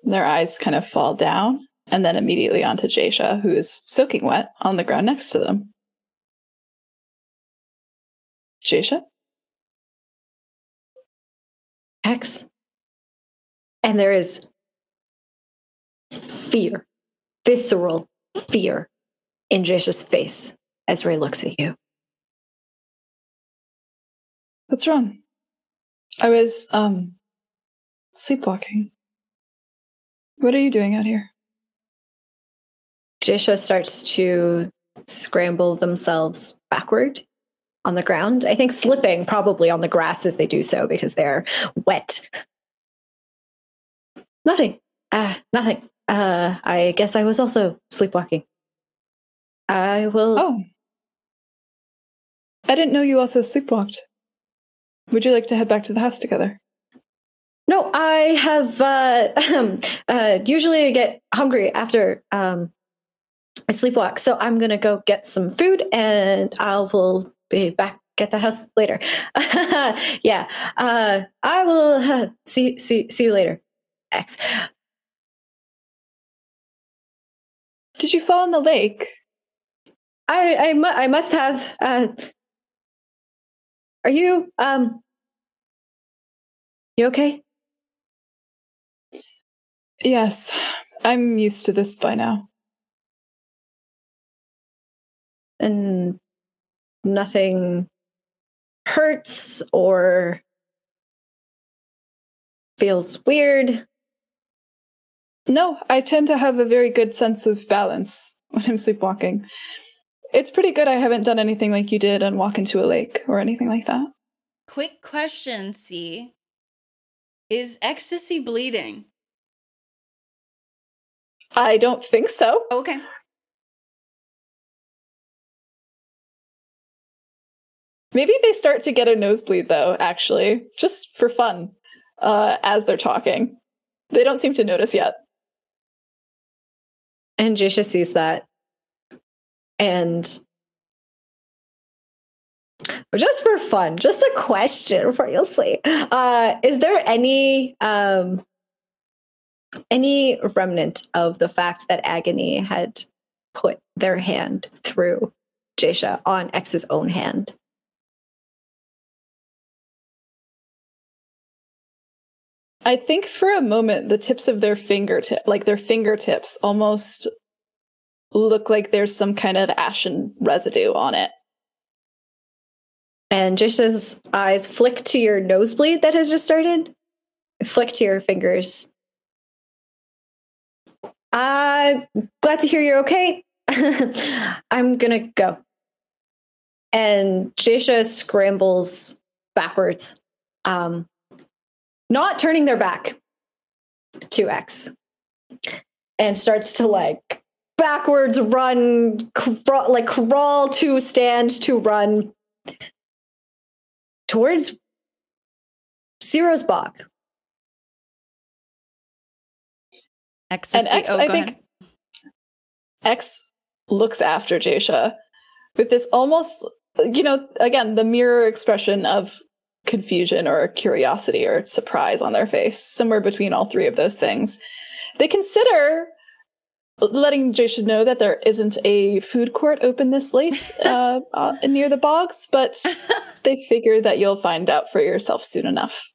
Their eyes kind of fall down and then immediately onto Jasha, who is soaking wet on the ground next to them. Jasha? X. And there is fear, visceral fear in Jasha's face as Ray looks at you. What's wrong? I was, um, sleepwalking. What are you doing out here? Jisha starts to scramble themselves backward on the ground. I think slipping probably on the grass as they do so because they're wet. Nothing. Uh, nothing. Uh, I guess I was also sleepwalking. I will. Oh. I didn't know you also sleepwalked. Would you like to head back to the house together? No, I have. Uh, uh, usually, I get hungry after um, I sleepwalk, so I'm gonna go get some food, and I will be back at the house later. yeah, uh, I will uh, see see see you later. X. Did you fall in the lake? I I, mu- I must have. Are you um? You okay? Yes, I'm used to this by now. And nothing hurts or feels weird. No, I tend to have a very good sense of balance when I'm sleepwalking. It's pretty good I haven't done anything like you did and walk into a lake or anything like that. Quick question, C. Is ecstasy bleeding? I don't think so. Okay. Maybe they start to get a nosebleed though, actually, just for fun, uh, as they're talking. They don't seem to notice yet. And Jisha sees that. And just for fun, just a question for you'll sleep. Uh, is there any um, any remnant of the fact that Agony had put their hand through Jasha on X's own hand? I think for a moment the tips of their fingertip, like their fingertips, almost look like there's some kind of ashen residue on it. And Jisha's eyes flick to your nosebleed that has just started. Flick to your fingers. I'm glad to hear you're okay. I'm gonna go. And Jisha scrambles backwards, um, not turning their back to X, and starts to like backwards run, crawl, like crawl to stand to run towards Ciro's Bog. Ecstasy. And X, oh, I think ahead. X looks after Jasha with this almost, you know, again, the mirror expression of confusion or curiosity or surprise on their face, somewhere between all three of those things. They consider letting Jasha know that there isn't a food court open this late uh, uh, near the bogs, but they figure that you'll find out for yourself soon enough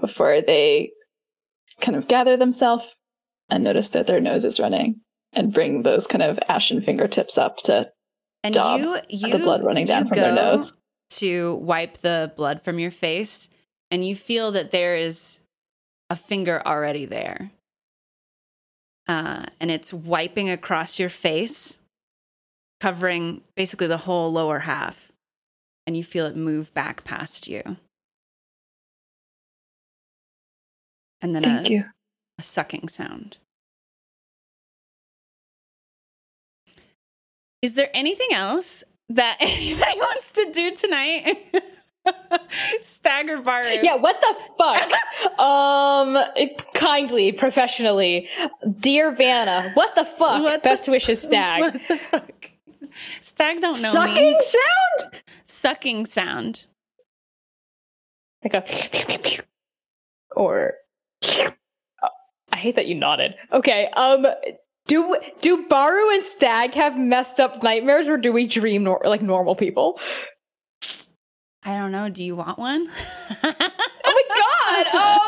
before they kind of gather themselves and notice that their nose is running and bring those kind of ashen fingertips up to and Dom, you, the blood running down you from their nose. to wipe the blood from your face, and you feel that there is a finger already there, uh, and it's wiping across your face, covering basically the whole lower half, and you feel it move back past you, and then Thank a, you. a sucking sound. Is there anything else that anybody wants to do tonight? Stagger Baru. Yeah, what the fuck? um, kindly, professionally, dear Vanna, what the fuck? What the- Best wishes, Stag. What the fuck? Stag don't know Sucking me. sound? Sucking sound. Like a or I hate that you nodded. Okay, um do do Baru and Stag have messed up nightmares or do we dream nor- like normal people? I don't know. Do you want one? Oh my god. Um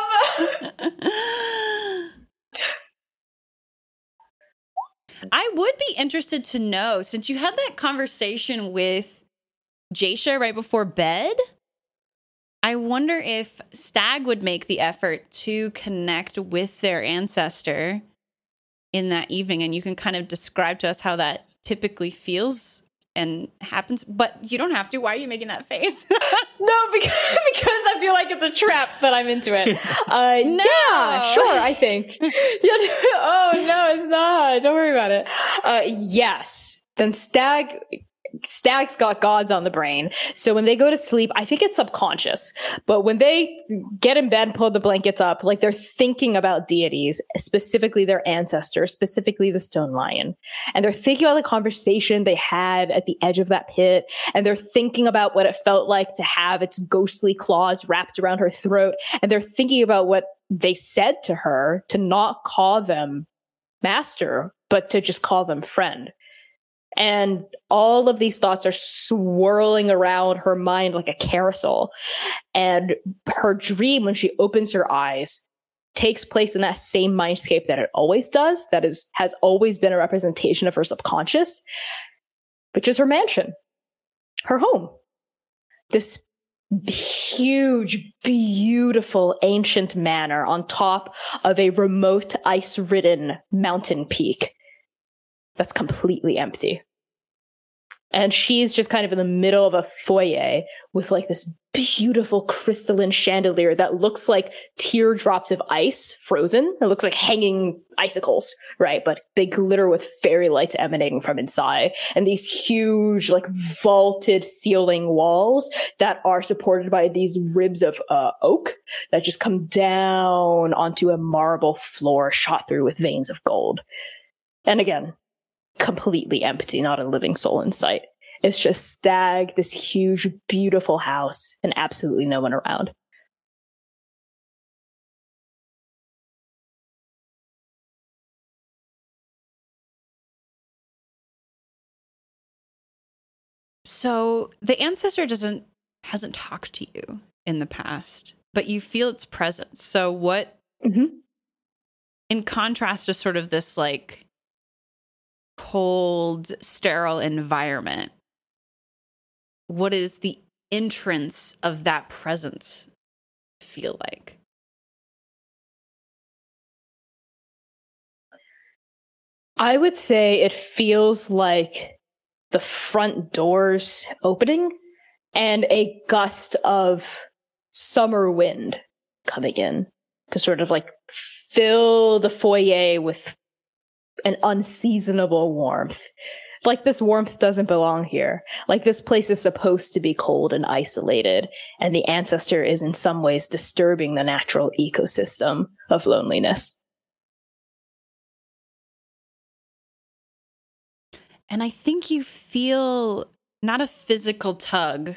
I would be interested to know since you had that conversation with Jasha right before bed. I wonder if Stag would make the effort to connect with their ancestor in that evening, and you can kind of describe to us how that typically feels and happens. But you don't have to. Why are you making that face? No, because because I feel like it's a trap, but I'm into it. Uh, No. Yeah, sure. I think. Yeah, oh no, it's not. Don't worry about it. Uh, yes. Then Stag. Stag's got gods on the brain. So when they go to sleep, I think it's subconscious. But when they get in bed pull the blankets up, like they're thinking about deities, specifically their ancestors, specifically the stone lion. And they're thinking about the conversation they had at the edge of that pit and they're thinking about what it felt like to have its ghostly claws wrapped around her throat and they're thinking about what they said to her to not call them master but to just call them friend and all of these thoughts are swirling around her mind like a carousel and her dream when she opens her eyes takes place in that same mindscape that it always does that is has always been a representation of her subconscious which is her mansion her home. This huge, beautiful ancient manor on top of a remote ice ridden mountain peak that's completely empty. And she's just kind of in the middle of a foyer with like this beautiful crystalline chandelier that looks like teardrops of ice frozen. It looks like hanging icicles, right? But they glitter with fairy lights emanating from inside. And these huge, like vaulted ceiling walls that are supported by these ribs of uh, oak that just come down onto a marble floor shot through with veins of gold. And again, completely empty, not a living soul in sight. It's just Stag, this huge, beautiful house, and absolutely no one around. So the ancestor doesn't hasn't talked to you in the past, but you feel its presence. So what Mhm. in contrast to sort of this like cold, sterile environment, what is the entrance of that presence feel like? I would say it feels like the front doors opening and a gust of summer wind coming in to sort of like fill the foyer with an unseasonable warmth. Like this warmth doesn't belong here. Like this place is supposed to be cold and isolated, and the ancestor is in some ways disturbing the natural ecosystem of loneliness. And I think you feel not a physical tug,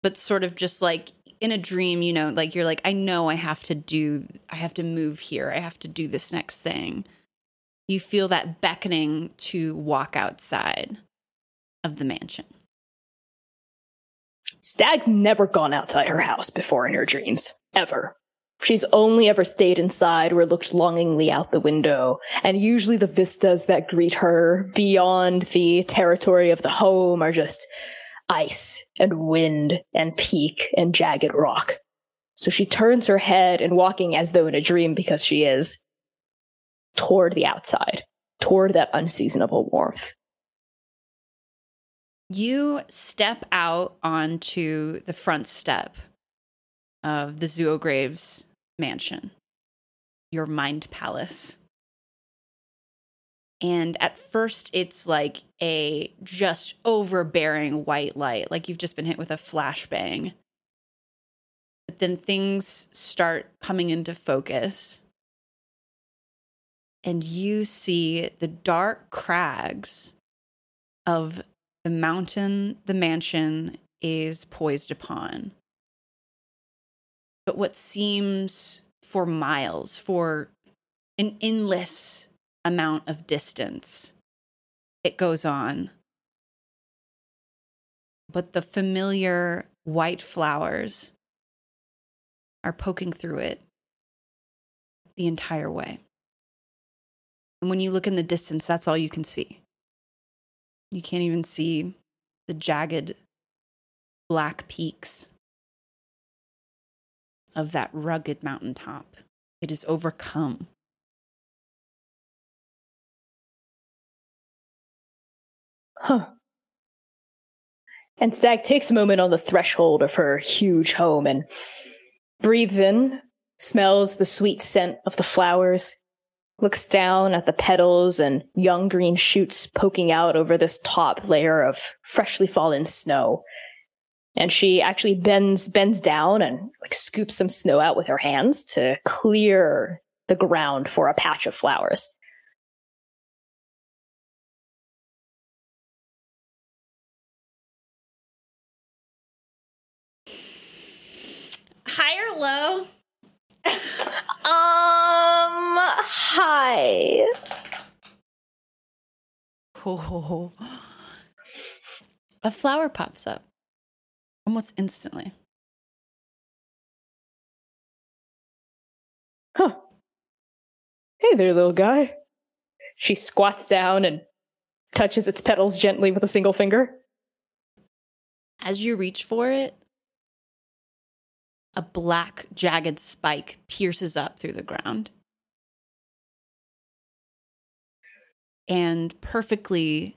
but sort of just like in a dream, you know, like you're like, I know I have to do, I have to move here. I have to do this next thing. You feel that beckoning to walk outside of the mansion. Stag's never gone outside her house before in her dreams. Ever. She's only ever stayed inside or looked longingly out the window, and usually the vistas that greet her beyond the territory of the home are just ice and wind and peak and jagged rock. So she turns her head and walking as though in a dream because she is toward the outside, toward that unseasonable warmth. You step out onto the front step of the Zoograves mansion, your mind palace. And at first, it's like a just overbearing white light, like you've just been hit with a flashbang. but then things start coming into focus. And you see the dark crags of the mountain the mansion is poised upon. But what seems for miles, for an endless amount of distance, it goes on. But the familiar white flowers are poking through it the entire way. And when you look in the distance, that's all you can see. You can't even see the jagged black peaks of that rugged mountaintop. It is overcome. Huh. And Stag takes a moment on the threshold of her huge home and breathes in, smells the sweet scent of the flowers, looks down at the petals and young green shoots poking out over this top layer of freshly fallen snow. And she actually bends bends down and like scoops some snow out with her hands to clear the ground for a patch of flowers. High or low? Um, hi. Oh. A flower pops up almost instantly. Huh. Hey there, little guy. She squats down and touches its petals gently with a single finger. As you reach for it, a black, jagged spike pierces up through the ground and perfectly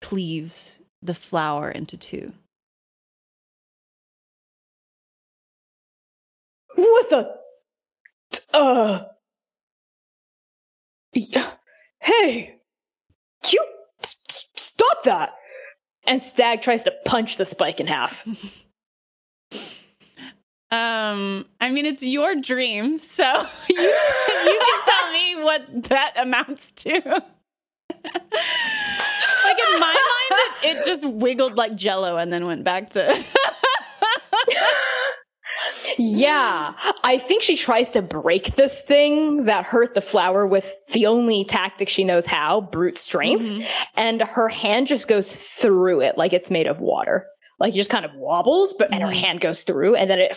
cleaves the flower into two. What the? Uh. Yeah. Hey! You. Stop that! And Stag tries to punch the spike in half. Um, I mean, it's your dream, so you, you can tell me what that amounts to. like in my mind, it, it just wiggled like Jello and then went back to. Yeah, I think she tries to break this thing that hurt the flower with the only tactic she knows how, brute strength. And her hand just goes through it like it's made of water. Like it just kind of wobbles, but and her Mhm. hand goes through, and then it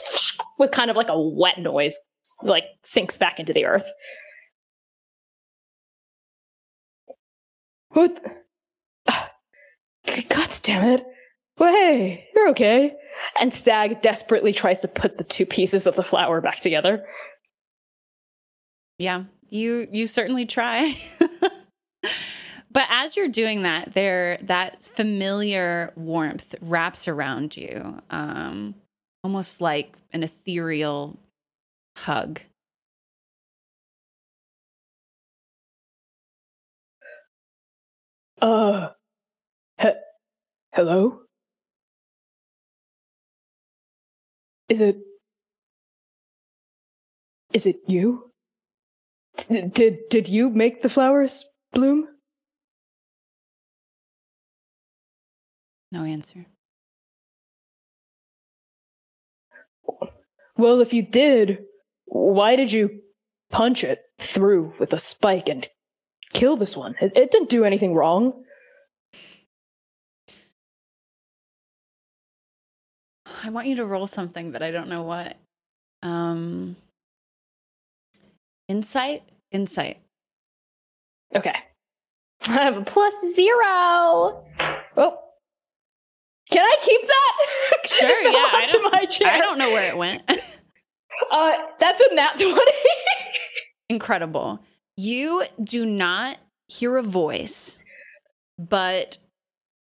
with kind of like a wet noise, like sinks back into the earth. What? God damn it. Well, hey, you're okay. And Stag desperately tries to put the two pieces of the flower back together. Yeah, you you certainly try. but as you're doing that, there that familiar warmth wraps around you, um, almost like an ethereal hug. Uh, he- hello? Is it. Is it you? D- did did you make the flowers bloom? No answer. Well, if you did, why did you punch it through with a spike and kill this one? It, it didn't do anything wrong. I want you to roll something, but I don't know what. Um, insight, insight. Okay. I have a plus zero. Oh. Can I keep that? Sure, yeah, I don't- my chair? I don't know where it went. Uh, that's a nat 20. Incredible. You do not hear a voice, but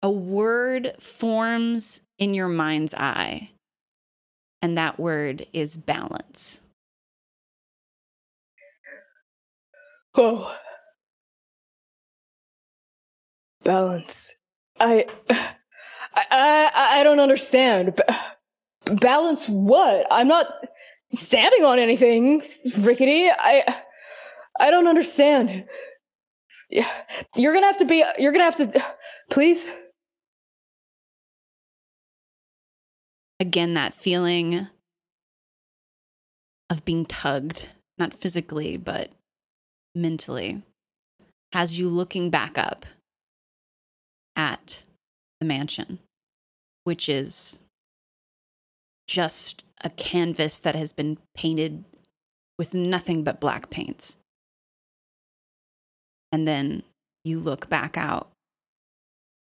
a word forms in your mind's eye. And that word is balance. oh. Balance. I, I, I, I don't understand. Ba- balance what? I'm not standing on anything, Rickety. I I don't understand. Yeah, You're gonna have to be. You're gonna have to. Please. Again, that feeling of being tugged, not physically, but mentally, has you looking back up at the mansion, which is just a canvas that has been painted with nothing but black paints. And then you look back out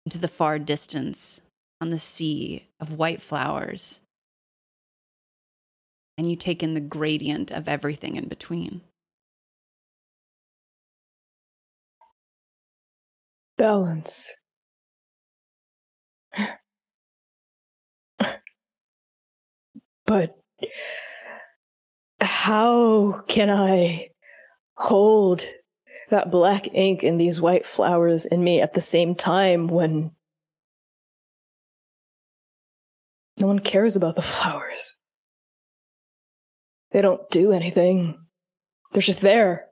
into the far distance on the sea of white flowers. And you take in the gradient of everything in between. Balance. But how can I hold that black ink and these white flowers in me at the same time when no one cares about the flowers? They don't do anything. They're just there.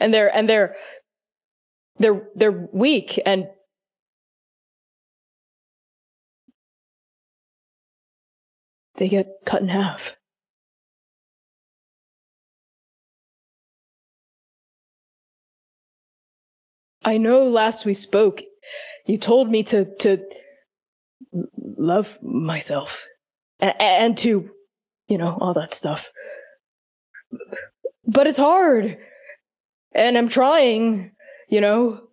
And they're and they're they're they're weak and they get cut in half. I know last we spoke, you told me to to love myself and, and to, you know, all that stuff. But it's hard, and I'm trying, you know.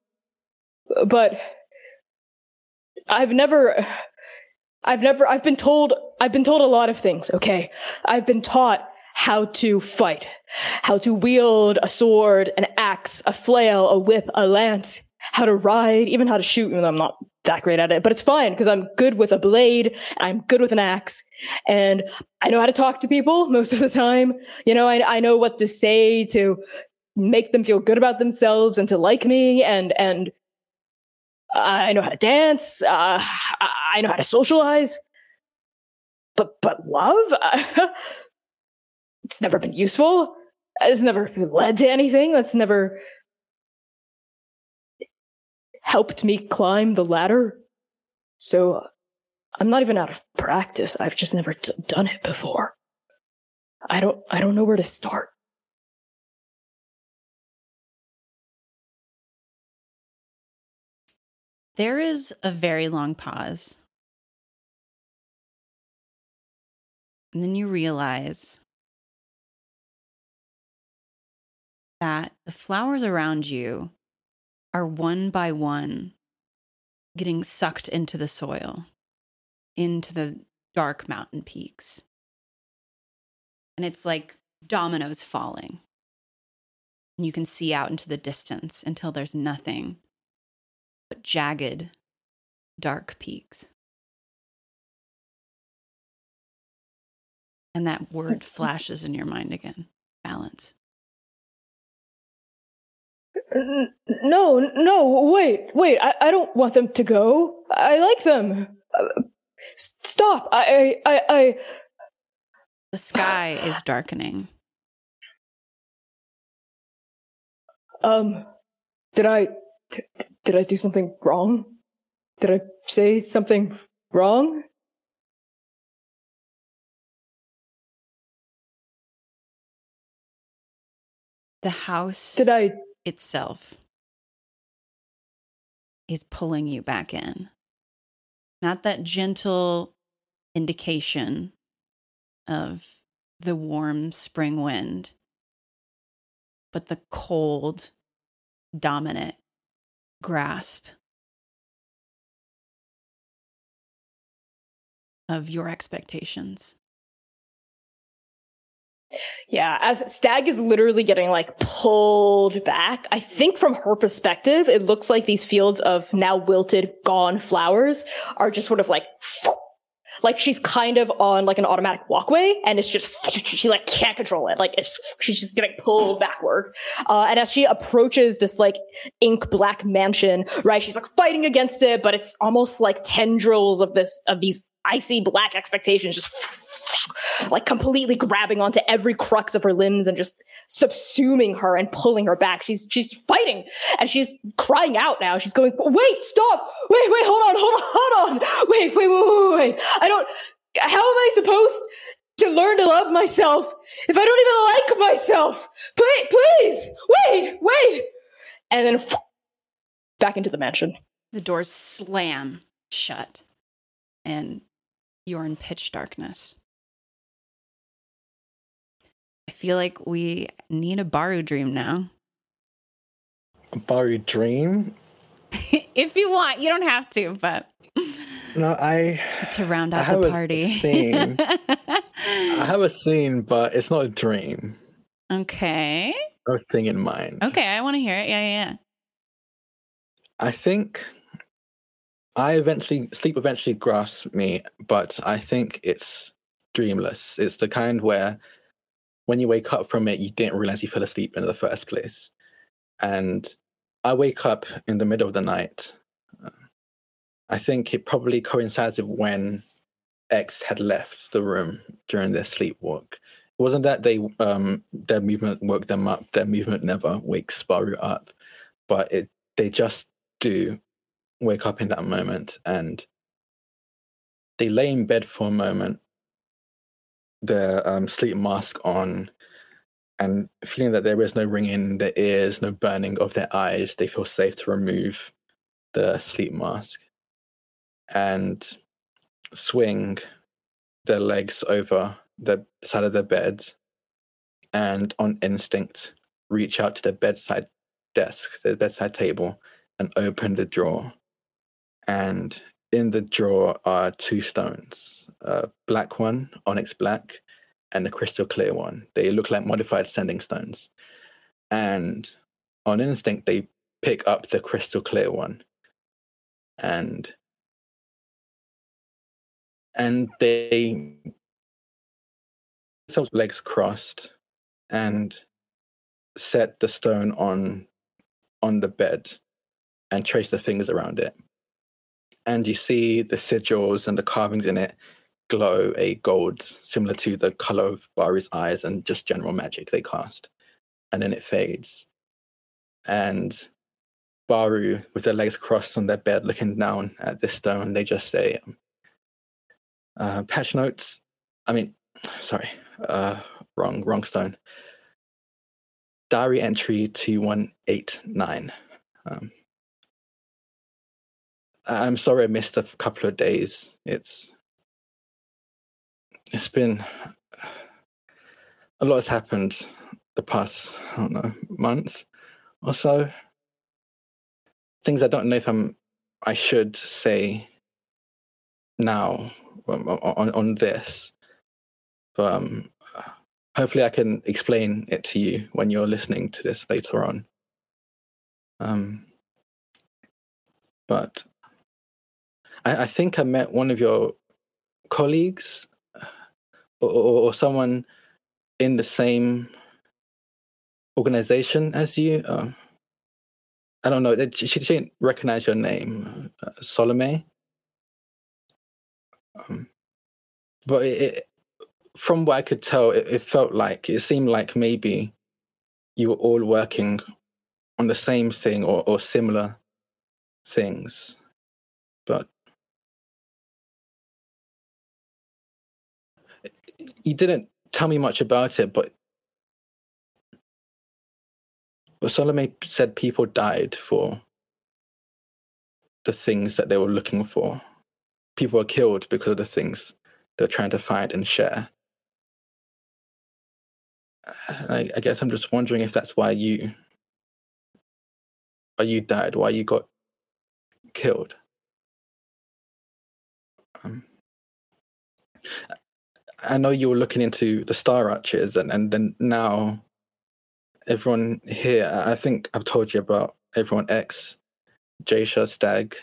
But I've never, I've never, I've been told, I've been told a lot of things. Okay, I've been taught how to fight, how to wield a sword, an axe, a flail, a whip, a lance, how to ride, even how to shoot. Even though I'm not that great at it, but it's fine because I'm good with a blade, I'm good with an axe, and I know how to talk to people most of the time. You know, I, I know what to say to make them feel good about themselves and to like me, and and I know how to dance. Uh, I know how to socialize. But but love. it's never been useful. It's never led to anything. That's never helped me climb the ladder. So I'm not even out of practice. I've just never t- done it before. I don't I don't know where to start. There is a very long pause. And then you realize that the flowers around you are one by one getting sucked into the soil, into the dark mountain peaks. And it's like dominoes falling. And you can see out into the distance until there's nothing but jagged, dark peaks. And that word flashes in your mind again balance. No, no, wait, wait. I, I don't want them to go. I like them. Uh, stop. I, I, I. The sky is darkening. Um, did I, did I do something wrong? Did I say something wrong? The house. Did I itself is pulling you back in. Not that gentle indication of the warm spring wind, but the cold, dominant grasp of your expectations. Yeah, as Stag is literally getting like pulled back, I think from her perspective, it looks like these fields of now wilted, gone flowers are just sort of like, like she's kind of on like an automatic walkway and it's just, she like can't control it. Like it's, she's just getting pulled backward. Uh, and as she approaches this like ink black mansion, right, she's like fighting against it, but it's almost like tendrils of this, of these icy black expectations just like completely grabbing onto every crux of her limbs and just subsuming her and pulling her back. She's she's fighting and she's crying out now. She's going, wait, stop, wait, wait, hold on, hold on, hold on, wait, wait, wait, wait, wait. I don't. How am I supposed to learn to love myself if I don't even like myself? Please, please, wait, wait, and then back into the mansion. The doors slam shut, and you're in pitch darkness. I feel like we need a Baru dream now. Baru dream? if you want, you don't have to, but No, I to round I out have the a party. scene. I have a scene, but it's not a dream. okay. No thing in mind. Okay, I want to hear it. Yeah, yeah, yeah. I think I eventually sleep eventually grasps me, but I think it's dreamless. It's the kind where when you wake up from it, you didn't realize you fell asleep in the first place. And I wake up in the middle of the night. I think it probably coincides with when X had left the room during their sleepwalk. It wasn't that they um their movement woke them up. Their movement never wakes Baru up, but it they just do wake up in that moment and they lay in bed for a moment, their um, sleep mask on, and feeling that there is no ringing in their ears, no burning of their eyes, they feel safe to remove the sleep mask and swing their legs over the side of their bed and on instinct reach out to their bedside desk, their bedside table, and open the drawer. And in the drawer are two stones a black one, onyx black, and a crystal clear one. They look like modified sending stones. And on instinct, they pick up the crystal clear one. And and they themselves legs crossed and set the stone on on the bed and trace the fingers around it. And you see the sigils and the carvings in it glow a gold similar to the color of Baru's eyes and just general magic they cast. And then it fades. And Baru, with their legs crossed on their bed, looking down at this stone, they just say, uh, patch notes. I mean, sorry, uh, wrong, wrong stone. Diary entry 2189. Um, I'm sorry I missed a couple of days. It's it's been a lot has happened the past I don't know months or so. Things I don't know if I'm I should say now on on, this, but um, hopefully I can explain it to you when you're listening to this later on. Um, but I, I think I met one of your colleagues or, or, or someone in the same organization as you. Uh, I don't know. She, she didn't recognize your name, uh. Um, but it, from what I could tell, it, it felt like it seemed like maybe you were all working on the same thing or, or similar things. But you didn't tell me much about it, but well, Salome said people died for the things that they were looking for. People were killed because of the things they're trying to find and share. I, I guess I'm just wondering if that's why you, why you died, why you got killed. Um, I know you were looking into the Star Archers, and and then now everyone here. I think I've told you about everyone X, Jasha, Stag,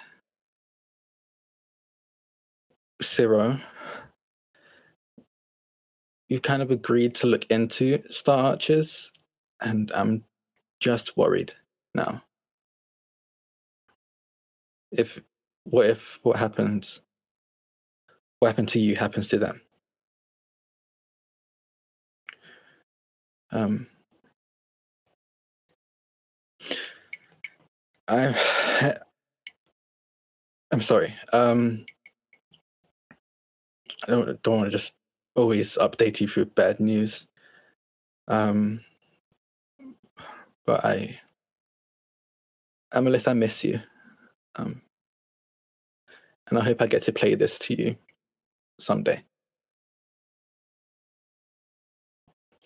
Ciro. You kind of agreed to look into Star Archers, and I'm just worried now. If what if what happens? What happened to you happens to them? Um, I, I'm sorry. Um, I don't don't want to just always update you through bad news. Um, but I, Amalith, I miss you. Um, and I hope I get to play this to you someday.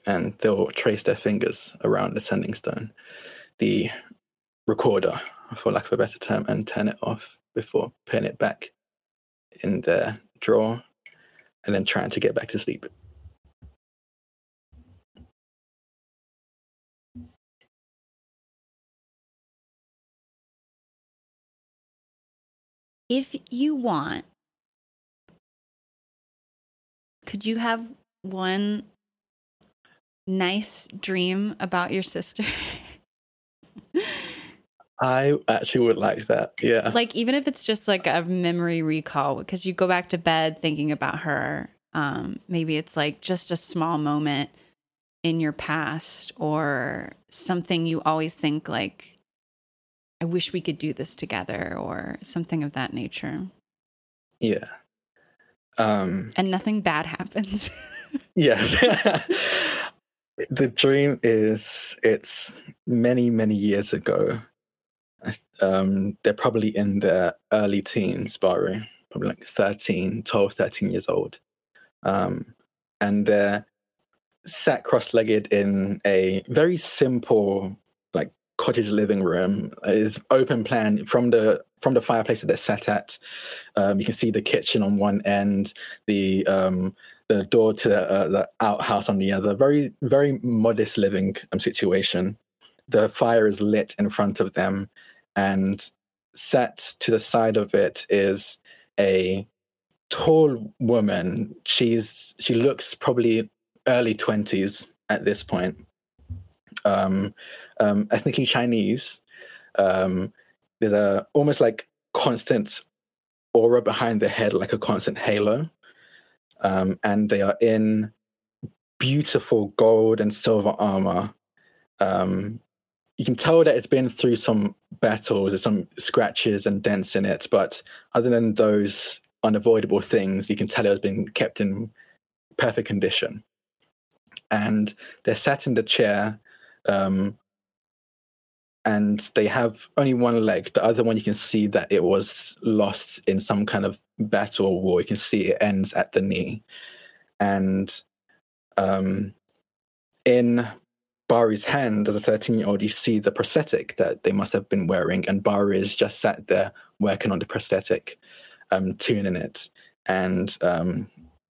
And they'll trace their fingers around the sending stone, the recorder, for lack of a better term, and turn it off before putting it back in their drawer and then trying to get back to sleep. If you want, could you have one nice dream about your sister? I actually would like that. Yeah. like even if it's just like a memory recall because you go back to bed thinking about her um maybe it's like just a small moment in your past or something you always think like i wish we could do this together or something of that nature yeah. Um and nothing bad happens Yes. the dream is it's many, many years ago. Um, they're probably in their early teens, Baru, probably like 13, 12, 13 years old. Um, and they're sat cross legged in a very simple, like cottage living room. Is open plan from the from the fireplace that they're sat at. Um, you can see the kitchen on one end, the um, the door to the, uh, the outhouse on the other. Very, very modest living um, situation. The fire is lit in front of them, and set to the side of it is a tall woman. She's she looks probably early twenties at this point. Um, um, ethnically Chinese. Um, there's a almost like constant aura behind the head, like a constant halo um, and they are in beautiful gold and silver armor. Um, you can tell that it's been through some battles, there's some scratches and dents in it, but other than those unavoidable things, you can tell it has been kept in perfect condition. And they're sat in the chair, um, and they have only one leg. The other one, you can see that it was lost in some kind of battle or war. You can see it ends at the knee. And um, in Baru's hand, as a 13 year old, you see the prosthetic that they must have been wearing. And Bari is just sat there working on the prosthetic, um, tuning it and um,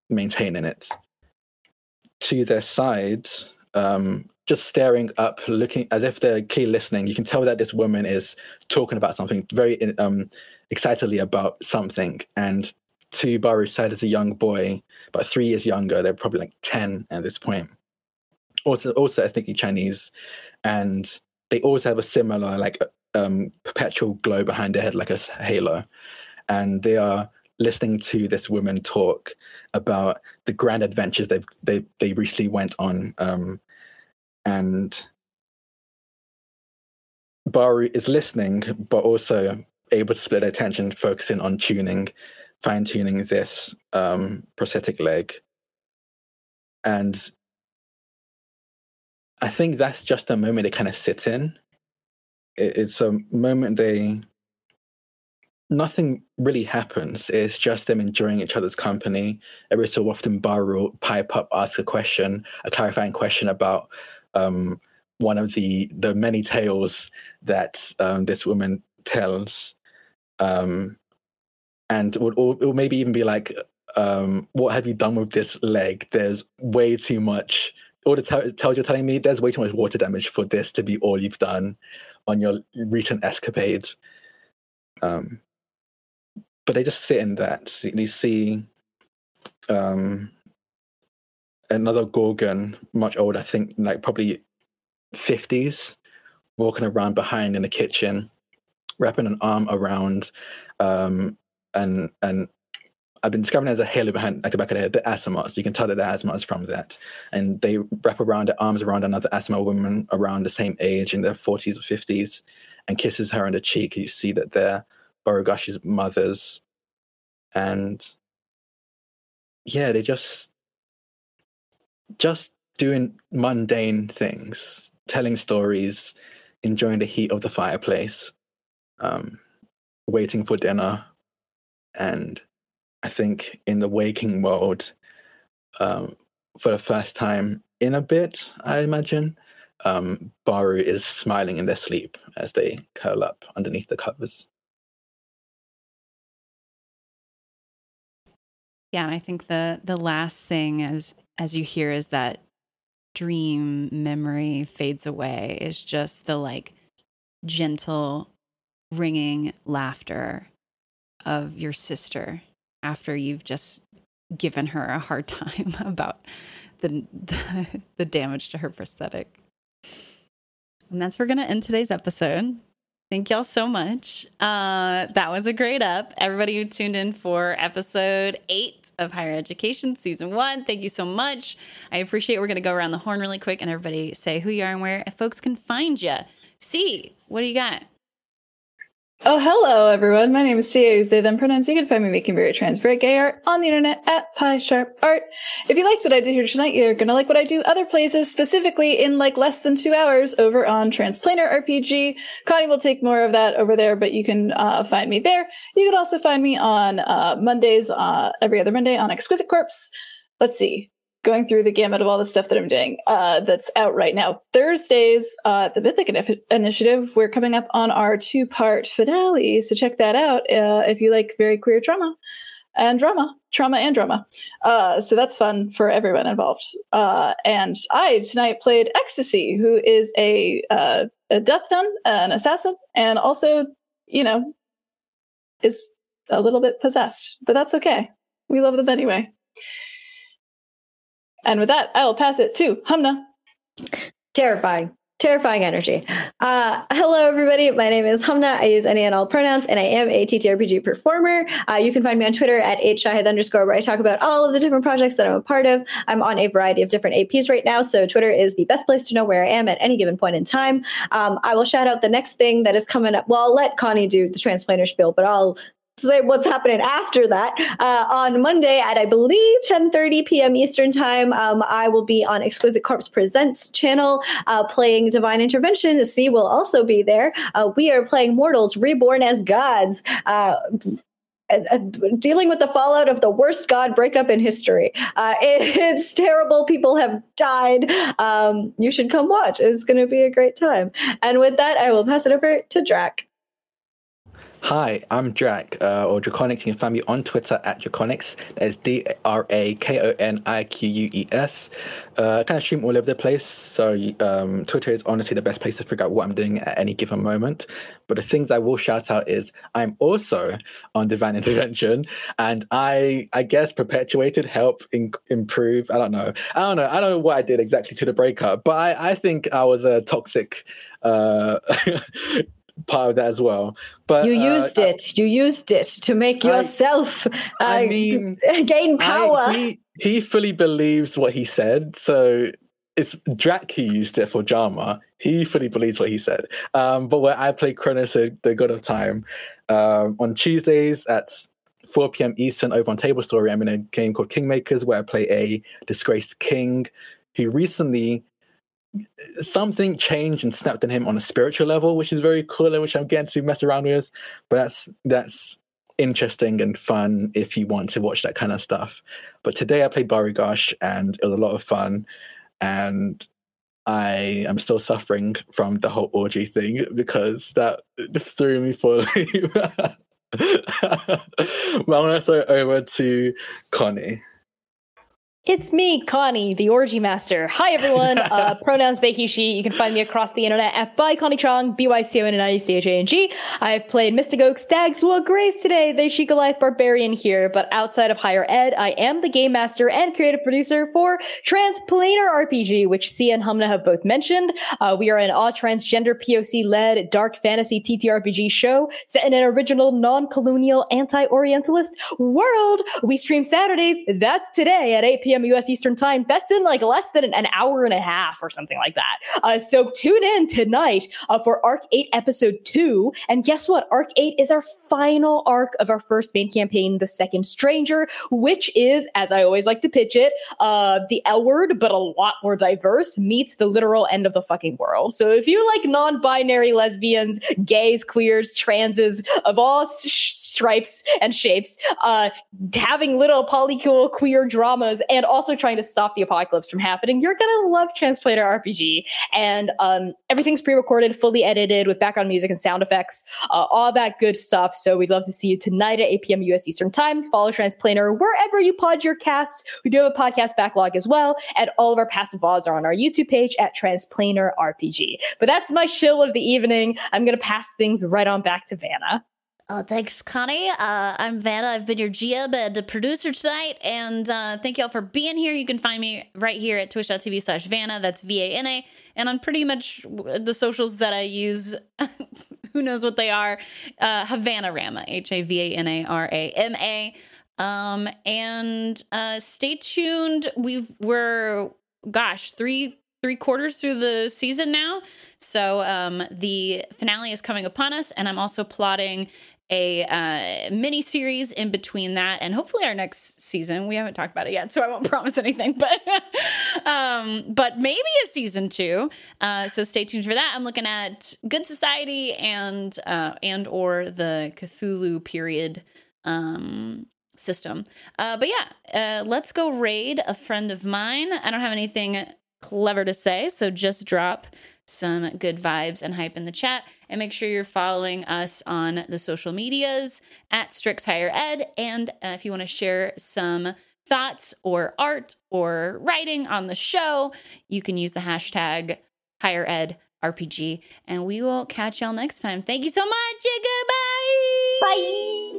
maintaining it. To their side, um, just staring up, looking as if they're clearly listening. You can tell that this woman is talking about something very um, excitedly about something. And to Baru's side is a young boy, about three years younger. They're probably like 10 at this point. Also, also ethnically Chinese. And they always have a similar, like, um, perpetual glow behind their head, like a halo. And they are listening to this woman talk about the grand adventures they've they they recently went on um and Baru is listening but also able to split attention focusing on tuning fine tuning this um prosthetic leg and I think that's just a moment they kind of sit in it, it's a moment they nothing really happens. It's just them enjoying each other's company. Every so often, Baru pipe up, ask a question, a clarifying question about um, one of the the many tales that um, this woman tells, um, and would or, or maybe even be like, um, "What have you done with this leg? There's way too much." All the t- tells you're telling me there's way too much water damage for this to be all you've done on your recent escapades. Um, but they just sit in that. You see um, another Gorgon, much older, I think like probably 50s, walking around behind in the kitchen, wrapping an arm around um, an, an I've been discovering there's a halo behind like the back of the head, the Aasimars. You can tell that the Aasimars from that. And they wrap around their arms around another Aasimar woman around the same age in their 40s or 50s and kisses her on the cheek. You see that they're Barugash's mothers. And yeah, they just just doing mundane things, telling stories, enjoying the heat of the fireplace, um, waiting for dinner, and I think in the waking world, um, for the first time in a bit, I imagine, um, Baru is smiling in their sleep as they curl up underneath the covers. Yeah, and I think the the last thing as as you hear is that dream memory fades away is just the like gentle ringing laughter of your sister after you've just given her a hard time about the the, the damage to her prosthetic. And that's where we're to end today's episode. Thank y'all so much. Uh, that was a great up. Everybody who tuned in for episode eight of Higher Education Season One, thank you so much. I appreciate it. We're going to go around the horn really quick and everybody say who you are and where folks can find you. See, what do you got? Oh, hello, everyone. My name is Sia, use they, them pronouns. You can find me making very trans, very gay art on the internet at Pie Sharp Art. If you liked what I did here tonight, you're gonna like what I do other places, specifically in like less than two hours over on Transplanar RPG. Connie will take more of that over there, but you can uh, find me there. You can also find me on uh, Mondays, uh, every other Monday on Exquisite Corpse. Let's see going through the gamut of all the stuff that I'm doing uh, that's out right now. Thursdays, uh, the Mythic Initiative, we're coming up on our two part finale. So check that out uh, if you like very queer trauma and drama, trauma and drama. Uh, so that's fun for everyone involved. Uh, and I tonight played Ecstasy, who is a, uh, a death nun, an assassin, and also, you know, is a little bit possessed, but that's okay. We love them anyway. And with that, I will pass it to Humna. Terrifying. Terrifying energy. Uh, hello, everybody. My name is Humna. I use any and all pronouns, and I am a TTRPG performer. Uh, you can find me on Twitter at hshahid underscore, where I talk about all of the different projects that I'm a part of. I'm on a variety of different APs right now, so Twitter is the best place to know where I am at any given point in time. Um, I will shout out the next thing that is coming up. Well, I'll let Connie do the transplanar spiel, but I'll say what's happening after that. Uh, on Monday at I believe 10:30 p.m. Eastern time, um, I will be on Exquisite Corpse Presents channel uh, playing Divine Intervention. C will also be there. Uh, we are playing Mortals Reborn as Gods. Uh, uh, dealing with the fallout of the worst god breakup in history. Uh, it, it's terrible. People have died. Um, you should come watch. It's going to be a great time. And with that, I will pass it over to Drac. Hi, I'm Drac, uh, or Drakoniques. You can find me on Twitter at Drakoniques. That's D R A K O N I Q U E S. Uh, I kind of stream all over the place, so um, Twitter is honestly the best place to figure out what I'm doing at any given moment. But the things I will shout out is I'm also on Divine Intervention, and I, I guess, perpetuated, help in, improve. I don't know. I don't know. I don't know what I did exactly to the breakup, but I, I think I was a toxic. Uh, part of that as well. But you uh, used it. You used it to make yourself I, uh, I mean, gain power. I, he, he fully believes what he said, so it's Drac who used it for Jama. He fully believes what he said. Um, but where I play Kronos, the God of Time, um, on Tuesdays at 4 p.m. Eastern over on Table Story, I'm in a game called Kingmakers where I play a disgraced king who recently something changed and snapped in him on a spiritual level, which is very cool and which I'm getting to mess around with. But that's that's interesting and fun if you want to watch that kind of stuff. But today I played Barugash and it was a lot of fun. And I am still suffering from the whole orgy thing because that threw me for loop. but I'm to throw it over to Connie. It's me, Connie, the orgy master. Hi, everyone. Uh, pronouns they, he, she. You can find me across the internet at by Connie Chang, B-Y-C-O-N-N-I-C-H-A-N-G. I've played Mystic Oak, Stags, well, Grace today, the Sheikah Life Barbarian here. But outside of higher ed, I am the game master and creative producer for Transplanar RPG, which C and Humna have both mentioned. Uh, we are an all transgender POC-led dark fantasy TTRPG show set in an original non-colonial anti-orientalist world. We stream Saturdays. That's today at 8 p.m. U.S. Eastern Time. That's in like less than an hour and a half or something like that. Uh, so tune in tonight uh, for Arc 8 Episode 2. And guess what? Arc 8 is our final arc of our first main campaign, The Second Stranger, which is, as I always like to pitch it, uh, the L word, but a lot more diverse, meets the literal end of the fucking world. So if you like non binary lesbians, gays, queers, transes of all sh- stripes and shapes, uh, having little polycool queer dramas and also trying to stop the apocalypse from happening, you're gonna love Transplanar RPG. And um, everything's pre-recorded, fully edited with background music and sound effects, uh, all that good stuff. So we'd love to see you tonight at 8 p.m. US Eastern Time. Follow Transplanar wherever you pod your casts. We do have a podcast backlog as well, and all of our past VODs are on our YouTube page at Transplanar RPG. But that's my shill of the evening. I'm gonna pass things right on back to Vanna. Oh, thanks, Connie. Uh, I'm Vanna. I've been your GM and producer tonight. And uh, thank you all for being here. You can find me right here at twitch.tv slash Vanna. That's V A N A. And on pretty much the socials that I use, who knows what they are, uh, Havana Rama, H A V A N A R A M A. Um, and uh, stay tuned. We've, we're, gosh, three three quarters through the season now. So um, the finale is coming upon us, and I'm also plotting a uh, mini series in between that and hopefully our next season. We haven't talked about it yet, so I won't promise anything, but um, but maybe a season two. Uh, so stay tuned for that. I'm looking at Good Society and uh, and or the Cthulhu period um, system. Uh, but yeah, uh, let's go raid a friend of mine. I don't have anything clever to say, so just drop some good vibes and hype in the chat. And make sure you're following us on the social medias at Strix Higher Ed. And uh, if you want to share some thoughts or art or writing on the show, you can use the hashtag Higher Ed RPG. And we will catch y'all next time. Thank you so much. Goodbye. Bye.